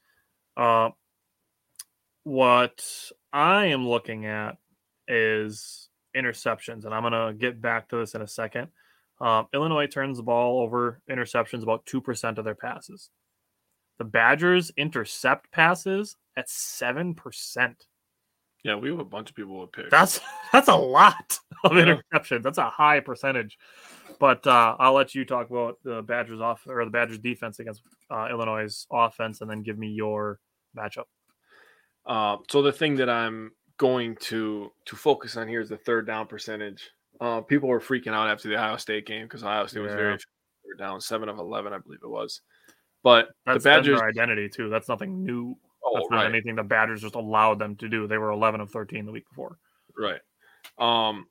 Uh, what I am looking at is interceptions, and I'm going to get back to this in a second. Um, Illinois turns the ball over interceptions about 2% of their passes. The Badgers intercept passes at 7%. Yeah, we have a bunch of people with picks. That's (laughs) that's a lot of Yeah. interceptions. That's a high percentage. But uh, I'll let you talk about the Badgers off or the Badgers defense against uh, Illinois' offense, and then give me your matchup. Uh, so the thing that I'm going to to focus on here is the third down percentage. Uh, people were freaking out after the Ohio State game because Ohio State was very third down, seven of eleven, I believe it was. But That's, the Badgers, identity too. That's nothing new. Oh, That's not right, anything the Badgers just allowed them to do. They were 11 of 13 the week before. right. Um,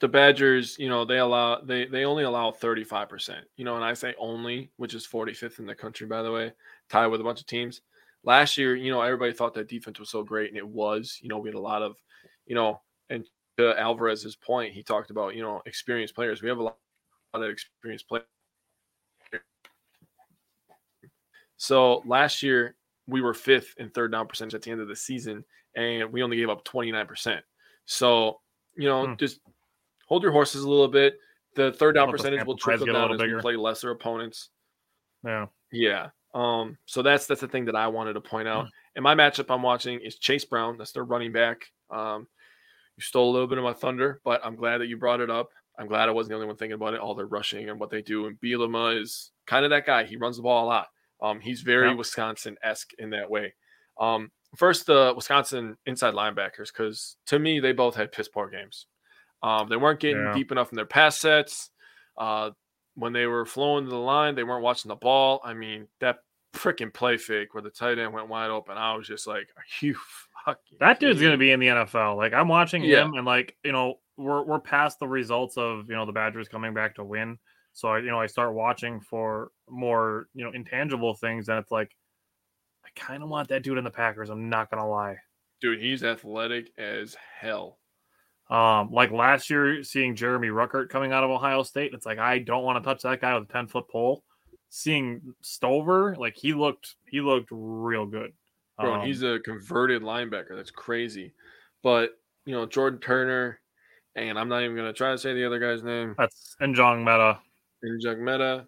the Badgers, you know, they allow they they only allow 35%. You know, and I say only, which is 45th in the country, by the way, tied with a bunch of teams. Last year, you know, everybody thought that defense was so great, and it was. You know, we had a lot of, you know, and to Alvarez's point, he talked about, you know, experienced players. We have a lot of experienced players. So last year we were fifth in third down percentage at the end of the season, and we only gave up 29%. So, you know, Hmm. just hold your horses a little bit. The third down percentage will trickle down as we play lesser opponents. Yeah. Yeah. Um, so that's that's the thing that I wanted to point Hmm. out. And my matchup I'm watching is Chase Brown. That's their running back. Um, you stole a little bit of my thunder, but I'm glad that you brought it up. I'm glad I wasn't the only one thinking about it. All their rushing and what they do. And Bielema is kind of that guy. He runs the ball a lot. Um, he's very. Wisconsin esque in that way. Um, first, the Wisconsin inside linebackers, because to me, they both had piss poor games. Um, they weren't getting Yeah. deep enough in their pass sets. Uh, when they were flowing to the line, they weren't watching the ball. I mean, that freaking play fake where the tight end went wide open, I was just like, "Are you (laughs) fucking?" That dude's going to be in the NFL. Like I'm watching Yeah. him, and like you know, we're we're past the results of you know the Badgers coming back to win. So I you know I start watching for more you know intangible things, and it's like I kind of want that dude in the Packers. I'm not gonna lie. dude? He's athletic as hell. Um, like last year, seeing Jeremy Ruckert coming out of Ohio State, it's like I don't want to touch that guy with a ten foot pole. Seeing Stover, like he looked, he looked real good. Bro, Um, he's a converted linebacker. That's crazy. But you know, Jordan Turner, and I'm not even gonna try to say the other guy's name. that's and Njongmeta. And Meta.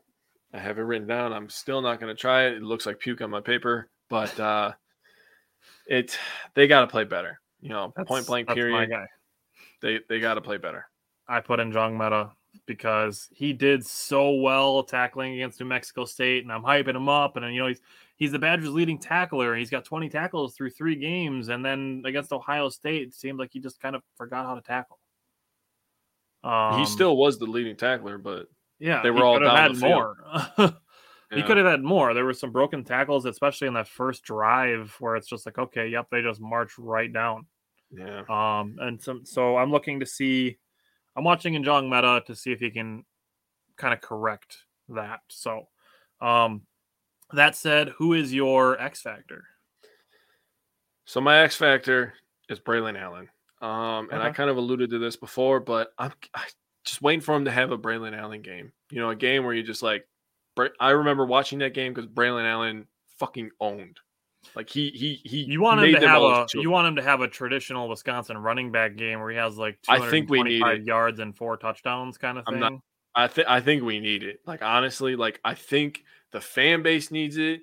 I have it written down. I'm still not gonna try it. It looks like puke on my paper, but uh it they gotta play better. You know, That's, point blank period. They they gotta play better. I put in Njongmeta because he did so well tackling against New Mexico State, and I'm hyping him up. And you know he's he's the Badgers' leading tackler. He's got 20 tackles through three games, and then against Ohio State, it seemed like he just kind of forgot how to tackle. Um, he still was the leading tackler, but yeah, they he were all could have down had more. (laughs) He could have had more. There were some broken tackles, especially in that first drive, where it's just like, okay, yep, they just march right down. Yeah. Um, and some, so I'm looking to see, I'm watching in Njongmeta to see if he can kind of correct that. So, um, that said, who is your X factor? So my X factor is Braylon Allen. Um, and I kind of alluded to this before, but I'm I just waiting for him to have a Braylon Allen game. You know, a game where you just like. I remember watching that game because Braylon Allen fucking owned. Like he he he. You want him to have a, children. you want him to have a traditional Wisconsin running back game where he has like I think we need 225 it. yards and four touchdowns kind of thing. not- I think I think we need it. Like honestly, like I think the fan base needs it.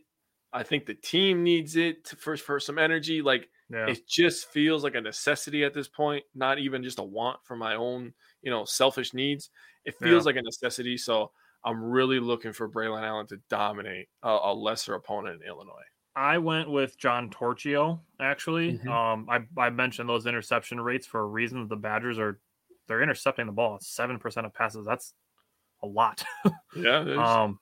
I think the team needs it to, for for some energy. Like yeah. it just feels like a necessity at this point, not even just a want for my own, you know, selfish needs. It Yeah. feels like a necessity. So I'm really looking for Braylon Allen to dominate a, a lesser opponent in Illinois. I went with John Torchio. Actually, Mhm. um, I I mentioned those interception rates for a reason. The Badgers are they're intercepting the ball seven percent of passes. That's a lot. (laughs) Yeah. there's- um,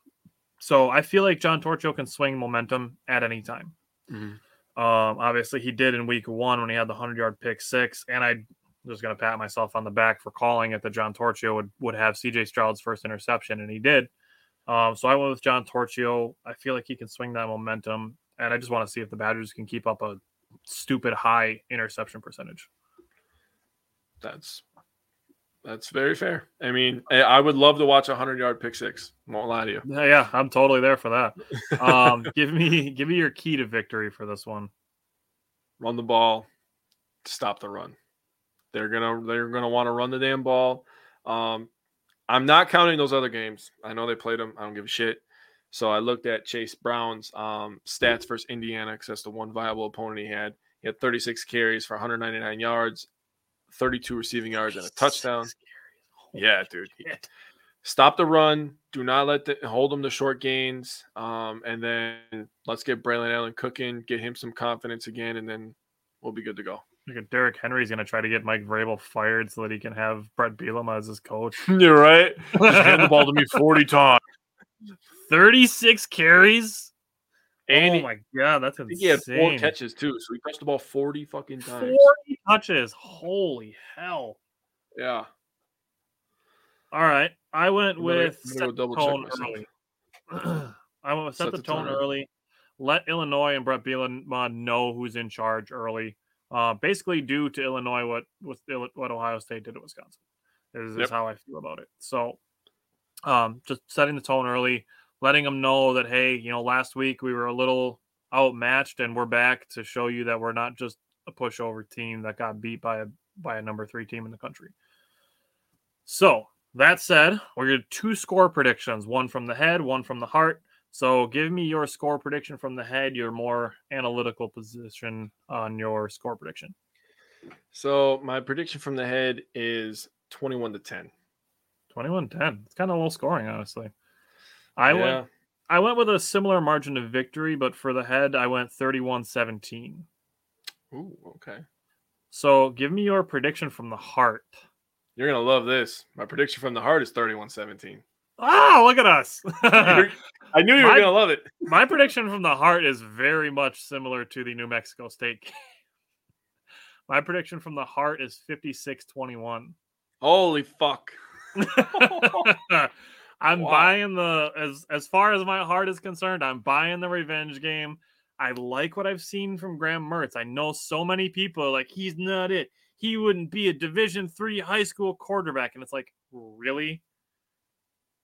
so I feel like John Torchio can swing momentum at any time. Mhm. Um, obviously he did in week one when he had the hundred yard pick six, and I just gonna pat myself on the back for calling it that John Torchio would would have CJ Stroud's first interception, and he did. Um, so I went with John Torchio. I feel like he can swing that momentum, and I just want to see if the Badgers can keep up a stupid high interception percentage. that's that's very fair. I mean, I- I would love to watch a hundred yard pick six. Won't lie to you. Yeah, yeah, I'm totally there for that. Um, (laughs) give me give me your key to victory for this one. Run the ball, stop the run. They're gonna they're gonna want to run the damn ball. Um, I'm not counting those other games. I know they played them. I don't give a shit. So I looked at Chase Brown's um, stats versus Indiana because that's the one viable opponent he had. He had 36 carries for 199 yards, 32 receiving yards, and a touchdown. Yeah, dude. Shit. Stop the run. Do not let the hold them to short gains. Um, and then let's get Braylon Allen cooking, get him some confidence again, and then we'll be good to go. Look at Henry's going to try to get Mike Vrabel fired so that he can have Bret Bielema as his coach. (laughs) You're right. Just hand the ball to me (laughs) 40 times. 36 carries. And oh he- my god, that's insane. he had four catches too, so he touched the ball 40 fucking times. 40 touches. Holy hell. Yeah. All right. I went I'm gonna- with I'm gonna set the tone early. (clears throat) I went with set, Set the, the tone tone. early. Let Illinois and Bret Bielema know who's in charge early. Uh, basically, due to Illinois, what Ill- what Ohio State did to Wisconsin is, is how I feel about it. So, um, just setting the tone early, letting them know that hey, you know, last week we were a little outmatched, and we're back to show you that we're not just a pushover team that got beat by a by a number three team in the country. So that said, we're gonna two score predictions, one from the head, one from the heart. So give me your score prediction from the head, your more analytical position on your score prediction. So my prediction from the head is 21 to 10. 21-10. It's kind of low scoring, honestly. I Yeah. went I went with a similar margin of victory, but for the head, I went 31-17. Ooh, okay. So give me your prediction from the heart. You're gonna love this. My prediction from the heart is 31-17. Oh, look at us. (laughs) I knew you were gonna love it. (laughs) My prediction from the heart is very much similar to the New Mexico State game. (laughs) My prediction from the heart is 56 21. Holy fuck. I'm Wow. buying the as as far as my heart is concerned, I'm buying the revenge game. I like what I've seen from Graham Mertz. I know so many people like he's not it. He wouldn't be a division 3 high school quarterback and it's like, really?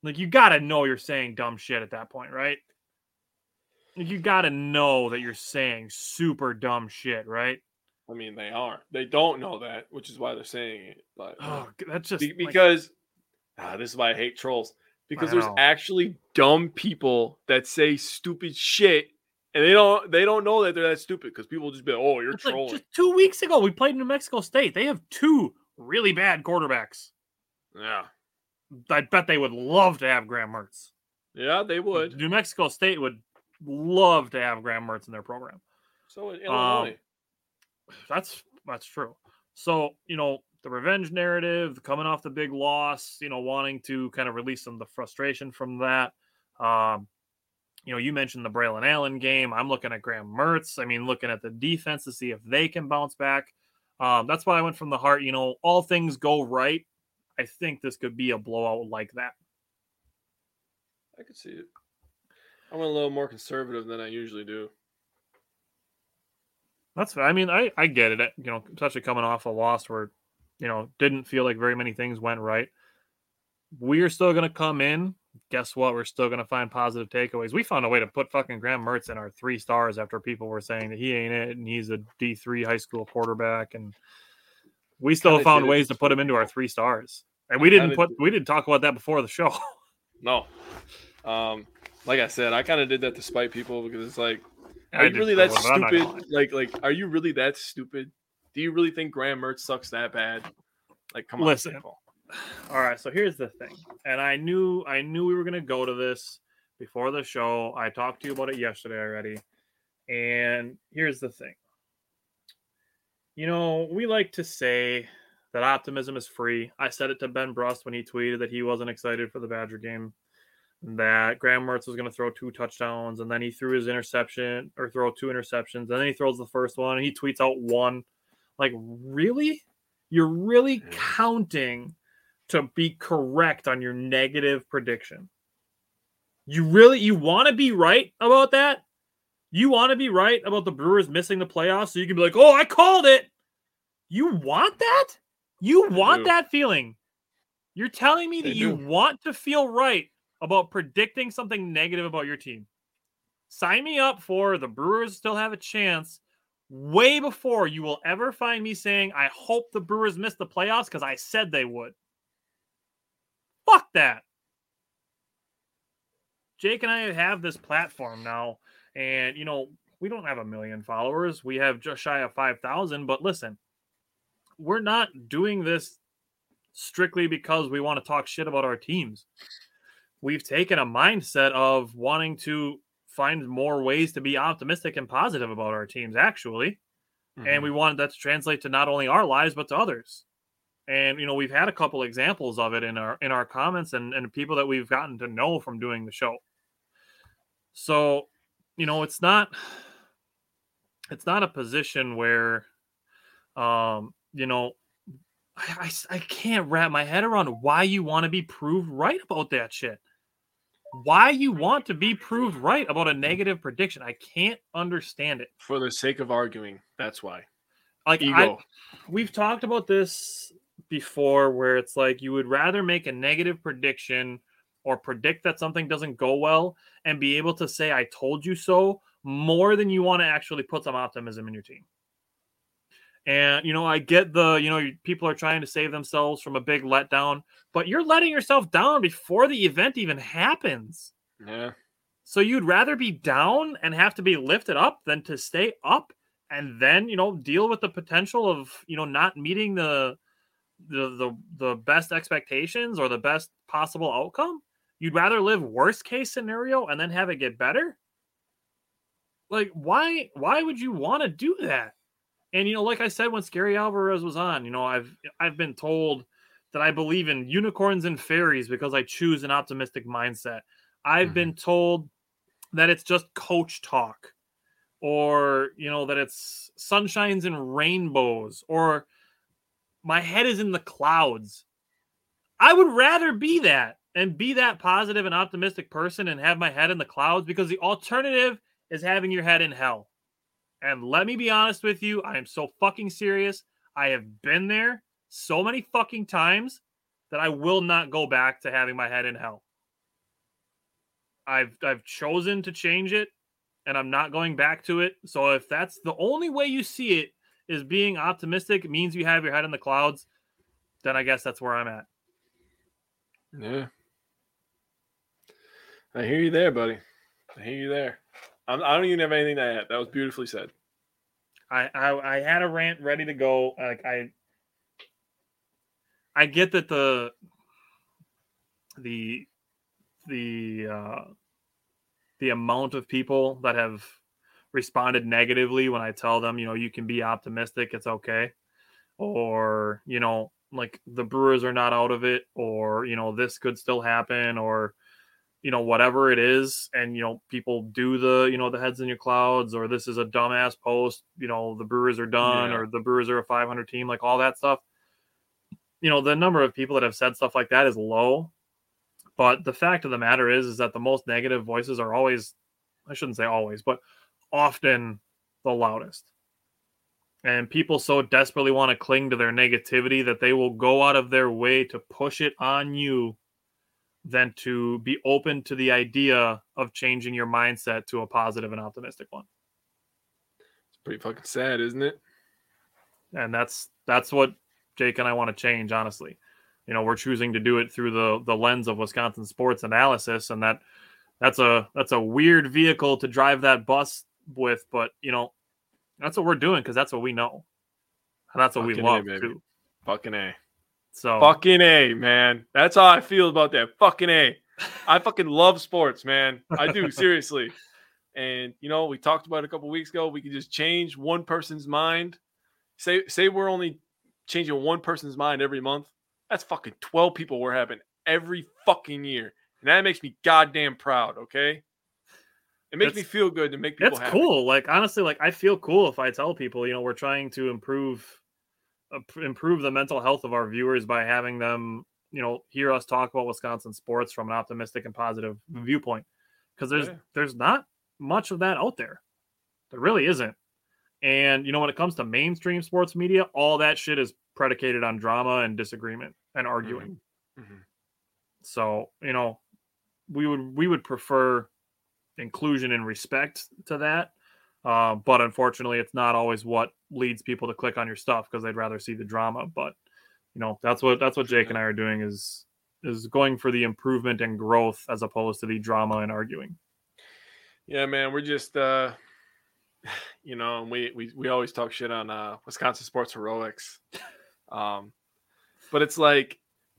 Like you got to know you're saying dumb shit at that point, right? Like you got to know that you're saying super dumb shit, right? I mean, they are. They don't know that, which is why they're saying it. But Oh, that's just Be- like- because ah, this is why I hate trolls. Because there's actually dumb people that say stupid shit, and they don't they don't know that they're that stupid because people just be like, oh, you're It's like trolling. just two weeks ago, we played New Mexico State. They have two really bad quarterbacks. Yeah, I bet they would love to have Graham Mertz. yeah, they would. New Mexico State would love to have Graham Mertz in their program. So in Um, That's that's true. So you know the revenge narrative, coming off the big loss, you know, wanting to kind of release some of the frustration from that. Um, you know, you mentioned the Braylon Allen game. I'm looking at Graham Mertz. I mean, looking at the defense to see if they can bounce back. Um, that's why I went from the heart. You know, all things go right. I think this could be a blowout like that. I could see it. I went a little more conservative than I usually do. That's. Fair. I mean, I I get it. You know, especially coming off a loss where, you know, didn't feel like very many things went right. We're still going to come in guess what? We're still going to find positive takeaways. We found a way to put fucking Graham Mertz in our three stars after people were saying that he ain't it and he's a D3 high school quarterback. And we still kinda found ways to put him into our three stars. And we didn't put, we didn't talk about that before the show. (laughs) No. Um, like I said, I kind of did that to spite people because it's like, are I you really that stupid? Like, like, are you really that stupid? Do you really think Graham Mertz sucks that bad? Like, come on, Listen, people all right so here's the thing and i knew i knew we were going to go to this before the show i talked to you about it yesterday already and here's the thing you know we like to say that optimism is free i said it to ben brust when he tweeted that he wasn't excited for the badger game that graham mertz was going to throw two touchdowns and then he threw his interception or throw two interceptions and then he throws the first one and he tweets out one like really you're really counting to be correct on your negative prediction. You really you want to be right about that? You want to be right about the Brewers missing the playoffs so you can be like, "Oh, I called it." You want that? You want that feeling. You're telling me that you want to feel right about predicting something negative about your team. Sign me up for the Brewers still have a chance way before you will ever find me saying, I hope the Brewers miss the playoffs because I said they would. Fuck that. Jake and I have this platform now, and you know, we don't have a million followers. We have just shy of 5,000. But listen, we're not doing this strictly because we want to talk shit about our teams. We've taken a mindset of wanting to find more ways to be optimistic and positive about our teams, actually. Mm-hmm. And we wanted that to translate to not only our lives, but to others and you know we've had a couple examples of it in our in our comments and and people that we've gotten to know from doing the show so you know it's not it's not a position where um you know I, I, I can't wrap my head around why you want to be proved right about that shit why you want to be proved right about a negative prediction i can't understand it for the sake of arguing that's why like Ego. I, we've talked about this before where it's like you would rather make a negative prediction or predict that something doesn't go well and be able to say I told you so more than you want to actually put some optimism in your team. And you know, I get the, you know, people are trying to save themselves from a big letdown, but you're letting yourself down before the event even happens. Yeah. So you'd rather be down and have to be lifted up than to stay up and then, you know, deal with the potential of, you know, not meeting the the the the best expectations or the best possible outcome? You'd rather live worst case scenario and then have it get better? Like why why would you want to do that? And you know, like I said when Scary Alvarez was on, you know, I've I've been told that I believe in unicorns and fairies because I choose an optimistic mindset. I've mm-hmm. been told that it's just coach talk or you know that it's sunshines and rainbows or my head is in the clouds. I would rather be that and be that positive and optimistic person and have my head in the clouds because the alternative is having your head in hell. And let me be honest with you, I am so fucking serious. I have been there so many fucking times that I will not go back to having my head in hell. I've I've chosen to change it and I'm not going back to it. So if that's the only way you see it is being optimistic means you have your head in the clouds, then I guess that's where I'm at. Yeah. I hear you there, buddy. I hear you there. I'm, I do not even have anything to add. That was beautifully said. I, I I had a rant ready to go. Like I I get that the the the uh the amount of people that have responded negatively when I tell them, you know, you can be optimistic, it's okay. Or, you know, like the Brewers are not out of it, or, you know, this could still happen, or, you know whatever it is and you know people do the you know the heads in your clouds or this is a dumbass post you know the brewers are done Yeah. or the brewers are a 500 team like all that stuff you know the number of people that have said stuff like that is low but the fact of the matter is is that the most negative voices are always i shouldn't say always but often the loudest and people so desperately want to cling to their negativity that they will go out of their way to push it on you than to be open to the idea of changing your mindset to a positive and optimistic one. It's pretty fucking sad, isn't it? And that's that's what Jake and I want to change, honestly. You know, we're choosing to do it through the the lens of Wisconsin sports analysis, and that that's a that's a weird vehicle to drive that bus with, but you know, that's what we're doing because that's what we know. And that's what we Fucking A, love baby. too. Fucking A. So Fucking A, man. That's how I feel about that. Fucking A. I fucking love sports, man. I do, (laughs) seriously. And you know, we talked about it a couple weeks ago. We could just change one person's mind. Say say we're only changing one person's mind every month. That's fucking 12 people we're having every fucking year. And that makes me goddamn proud, okay? It makes me feel good to make people It's happy. cool. Like honestly, like I feel cool if I tell people, you know, we're trying to improve improve the mental health of our viewers by having them, you know, hear us talk about Wisconsin sports from an optimistic and positive viewpoint. Because there's Yeah. there's not much of that out there. There really isn't. And you know, when it comes to mainstream sports media, all that shit is predicated on drama and disagreement and arguing. Mhm. So, you know, we would we would prefer inclusion and respect to that. Uh, but unfortunately, it's not always what leads people to click on your stuff because they'd rather see the drama. But you know, that's what that's what Jake and I are doing is is going for the improvement and growth as opposed to the drama and arguing. Yeah, man, we're just uh (sighs) you know, and we we we always talk shit on uh Wisconsin sports heroics. Um but it's like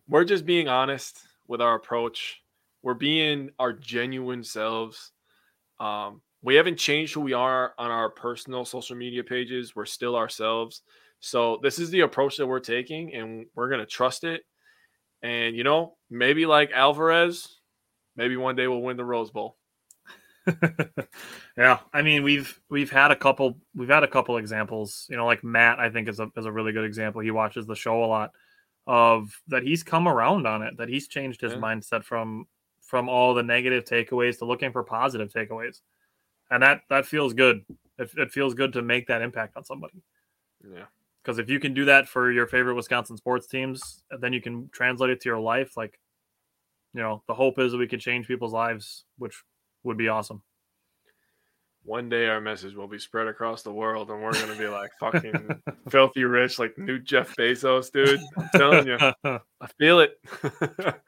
we're just being honest with our approach. We're being our genuine selves. Um we haven't changed who we are on our personal social media pages. We're still ourselves. So this is the approach that we're taking and we're going to trust it. And you know, maybe like Alvarez, maybe one day we'll win the Rose Bowl. (laughs) yeah, I mean we've we've had a couple we've had a couple examples. You know, like Matt, I think is a is a really good example. He watches the show a lot of that. He's come around on it. That he's changed his Yeah. mindset from from all the negative takeaways to looking for positive takeaways, and that that feels good. It, it feels good to make that impact on somebody. Yeah. Because if you can do that for your favorite Wisconsin sports teams, then you can translate it to your life. Like, you know, the hope is that we can change people's lives, which would be awesome. One day our message will be spread across the world and we're gonna be like (laughs) fucking filthy rich, like new Jeff Bezos, dude. I'm telling you. (laughs) I feel it. (laughs)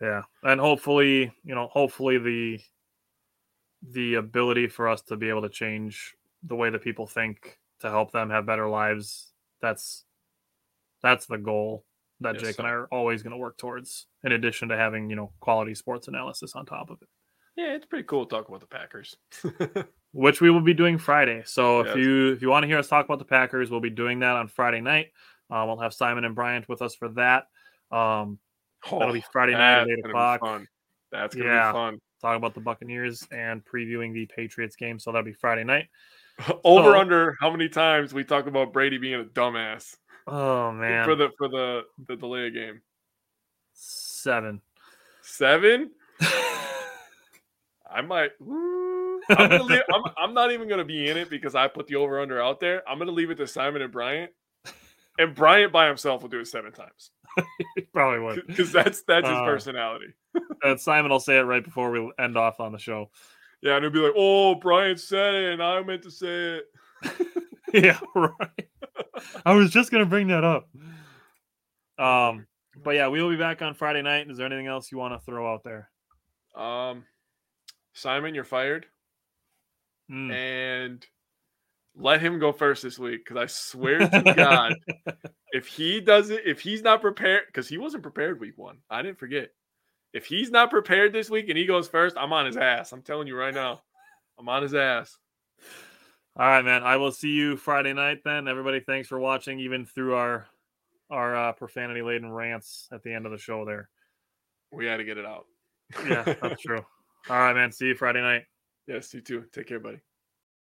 yeah, and hopefully, you know, hopefully the the ability for us to be able to change the way that people think to help them have better lives. That's that's the goal that Yes, Jake and. I are always going to work towards. In addition to having you know quality sports analysis on top of it. yeah, it's pretty cool to talk about the Packers. (laughs) which we will be doing Friday. So if you if you want to hear us talk about the Packers, we'll be doing that on Friday night. Um, we'll have Simon and Bryant with us for that. Um, That'll be Friday night at eight o'clock. That's gonna Yeah. be fun. Talk about the Buccaneers and previewing the Patriots game. So that'll be Friday night. (laughs) Over So- under how many times we talk about Brady being a dumbass Oh man, for the for the the delay game. seven. Seven? (laughs) I might. I'm, leave, I'm, I'm not even going to be in it because I put the over under out there. I'm going to leave it to Simon and Bryant. And Bryant by himself will do it seven times (laughs) Probably would. because that's that's his Uh, personality. And (laughs) Simon will say it right before we end off on the show. Yeah, and he'll be like, "Oh, Brian said it, and I meant to say it." (laughs) yeah, right. I was just gonna bring that up. Um, but yeah, we will be back on Friday night. Is there anything else you want to throw out there? Um, Simon, you're fired, Mm. and let him go first this week because I swear to God, (laughs) if he doesn't, if he's not prepared, because he wasn't prepared week one, I didn't forget. If he's not prepared this week and he goes first, I'm on his ass. I'm telling you right now, I'm on his ass. All right, man. I will see you Friday night then. Everybody, thanks for watching, even through our our uh, profanity laden rants at the end of the show. There. We got to get it out. Yeah, that's (laughs) true. All right, man. See you Friday night. Yes, you too. Take care, buddy.